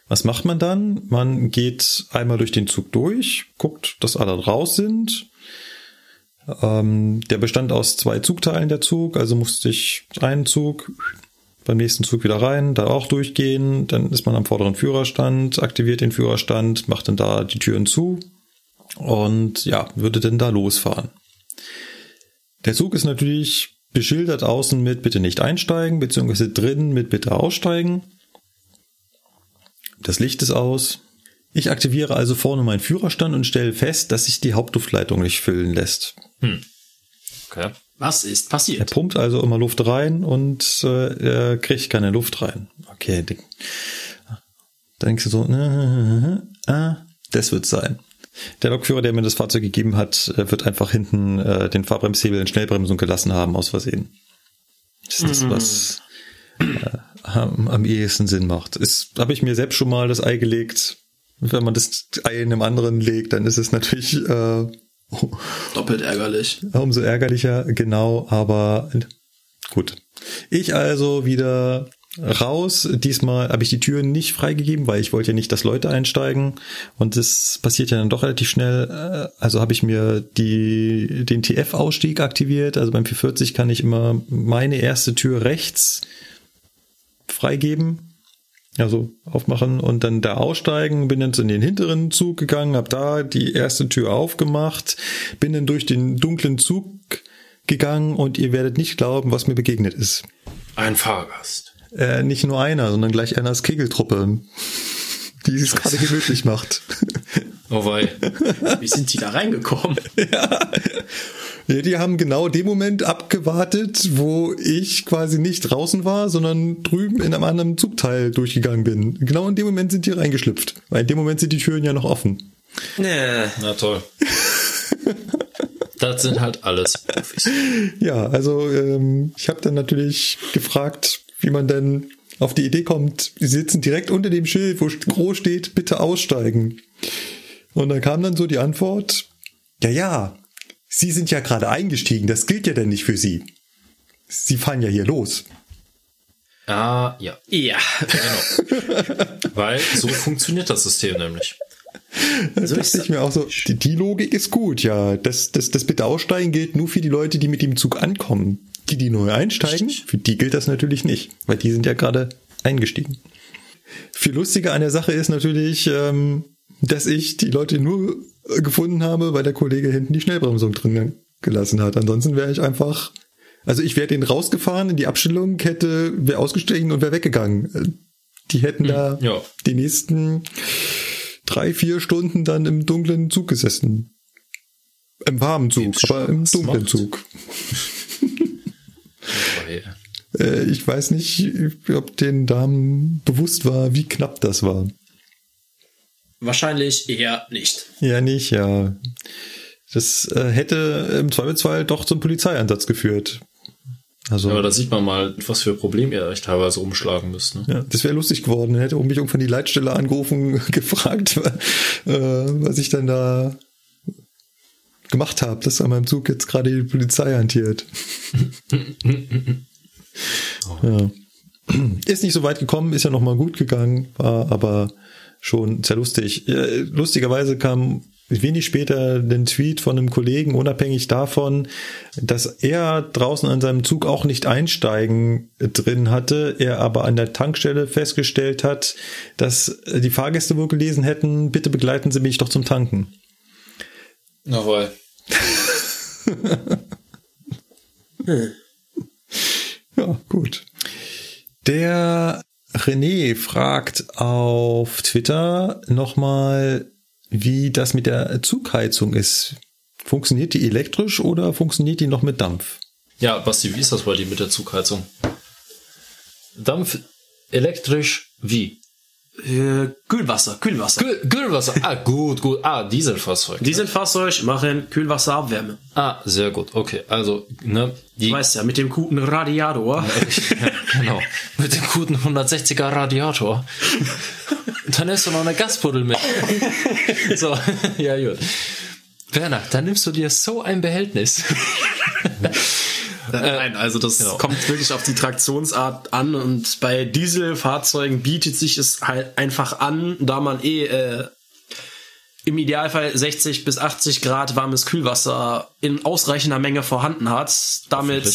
Was macht man dann? Man geht einmal durch den Zug durch, guckt, dass alle raus sind. Ähm, der bestand aus zwei Zugteilen der Zug, also musste ich einen Zug beim nächsten Zug wieder rein, da auch durchgehen, dann ist man am vorderen Führerstand, aktiviert den Führerstand, macht dann da die Türen zu und ja, würde dann da losfahren. Der Zug ist natürlich beschildert außen mit bitte nicht einsteigen, beziehungsweise drin mit bitte aussteigen. Das Licht ist aus. Ich aktiviere also vorne meinen Führerstand und stelle fest, dass sich die Hauptluftleitung nicht füllen lässt. Hm. Okay. Was ist passiert? Er pumpt also immer Luft rein und äh, er kriegt keine Luft rein. Okay. Dann denkst du so, äh, äh, äh, das wird sein. Der Lokführer, der mir das Fahrzeug gegeben hat, äh, wird einfach hinten äh, den Fahrbremshebel in Schnellbremsung gelassen haben, aus Versehen. Das ist das, hm. was äh, am, am ehesten Sinn macht. Habe ich mir selbst schon mal das Ei gelegt. Wenn man das Ei in einem anderen legt, dann ist es natürlich äh, <laughs> doppelt ärgerlich. Umso ärgerlicher, genau, aber gut. Ich also wieder raus. Diesmal habe ich die Türen nicht freigegeben, weil ich wollte ja nicht, dass Leute einsteigen. Und das passiert ja dann doch relativ schnell. Äh, also habe ich mir die, den TF-Ausstieg aktiviert. Also beim 440 kann ich immer meine erste Tür rechts freigeben. Also aufmachen und dann da aussteigen, bin dann in den hinteren Zug gegangen, habe da die erste Tür aufgemacht, bin dann durch den dunklen Zug gegangen und ihr werdet nicht glauben, was mir begegnet ist. Ein Fahrgast. Äh, nicht nur einer, sondern gleich einer Kegeltruppe, die es gerade gemütlich macht. Oh wei. Wie sind die da reingekommen? <laughs> ja. Ja, die haben genau den Moment abgewartet, wo ich quasi nicht draußen war, sondern drüben in einem anderen Zugteil durchgegangen bin. Genau in dem Moment sind die reingeschlüpft. Weil in dem Moment sind die Türen ja noch offen. Nee. Na toll. das sind halt alles Profis. Ja, also ähm, ich habe dann natürlich gefragt, wie man denn auf die Idee kommt, sie sitzen direkt unter dem Schild, wo groß steht, bitte aussteigen. Und dann kam dann so die Antwort, ja, ja, Sie sind ja gerade eingestiegen, das gilt ja denn nicht für Sie. Sie fahren ja hier los. Ah, ja. Ja. Genau. <laughs> Weil so funktioniert das System nämlich. Da so dachte ich mir auch so, die, die, Logik ist gut, ja. Das, das, das bitte aussteigen gilt nur für die Leute, die mit dem Zug ankommen. Die, die neu einsteigen, für die gilt das natürlich nicht, weil die sind ja gerade eingestiegen. Viel lustiger an der Sache ist natürlich, ähm, dass ich die Leute nur gefunden habe, weil der Kollege hinten die Schnellbremsung drin gelassen hat. Ansonsten wäre ich einfach Also ich wäre den rausgefahren in die Abstellung, hätte, wäre ausgestiegen und wäre weggegangen. Die hätten da ja. die nächsten drei, vier Stunden dann im dunklen Zug gesessen. Im warmen Zug, Wem's aber im dunklen macht. Zug. <laughs> Äh, ich weiß nicht, ob den Damen bewusst war, wie knapp das war. Wahrscheinlich eher nicht. Ja, nicht, ja. Das äh, hätte im Zweifelsfall doch zum Polizeieinsatz geführt. Also, Aber da sieht man mal, was für Probleme ihr euch teilweise umschlagen müsst. Ne? ja, das wäre lustig geworden. Er hätte mich irgendwann die Leitstelle angerufen, <laughs> gefragt, äh, was ich dann da gemacht habe, dass an meinem Zug jetzt gerade die Polizei hantiert. <laughs> ja. Ist nicht so weit gekommen, ist ja noch mal gut gegangen, war aber schon sehr lustig. Lustigerweise kam wenig später ein Tweet von einem Kollegen, unabhängig davon, dass er draußen an seinem Zug auch nicht einsteigen drin hatte, er aber an der Tankstelle festgestellt hat, dass die Fahrgäste wohl gelesen hätten, bitte begleiten Sie mich doch zum Tanken. Jawohl. <laughs> Ja, gut. Der René fragt auf Twitter nochmal, wie das mit der Zugheizung ist. Funktioniert die elektrisch oder funktioniert die noch mit Dampf? Ja, Basti, wie ist das bei dir mit der Zugheizung? Dampf, elektrisch, wie? Äh, Kühlwasser, Kühlwasser. Kühl, Kühlwasser. Ah, gut, gut. Ah, Dieselfahrzeug. Dieselfahrzeug machen Kühlwasserabwärme. Ah, sehr gut. Okay, also, ne, die, Du weißt ja, mit dem guten Radiator. ja, <laughs> genau, mit dem guten 160er Radiator. Dann nimmst du noch eine Gasbuddel mit. <laughs> So, ja, gut. Werner, dann nimmst du dir so ein Behältnis. <laughs> Nein, also das genau. kommt wirklich auf die Traktionsart an und bei Dieselfahrzeugen bietet sich es halt einfach an, da man eh äh, im Idealfall 60 bis 80 Grad warmes Kühlwasser in ausreichender Menge vorhanden hat, damit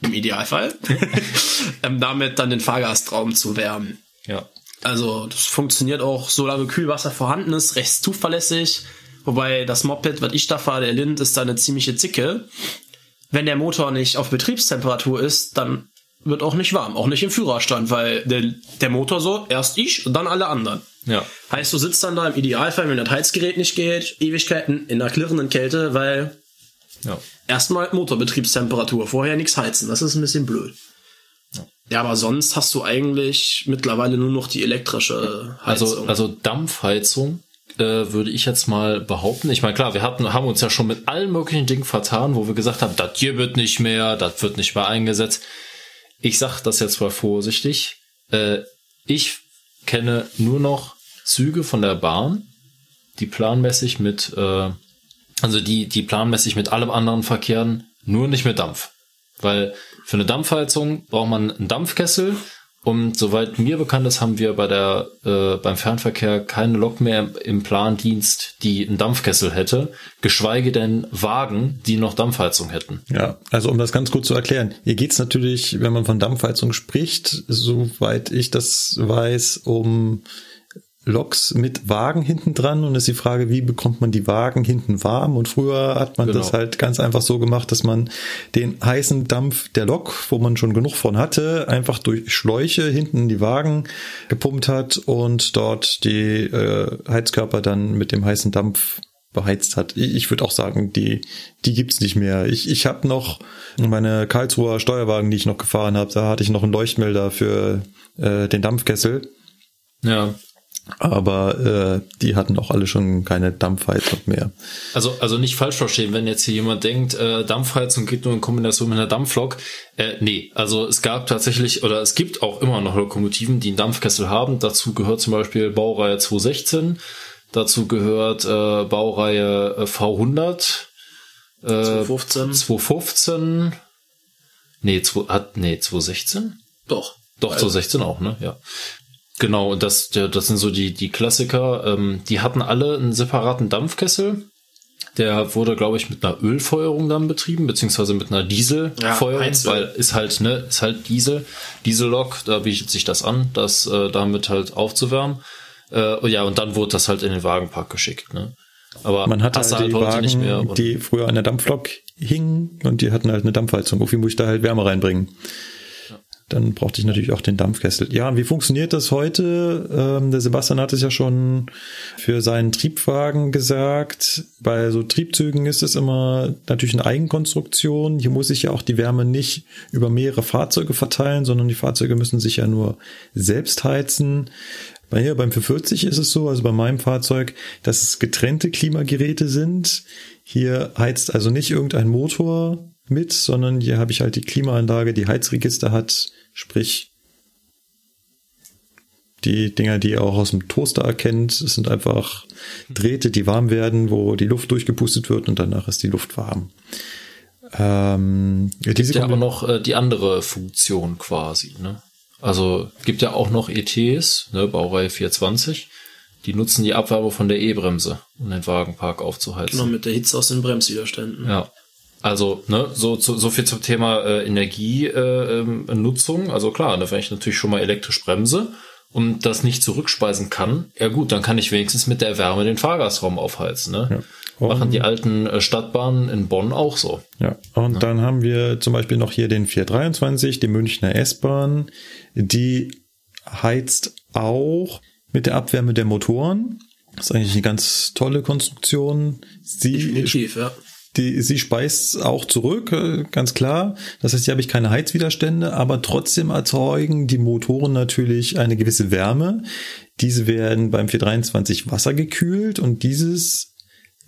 im Idealfall <laughs> ähm, damit dann den Fahrgastraum zu wärmen. Ja. Also das funktioniert auch, solange Kühlwasser vorhanden ist, recht zuverlässig. Wobei das Moped, was ich da fahre, der Lind, ist da eine ziemliche Zicke. Wenn der Motor nicht auf Betriebstemperatur ist, dann wird auch nicht warm. Auch nicht im Führerstand, weil der, der Motor so, erst ich und dann alle anderen. Ja. Heißt, du sitzt dann da im Idealfall, wenn das Heizgerät nicht geht, Ewigkeiten in einer klirrenden Kälte, weil Ja. erstmal Motorbetriebstemperatur, vorher nichts heizen. Das ist ein bisschen blöd. Ja, aber sonst hast du eigentlich mittlerweile nur noch die elektrische Heizung. Also, also Dampfheizung äh, würde ich jetzt mal behaupten. Ich meine, klar, wir hatten, haben uns ja schon mit allen möglichen Dingen vertan, wo wir gesagt haben, das hier wird nicht mehr, das wird nicht mehr eingesetzt. Ich sag das jetzt mal vorsichtig. Äh, ich kenne nur noch Züge von der Bahn, die planmäßig mit, äh, also die, die planmäßig mit allem anderen verkehren, nur nicht mit Dampf. Weil für eine Dampfheizung braucht man einen Dampfkessel und soweit mir bekannt ist, haben wir bei der äh, beim Fernverkehr keine Lok mehr im Plandienst, die einen Dampfkessel hätte, geschweige denn Wagen, die noch Dampfheizung hätten. Ja, also um das ganz kurz zu erklären. Hier geht's natürlich, wenn man von Dampfheizung spricht, soweit ich das weiß, um Loks mit Wagen hinten dran und ist die Frage, wie bekommt man die Wagen hinten warm? Und früher hat man Genau. das halt ganz einfach so gemacht, dass man den heißen Dampf der Lok, wo man schon genug von hatte, einfach durch Schläuche hinten in die Wagen gepumpt hat und dort die äh, Heizkörper dann mit dem heißen Dampf beheizt hat. Ich, würde auch sagen, die die gibt's nicht mehr. Ich ich habe noch meine Karlsruher Steuerwagen, die ich noch gefahren habe, da hatte ich noch einen Leuchtmelder für äh, den Dampfkessel. Ja. Aber äh, die hatten auch alle schon keine Dampfheizung mehr. Also, also nicht falsch verstehen, wenn jetzt hier jemand denkt, äh, Dampfheizung geht nur in Kombination mit einer Dampflok. Äh, nee, also es gab tatsächlich, oder es gibt auch immer noch Lokomotiven, die einen Dampfkessel haben. Dazu gehört zum Beispiel Baureihe 216. Dazu gehört äh, Baureihe äh, V100. Äh, 215. 215. Nee, 2, hat, nee, 216? Doch. Doch, Also- 216 auch, ne? Ja. Genau, und das, der- das sind so die, die Klassiker. Ähm, die hatten alle einen separaten Dampfkessel. Der wurde, glaube ich, mit einer Ölfeuerung dann betrieben, beziehungsweise mit einer Dieselfeuerung, Ja, weil ist halt, ne, ist halt Diesel, Diesellok, da bietet sich das an, das äh, damit halt aufzuwärmen. Äh, ja, und dann wurde das halt in den Wagenpark geschickt, ne? Aber Man hatte hast du halt die heute Wagen, nicht mehr. Die früher an der Dampflok hingen und die hatten halt eine Dampfheizung. Wofür muss ich da halt Wärme reinbringen? Dann brauchte ich natürlich auch den Dampfkessel. Ja, wie funktioniert das heute? Ähm, der Sebastian hat es ja schon für seinen Triebwagen gesagt. Bei so Triebzügen ist es immer natürlich eine Eigenkonstruktion. Hier muss ich ja auch die Wärme nicht über mehrere Fahrzeuge verteilen, sondern die Fahrzeuge müssen sich ja nur selbst heizen. Bei hier beim 440 ist es so, also bei meinem Fahrzeug, dass es getrennte Klimageräte sind. Hier heizt also nicht irgendein Motor mit, sondern hier habe ich halt die Klimaanlage, die Heizregister hat, sprich die Dinger, die ihr auch aus dem Toaster erkennt. Sind einfach Drähte, die warm werden, wo die Luft durchgepustet wird und danach ist die Luft warm. Ähm, gibt diese ja aber noch äh, die andere Funktion quasi. Ne? Also gibt ja auch noch ETs, ne, Baureihe 420, die nutzen die Abwärme von der E-Bremse, um den Wagenpark aufzuheizen. Genau, mit der Hitze aus den Bremswiderständen. Ja. Also, ne, so, so, so viel zum Thema äh, Energienutzung. Äh, also klar, ne, wenn ich natürlich schon mal elektrisch bremse und das nicht zurückspeisen kann, ja gut, dann kann ich wenigstens mit der Wärme den Fahrgastraum aufheizen. Ne? Ja. Machen die alten äh, Stadtbahnen in Bonn auch so. Ja, und ja. dann haben wir zum Beispiel noch hier den 423, die Münchner S-Bahn. Die heizt auch mit der Abwärme der Motoren. Das ist eigentlich eine ganz tolle Konstruktion. Sie Definitiv, ja die, sie speist auch zurück, äh, ganz klar. Das heißt, hier habe ich keine Heizwiderstände, aber trotzdem erzeugen die Motoren natürlich eine gewisse Wärme. Diese werden beim 423 Wasser gekühlt und dieses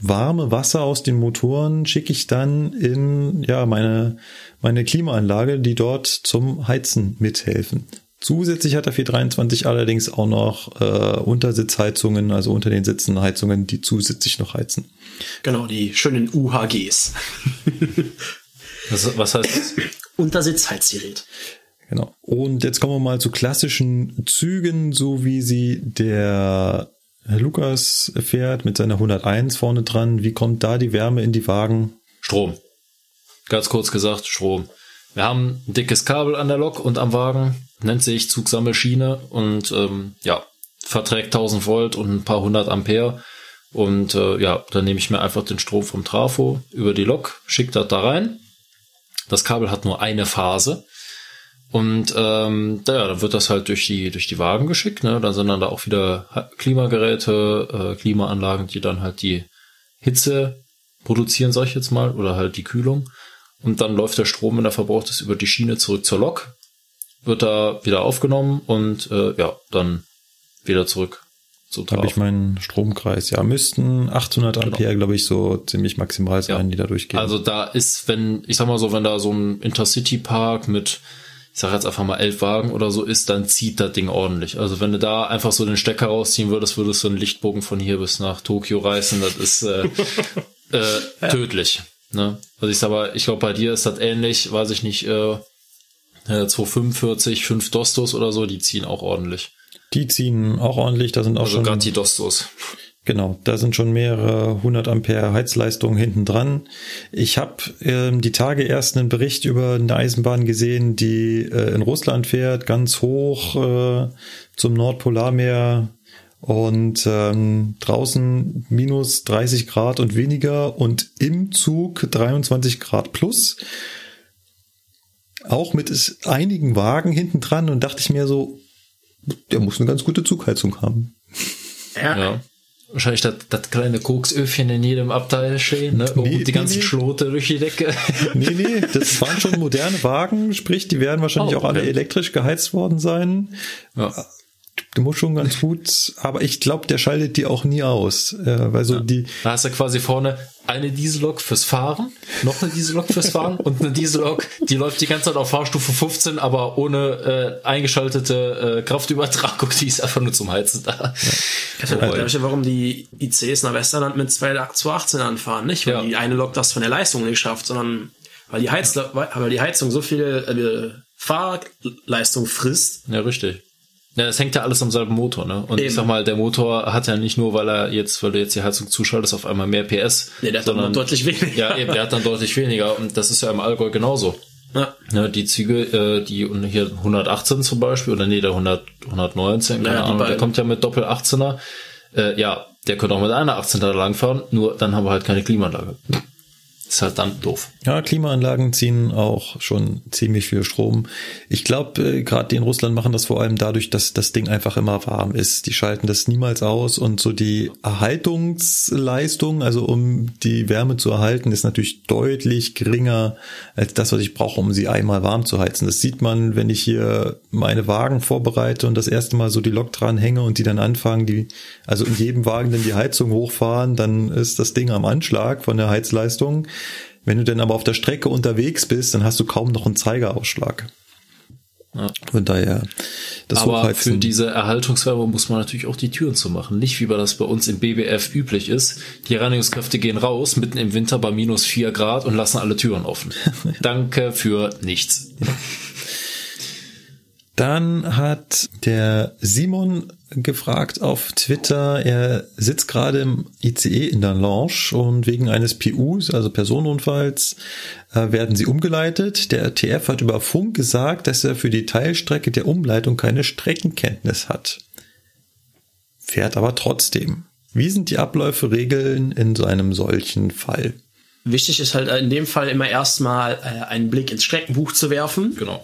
warme Wasser aus den Motoren schicke ich dann in ja meine meine Klimaanlage, die dort zum Heizen mithelfen. Zusätzlich hat der 423 allerdings auch noch äh, Untersitzheizungen, also unter den Sitzen Heizungen, die zusätzlich noch heizen. Genau, die schönen UHGs. <laughs> was, was heißt das? Untersitzheizgerät. Genau. Und jetzt kommen wir mal zu klassischen Zügen, so wie sie der Herr Lukas fährt mit seiner 101 vorne dran. Wie kommt da die Wärme in die Wagen? Strom. Ganz kurz gesagt, Strom. Wir haben ein dickes Kabel an der Lok und am Wagen nennt sich Zugsammelschiene und ähm, ja, verträgt 1000 Volt und ein paar hundert Ampere. Und äh, ja, dann nehme ich mir einfach den Strom vom Trafo über die Lok, schicke das da rein. Das Kabel hat nur eine Phase. Und ähm, ja, dann wird das halt durch die, durch die Wagen geschickt. Ne? Dann sind dann da auch wieder Klimageräte, äh, Klimaanlagen, die dann halt die Hitze produzieren, sag ich jetzt mal, oder halt die Kühlung. Und dann läuft der Strom, wenn er verbraucht ist, über die Schiene zurück zur Lok wird da wieder aufgenommen und äh, ja, dann wieder zurück zu Habe ich meinen Stromkreis. Ja, müssten 800 genau. Ampere, glaube ich, so ziemlich maximal sein, ja. die da durchgehen. Also da ist, wenn, ich sag mal so, wenn da so ein Intercity-Park mit, ich sag jetzt einfach mal elf Wagen oder so ist, dann zieht das Ding ordentlich. Also wenn du da einfach so den Stecker rausziehen würdest, würdest du einen Lichtbogen von hier bis nach Tokio reißen. Das ist äh, <laughs> äh, tödlich. Ne? Also ich sag mal, ich glaube, bei dir ist das ähnlich, weiß ich nicht, äh, 245, 5 Dostos oder so, die ziehen auch ordentlich. Die ziehen auch ordentlich, da sind auch also schon. Ganti Dostos. Genau, da sind schon mehrere 100 Ampere Heizleistung hinten dran. Ich habe ähm, die Tage erst einen Bericht über eine Eisenbahn gesehen, die äh, in Russland fährt, ganz hoch äh, zum Nordpolarmeer und ähm, draußen minus 30 Grad und weniger und im Zug 23 Grad plus auch mit einigen Wagen hinten dran und dachte ich mir so, der muss eine ganz gute Zugheizung haben. Ja. ja. Wahrscheinlich das, das kleine Koksöfchen in jedem Abteil stehen, ne? Nee, die ganzen nee. Schlote durch die Decke. <laughs> Nee, nee, das waren schon moderne Wagen, sprich, die werden wahrscheinlich oh, auch alle elektrisch geheizt worden sein. Ja du musst schon ganz gut, aber ich glaube, der schaltet die auch nie aus, äh, weil so ja. die. Da hast du quasi vorne eine Diesellok fürs Fahren, noch eine Diesellok fürs Fahren und eine Diesellok, die läuft die ganze Zeit auf Fahrstufe 15, aber ohne äh, eingeschaltete äh, Kraftübertragung, die ist einfach nur zum Heizen da. Ja. Also, ja, warum die ICs nach Westerland mit 218 anfahren, nicht? Weil ja. die eine Lok das von der Leistung nicht schafft, sondern weil die, Heiz weil die Heizung so viel äh, Fahrleistung frisst. Ja, richtig. Ja, das hängt ja alles am selben Motor, ne? Und Eben. ich sag mal, der Motor hat ja nicht nur, weil er jetzt, weil du jetzt die Heizung zuschaltest, auf einmal mehr PS. Nee, der hat sondern, dann deutlich weniger. Ja, eben, der hat dann deutlich weniger. Und das ist ja im Allgäu genauso. Ja. ja die Züge, äh, die hier 118 zum Beispiel, oder nee, der 100, 119, keine ja, Ahnung, der kommt ja mit Doppel 18er. Äh, ja, der könnte auch mit einer 18er langfahren, nur dann haben wir halt keine Klimaanlage. Ist halt dann doof. Ja, Klimaanlagen ziehen auch schon ziemlich viel Strom. Ich glaube, äh, gerade die in Russland machen das vor allem dadurch, dass das Ding einfach immer warm ist. Die schalten das niemals aus und so die Erhaltungsleistung, also um die Wärme zu erhalten, ist natürlich deutlich geringer als das, was ich brauche, um sie einmal warm zu heizen. Das sieht man, wenn ich hier meine Wagen vorbereite und das erste Mal so die Lok dran hänge und die dann anfangen, die, also in jedem Wagen dann die Heizung hochfahren, dann ist das Ding am Anschlag von der Heizleistung. Wenn du dann aber auf der Strecke unterwegs bist, dann hast du kaum noch einen Zeigerausschlag. Ja. Von daher, das Aber Hochheizen. für diese Erhaltungswärme muss man natürlich auch die Türen zu machen. Nicht wie das bei uns im BBF üblich ist. Die Reinigungskräfte gehen raus, mitten im Winter bei minus vier Grad und lassen alle Türen offen. <laughs> Danke für nichts. Dann hat der Simon gefragt auf Twitter, er sitzt gerade im ICE in der Lounge und wegen eines PUs, also Personenunfalls, äh, werden sie umgeleitet. Der RTF hat über Funk gesagt, dass er für die Teilstrecke der Umleitung keine Streckenkenntnis hat. Fährt aber trotzdem. Wie sind die Abläufe, Regeln in so einem solchen Fall? Wichtig ist halt in dem Fall immer erstmal äh, einen Blick ins Streckenbuch zu werfen. Genau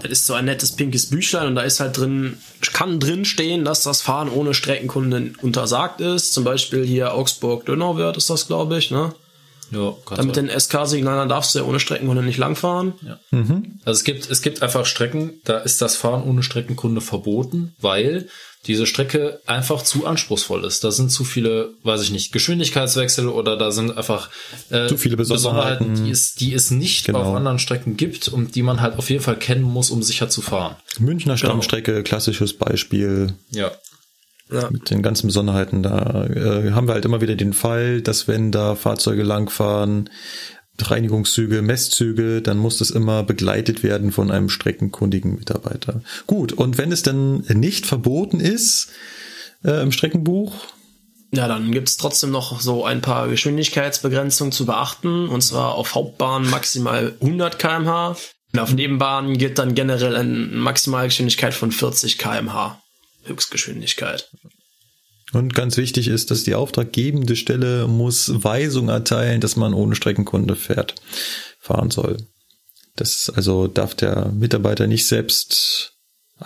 das ist so ein nettes pinkes Büchlein und da ist halt drin, kann drin stehen, dass das Fahren ohne Streckenkunden untersagt ist. Zum Beispiel hier Augsburg-Dönauwörth ist das, glaube ich, ne? Ja, Damit den SK-Signalern darfst du ja ohne Streckenkunde nicht langfahren. Ja. Mhm. Also es gibt, es gibt einfach Strecken, da ist das Fahren ohne Streckenkunde verboten, weil diese Strecke einfach zu anspruchsvoll ist. Da sind zu viele, weiß ich nicht, Geschwindigkeitswechsel oder da sind einfach äh, zu viele Besonderheiten, Besonderheiten die, es, die es nicht genau. auf anderen Strecken gibt und die man halt auf jeden Fall kennen muss, um sicher zu fahren. Münchner genau. Stammstrecke, genau. klassisches Beispiel. Ja. Ja. Mit den ganzen Besonderheiten da äh, haben wir halt immer wieder den Fall, dass wenn da Fahrzeuge langfahren, Reinigungszüge, Messzüge, dann muss das immer begleitet werden von einem streckenkundigen Mitarbeiter. Gut, und wenn es dann nicht verboten ist äh, im Streckenbuch, ja, dann gibt's trotzdem noch so ein paar Geschwindigkeitsbegrenzungen zu beachten. Und zwar auf Hauptbahnen maximal 100 kmh. Und auf Nebenbahnen gilt dann generell eine Maximalgeschwindigkeit von 40 kmh. Höchstgeschwindigkeit. Und ganz wichtig ist, dass die auftraggebende Stelle muss Weisung erteilen, dass man ohne Streckenkunde fährt, fahren soll. Das also darf der Mitarbeiter nicht selbst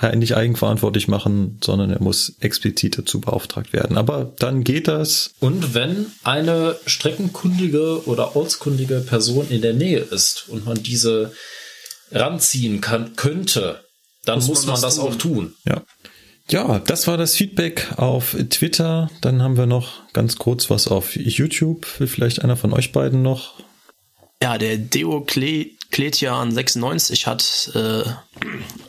äh, nicht eigenverantwortlich machen, sondern er muss explizit dazu beauftragt werden. Aber dann geht das. Und wenn eine streckenkundige oder ortskundige Person in der Nähe ist und man diese ranziehen kann, könnte, dann muss, muss man, das, das auch tun. Ja. Ja, das war das Feedback auf Twitter. Dann haben wir noch ganz kurz was auf YouTube. Will vielleicht einer von euch beiden noch? Ja, der Deo Kletian 96 hat äh,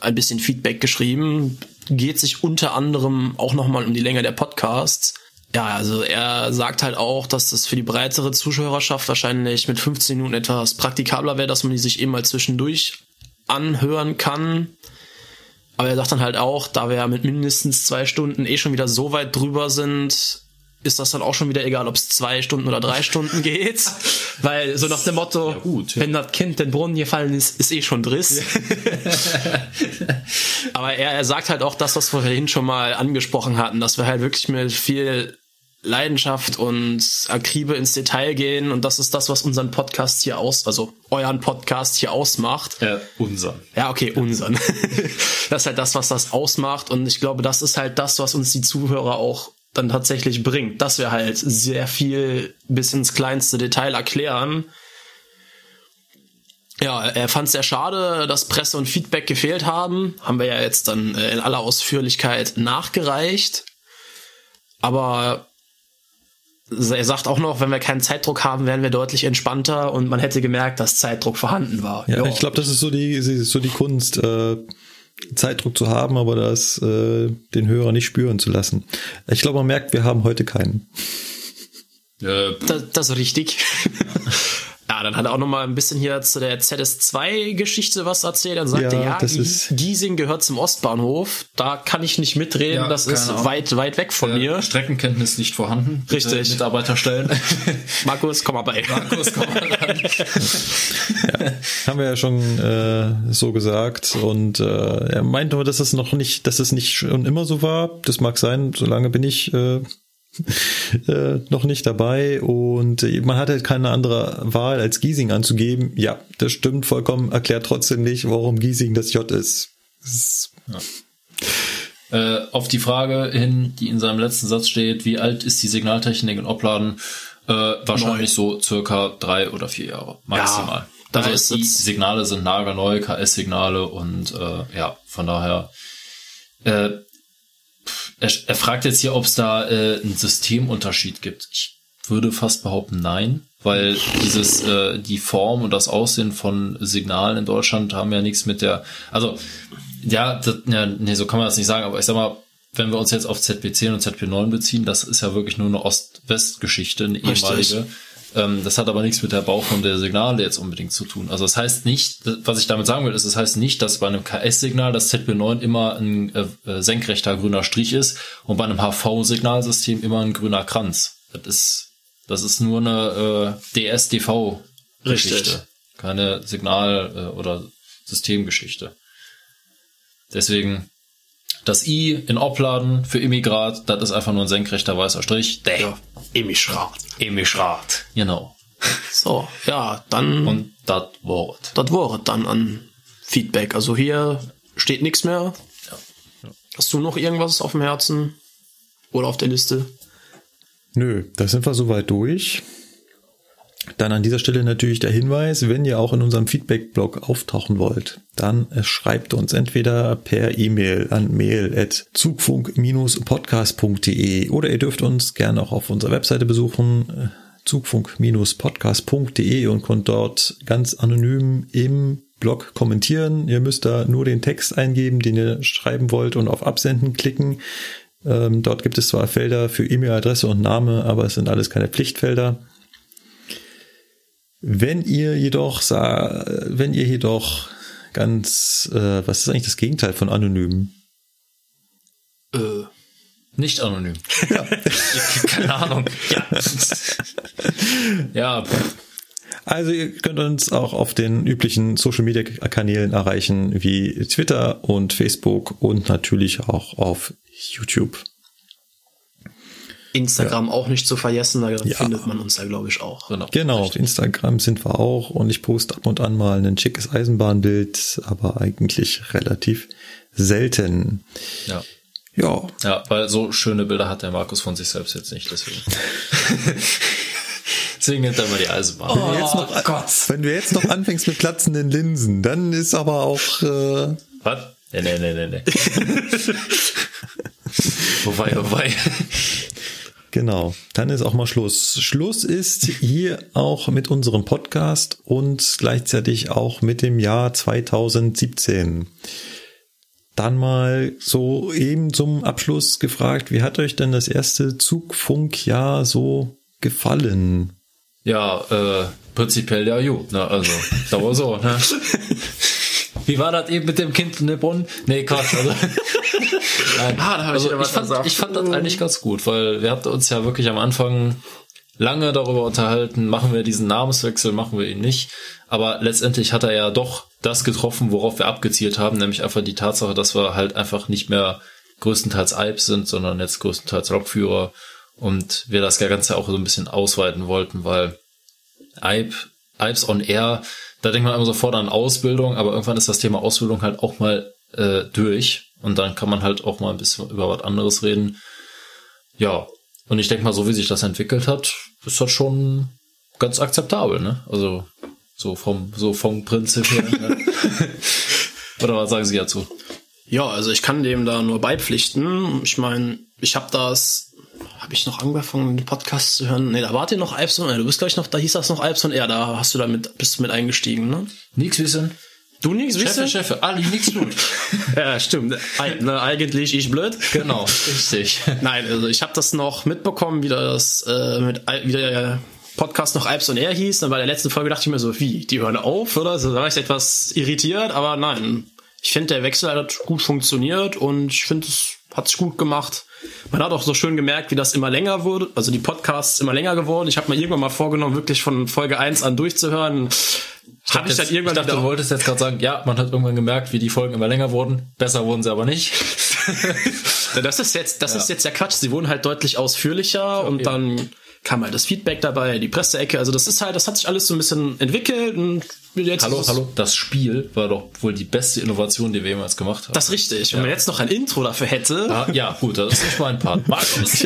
ein bisschen Feedback geschrieben. Geht sich unter anderem auch nochmal um die Länge der Podcasts. Ja, also er sagt halt auch, dass das für die breitere Zuschauerschaft wahrscheinlich mit 15 Minuten etwas praktikabler wäre, dass man die sich eben mal zwischendurch anhören kann. Aber er sagt dann halt auch, da wir ja mit mindestens zwei Stunden eh schon wieder so weit drüber sind, ist das dann auch schon wieder egal, ob es zwei Stunden oder drei Stunden geht. <laughs> Weil so nach dem Motto, ja, gut, ja. wenn das Kind den Brunnen gefallen ist, ist eh schon Driss. <laughs> Aber er, er sagt halt auch das, was wir vorhin schon mal angesprochen hatten, dass wir halt wirklich mit viel Leidenschaft und Akribe ins Detail gehen und das ist das, was unseren Podcast hier aus, also euren Podcast hier ausmacht. Ja, unseren. Ja, okay, unseren. <laughs> das ist halt das, was das ausmacht und ich glaube, das ist halt das, was uns die Zuhörer auch dann tatsächlich bringt, dass wir halt sehr viel bis ins kleinste Detail erklären. Ja, er fand es sehr schade, dass Presse und Feedback gefehlt haben. Haben wir ja jetzt dann äh, in aller Ausführlichkeit nachgereicht. Aber er sagt auch noch, wenn wir keinen Zeitdruck haben, wären wir deutlich entspannter und man hätte gemerkt, dass Zeitdruck vorhanden war. Ja, jo. ich glaube, das ist so die, so die Kunst, äh, Zeitdruck zu haben, aber das äh, den Hörer nicht spüren zu lassen. Ich glaube, man merkt, wir haben heute keinen. Das, das ist richtig. <laughs> Dann hat er auch noch mal ein bisschen hier zu der ZS2-Geschichte was erzählt. Dann sagte ja, ja Giesing gehört zum Ostbahnhof. Da kann ich nicht mitreden. Ja, das ist Ahnung. weit, weit weg von ja, mir. Streckenkenntnis nicht vorhanden. Bitte Richtig. Mitarbeiterstellen. <laughs> Markus, komm mal bei. Markus, komm mal ran. <laughs> ja, haben wir ja schon äh, so gesagt. Und äh, er meinte nur, dass es noch nicht, dass es nicht schon immer so war. Das mag sein. Solange bin ich äh, <laughs> äh, noch nicht dabei und man hatte halt keine andere Wahl als Giesing anzugeben. Ja, das stimmt vollkommen, erklärt trotzdem nicht, warum Giesing das J ist. Das ist ja. Äh, auf die Frage hin, die in seinem letzten Satz steht, wie alt ist die Signaltechnik in Opladen? Äh, wahrscheinlich Neu. so circa drei oder vier Jahre maximal. Ja, also die Signale sind nagelneu, KS-Signale und äh, ja, von daher äh, er, er fragt jetzt hier, ob es da äh, einen Systemunterschied gibt. Ich würde fast behaupten, nein, weil dieses äh, die Form und das Aussehen von Signalen in Deutschland haben ja nichts mit der, also ja, das, ja, nee, so kann man das nicht sagen, aber ich sag mal, wenn wir uns jetzt auf ZP10 und ZP9 beziehen, das ist ja wirklich nur eine Ost-West-Geschichte, eine ehemalige. Ähm, das hat aber nichts mit der Bauform der Signale jetzt unbedingt zu tun. Also das heißt nicht, was ich damit sagen will, ist, das heißt nicht, dass bei einem KS-Signal das ZP9 immer ein äh, äh, senkrechter grüner Strich ist und bei einem HV-Signalsystem immer ein grüner Kranz. Das ist, das ist nur eine äh, DS-DV-Geschichte. Keine Signal- äh, oder Systemgeschichte. Deswegen das I in Opladen für Immigrat, das ist einfach nur ein senkrechter weißer Strich. Der. Ja, Immigrat. Immigrat, genau. So, ja, dann. Und das Wort. Das Wort dann an Feedback. Also hier steht nichts mehr. Ja. Hast du noch irgendwas auf dem Herzen? Oder auf der Liste? Nö, da sind wir soweit durch. Dann an dieser Stelle natürlich der Hinweis, wenn ihr auch in unserem Feedback-Blog auftauchen wollt, dann schreibt uns entweder per E-Mail an mail.zugfunk-podcast.de oder ihr dürft uns gerne auch auf unserer Webseite besuchen, äh, zugfunk-podcast.de und könnt dort ganz anonym im Blog kommentieren. Ihr müsst da nur den Text eingeben, den ihr schreiben wollt und auf Absenden klicken. Ähm, dort gibt es zwar Felder für E-Mail-Adresse und Name, aber es sind alles keine Pflichtfelder. Wenn ihr jedoch, wenn ihr jedoch ganz, äh, was ist eigentlich das Gegenteil von anonym? Äh, nicht anonym. <laughs> Ja. Keine Ahnung. Ja. ja. Also ihr könnt uns auch auf den üblichen Social Media Kanälen erreichen, wie Twitter und Facebook und natürlich auch auf YouTube. Instagram ja. auch nicht zu vergessen, da ja. findet man uns ja, glaube ich, auch. Genau, genau auf Instagram sind wir auch und ich poste ab und an mal ein schickes Eisenbahnbild, aber eigentlich relativ selten. Ja. Ja. Ja, weil so schöne Bilder hat der Markus von sich selbst jetzt nicht, deswegen. <laughs> deswegen nimmt er mal die Eisenbahn. Oh, wenn, du jetzt noch, Gott. wenn du jetzt noch anfängst mit platzenden Linsen, dann ist aber auch. Äh Was? Nee, nee, nee, nee, nee. <laughs> wobei, wobei. Genau, dann ist auch mal Schluss. Schluss ist hier auch mit unserem Podcast und gleichzeitig auch mit dem Jahr 2017. Dann mal so eben zum Abschluss gefragt, wie hat euch denn das erste Zugfunkjahr so gefallen? Ja, äh, prinzipiell ja gut, ne? Also, da war so, ne? <laughs> Wie war das eben mit dem Kind in der Brunnen? Nee, Quatsch. Also, <laughs> Nein. Ah, da also ich, ich, fand, ich fand das eigentlich ganz gut, weil wir hatten uns ja wirklich am Anfang lange darüber unterhalten, machen wir diesen Namenswechsel, machen wir ihn nicht. Aber letztendlich hat er ja doch das getroffen, worauf wir abgezielt haben, nämlich einfach die Tatsache, dass wir halt einfach nicht mehr größtenteils Alps sind, sondern jetzt größtenteils Lokführer und wir das Ganze auch so ein bisschen ausweiten wollten, weil Alp, Alps on Air, da denkt man immer sofort an Ausbildung, aber irgendwann ist das Thema Ausbildung halt auch mal äh, durch und dann kann man halt auch mal ein bisschen über was anderes reden. Ja, und ich denke mal, so wie sich das entwickelt hat, ist das schon ganz akzeptabel, ne? Also so vom so vom Prinzip her. ne? <laughs> Oder was sagen Sie dazu? Ja, also ich kann dem da nur beipflichten. Ich meine, ich habe das habe ich noch angefangen, den Podcast zu hören? Nee, da wart ihr noch Alps und Du bist gleich noch, da hieß das noch Alps und R, da hast du damit, bist du mit eingestiegen, ne? Nix wissen. Du nichts wissen? Chef, Chef, Ali nichts <laughs> gut. ja, stimmt. Eig ne, eigentlich ich blöd. Genau, richtig. Nein, also ich habe das noch mitbekommen, wie das äh, mit wie der Podcast noch Alps und R hieß. Und bei der letzten Folge dachte ich mir so, wie, die hören auf, oder? So, da war ich etwas irritiert, aber nein. Ich finde, der Wechsel hat gut funktioniert und ich finde, es hat sich gut gemacht. Man hat auch so schön gemerkt, wie das immer länger wurde, also die Podcasts immer länger geworden. Ich habe mir irgendwann mal vorgenommen, wirklich von Folge 1 an durchzuhören. Habe ich dann irgendwann. Ich dachte, du wolltest jetzt gerade sagen, ja, man hat irgendwann gemerkt, wie die Folgen immer länger wurden. Besser wurden sie aber nicht. <laughs> Das ist jetzt, das ist jetzt ja Quatsch. Sie wurden halt deutlich ausführlicher und dann kam halt das Feedback dabei, die Presseecke. Also das ist halt, das hat sich alles so ein bisschen entwickelt und jetzt Hallo, hallo. Das Spiel war doch wohl die beste Innovation, die wir jemals gemacht haben. Das ist richtig. Wenn man jetzt noch ein Intro dafür hätte. Ah, ja, gut, das ist nicht mein Part. <laughs> Markus.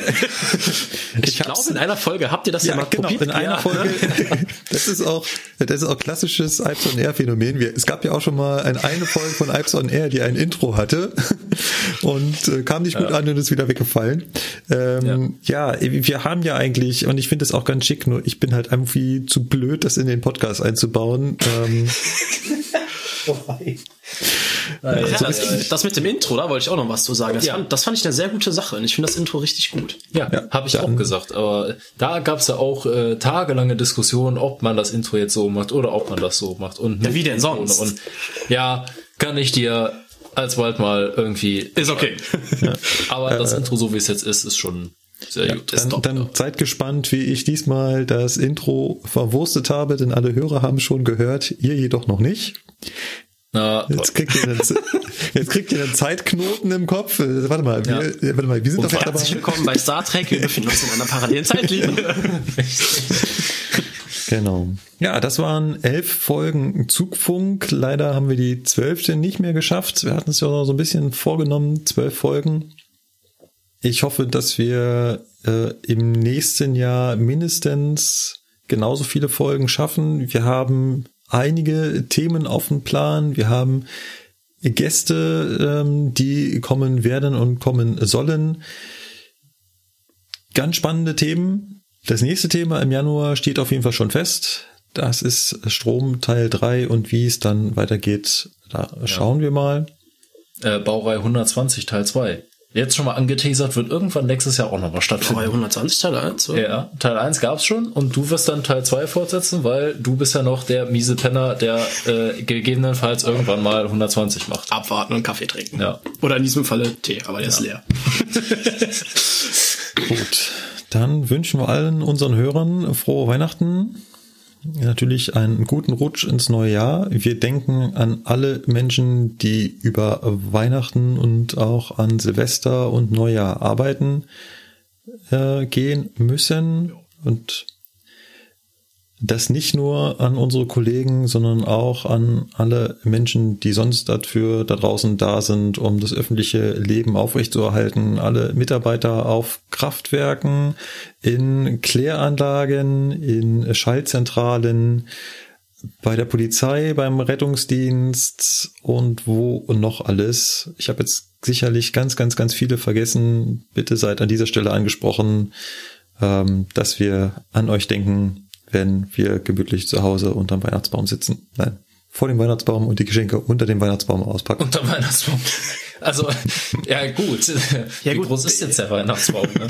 ich glaube, in einer Folge habt ihr das ja, Ja, mal genau, probiert. in einer Ja, Folge. <laughs> Das ist auch, das ist auch klassisches Alps on Air Phänomen. Wir, es gab ja auch schon mal eine, eine Folge von Alps on Air, die ein Intro hatte <laughs> und äh, kam nicht gut an und ist wieder weggefallen. Ähm, ja. wir haben ja eigentlich, und ich finde es auch ganz schick, nur ich bin halt irgendwie zu blöd, das in den Podcast einzubauen. Ähm, Ja, das, das mit dem Intro, da wollte ich auch noch was zu sagen. Das, Ja. fand, das fand ich eine sehr gute Sache und ich finde das Intro richtig gut. Ja, habe ich dann- auch gesagt. Aber da gab es ja auch äh, tagelange Diskussionen, ob man das Intro jetzt so macht oder ob man das so macht. Und Ja, wie denn sonst? Und, ja, kann ich dir alsbald mal irgendwie. Ist okay. <laughs> Aber das Intro, so wie es jetzt ist, ist schon sehr gut. ist dann, dann ja. seid gespannt, wie ich diesmal das Intro verwurstet habe, denn alle Hörer haben schon gehört, ihr jedoch noch nicht. Na, Jetzt kriegt ihr einen, <laughs> jetzt kriegt ihr einen Zeitknoten im Kopf. Äh, Warte mal, wir, Ja. äh, warte mal, wir sind doch Herzlich willkommen bei Star Trek. Wir befinden uns in einer parallelen Zeitlinie. <laughs> <laughs> Genau. Ja, das waren elf Folgen Zugfunk. Leider haben wir die zwölfte nicht mehr geschafft. Wir hatten es ja noch so ein bisschen vorgenommen, zwölf Folgen. Ich hoffe, dass wir äh, im nächsten Jahr mindestens genauso viele Folgen schaffen. Wir haben einige Themen auf dem Plan. Wir haben Gäste, ähm, die kommen werden und kommen sollen. Ganz spannende Themen. Das nächste Thema im Januar steht auf jeden Fall schon fest. Das ist Strom Teil 3 und wie es dann weitergeht, da schauen wir mal. äh, Baureihe 120 Teil 2. Jetzt schon mal angeteasert, wird irgendwann nächstes Jahr auch nochmal stattfinden. 120 Teil 1. oder? Ja, Teil 1 gab's schon und du wirst dann Teil 2 fortsetzen, weil du bist ja noch der miese Penner, der äh, gegebenenfalls irgendwann mal 120 macht. Abwarten und Kaffee trinken. Ja. Oder in diesem Falle Tee, aber der ist leer. <laughs> Gut, dann wünschen wir allen unseren Hörern frohe Weihnachten. Natürlich einen guten Rutsch ins neue Jahr. Wir denken an alle Menschen, die über Weihnachten und auch an Silvester und Neujahr arbeiten äh, gehen müssen. Und das nicht nur an unsere Kollegen, sondern auch an alle Menschen, die sonst dafür da draußen da sind, um das öffentliche Leben aufrechtzuerhalten. Alle Mitarbeiter auf Kraftwerken, in Kläranlagen, in Schaltzentralen, bei der Polizei, beim Rettungsdienst und wo noch alles. Ich habe jetzt sicherlich ganz, ganz, ganz viele vergessen. Bitte seid an dieser Stelle angesprochen, ähm, dass wir an euch denken, wenn wir gemütlich zu Hause unterm Weihnachtsbaum sitzen. Nein, vor dem Weihnachtsbaum und die Geschenke unter dem Weihnachtsbaum auspacken. Unter Weihnachtsbaum. Also, ja gut. Ja, Wie gut. groß ist jetzt der Weihnachtsbaum? Ne?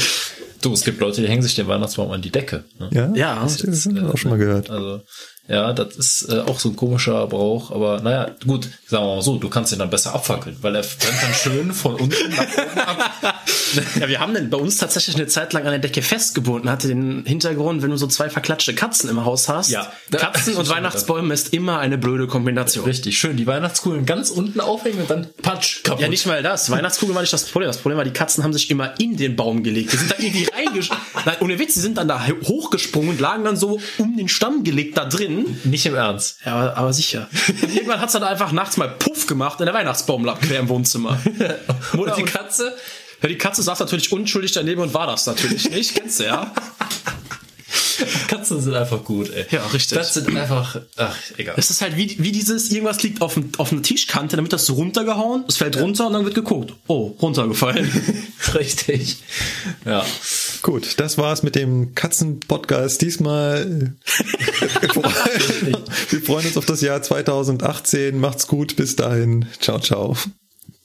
Du, es gibt Leute, die hängen sich den Weihnachtsbaum an die Decke. Ne? ja, Ja, das, das haben wir auch schon mal gehört. Also, ja, das ist äh, auch so ein komischer Brauch, aber naja, gut, sagen wir mal so, du kannst ihn dann besser abfackeln, weil er brennt dann schön von unten nach oben ab. Ja, wir haben den bei uns tatsächlich eine Zeit lang an der Decke festgebunden. Hatte den Hintergrund, wenn du so zwei verklatschte Katzen im Haus hast. Ja. Katzen und <laughs> Weihnachtsbäume ist immer eine blöde Kombination. Richtig, schön, die Weihnachtskugeln ganz unten aufhängen und dann patsch, kaputt. Ja, nicht mal das. Weihnachtskugel war nicht das Problem. Das Problem war, die Katzen haben sich immer in den Baum gelegt. Die sind da irgendwie <laughs> reingesprungen. Nein, ohne Witz, die sind dann da hochgesprungen und lagen dann so um den Stamm gelegt da drin. Nicht im Ernst. Ja, aber, aber sicher. Und irgendwann hat's dann einfach nachts mal Puff gemacht und der Weihnachtsbaum lag quer im Wohnzimmer. <laughs> Und die Katze? Ja, die Katze saß natürlich unschuldig daneben und war das natürlich <laughs> nicht. Kennst du ja? Katzen sind einfach gut, ey. Ja, richtig. Das sind einfach, ach, egal. Das ist halt wie, wie dieses, irgendwas liegt auf, dem, auf einer Tischkante, dann wird das so runtergehauen, es fällt runter und dann wird geguckt. Oh, runtergefallen. <laughs> Richtig. Ja. Gut, das war's mit dem Katzen-Podcast diesmal. <laughs> wir freuen uns auf das Jahr 2018. Macht's gut, bis dahin. Ciao, ciao.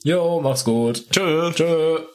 Jo, mach's gut. Tschö. Tschö.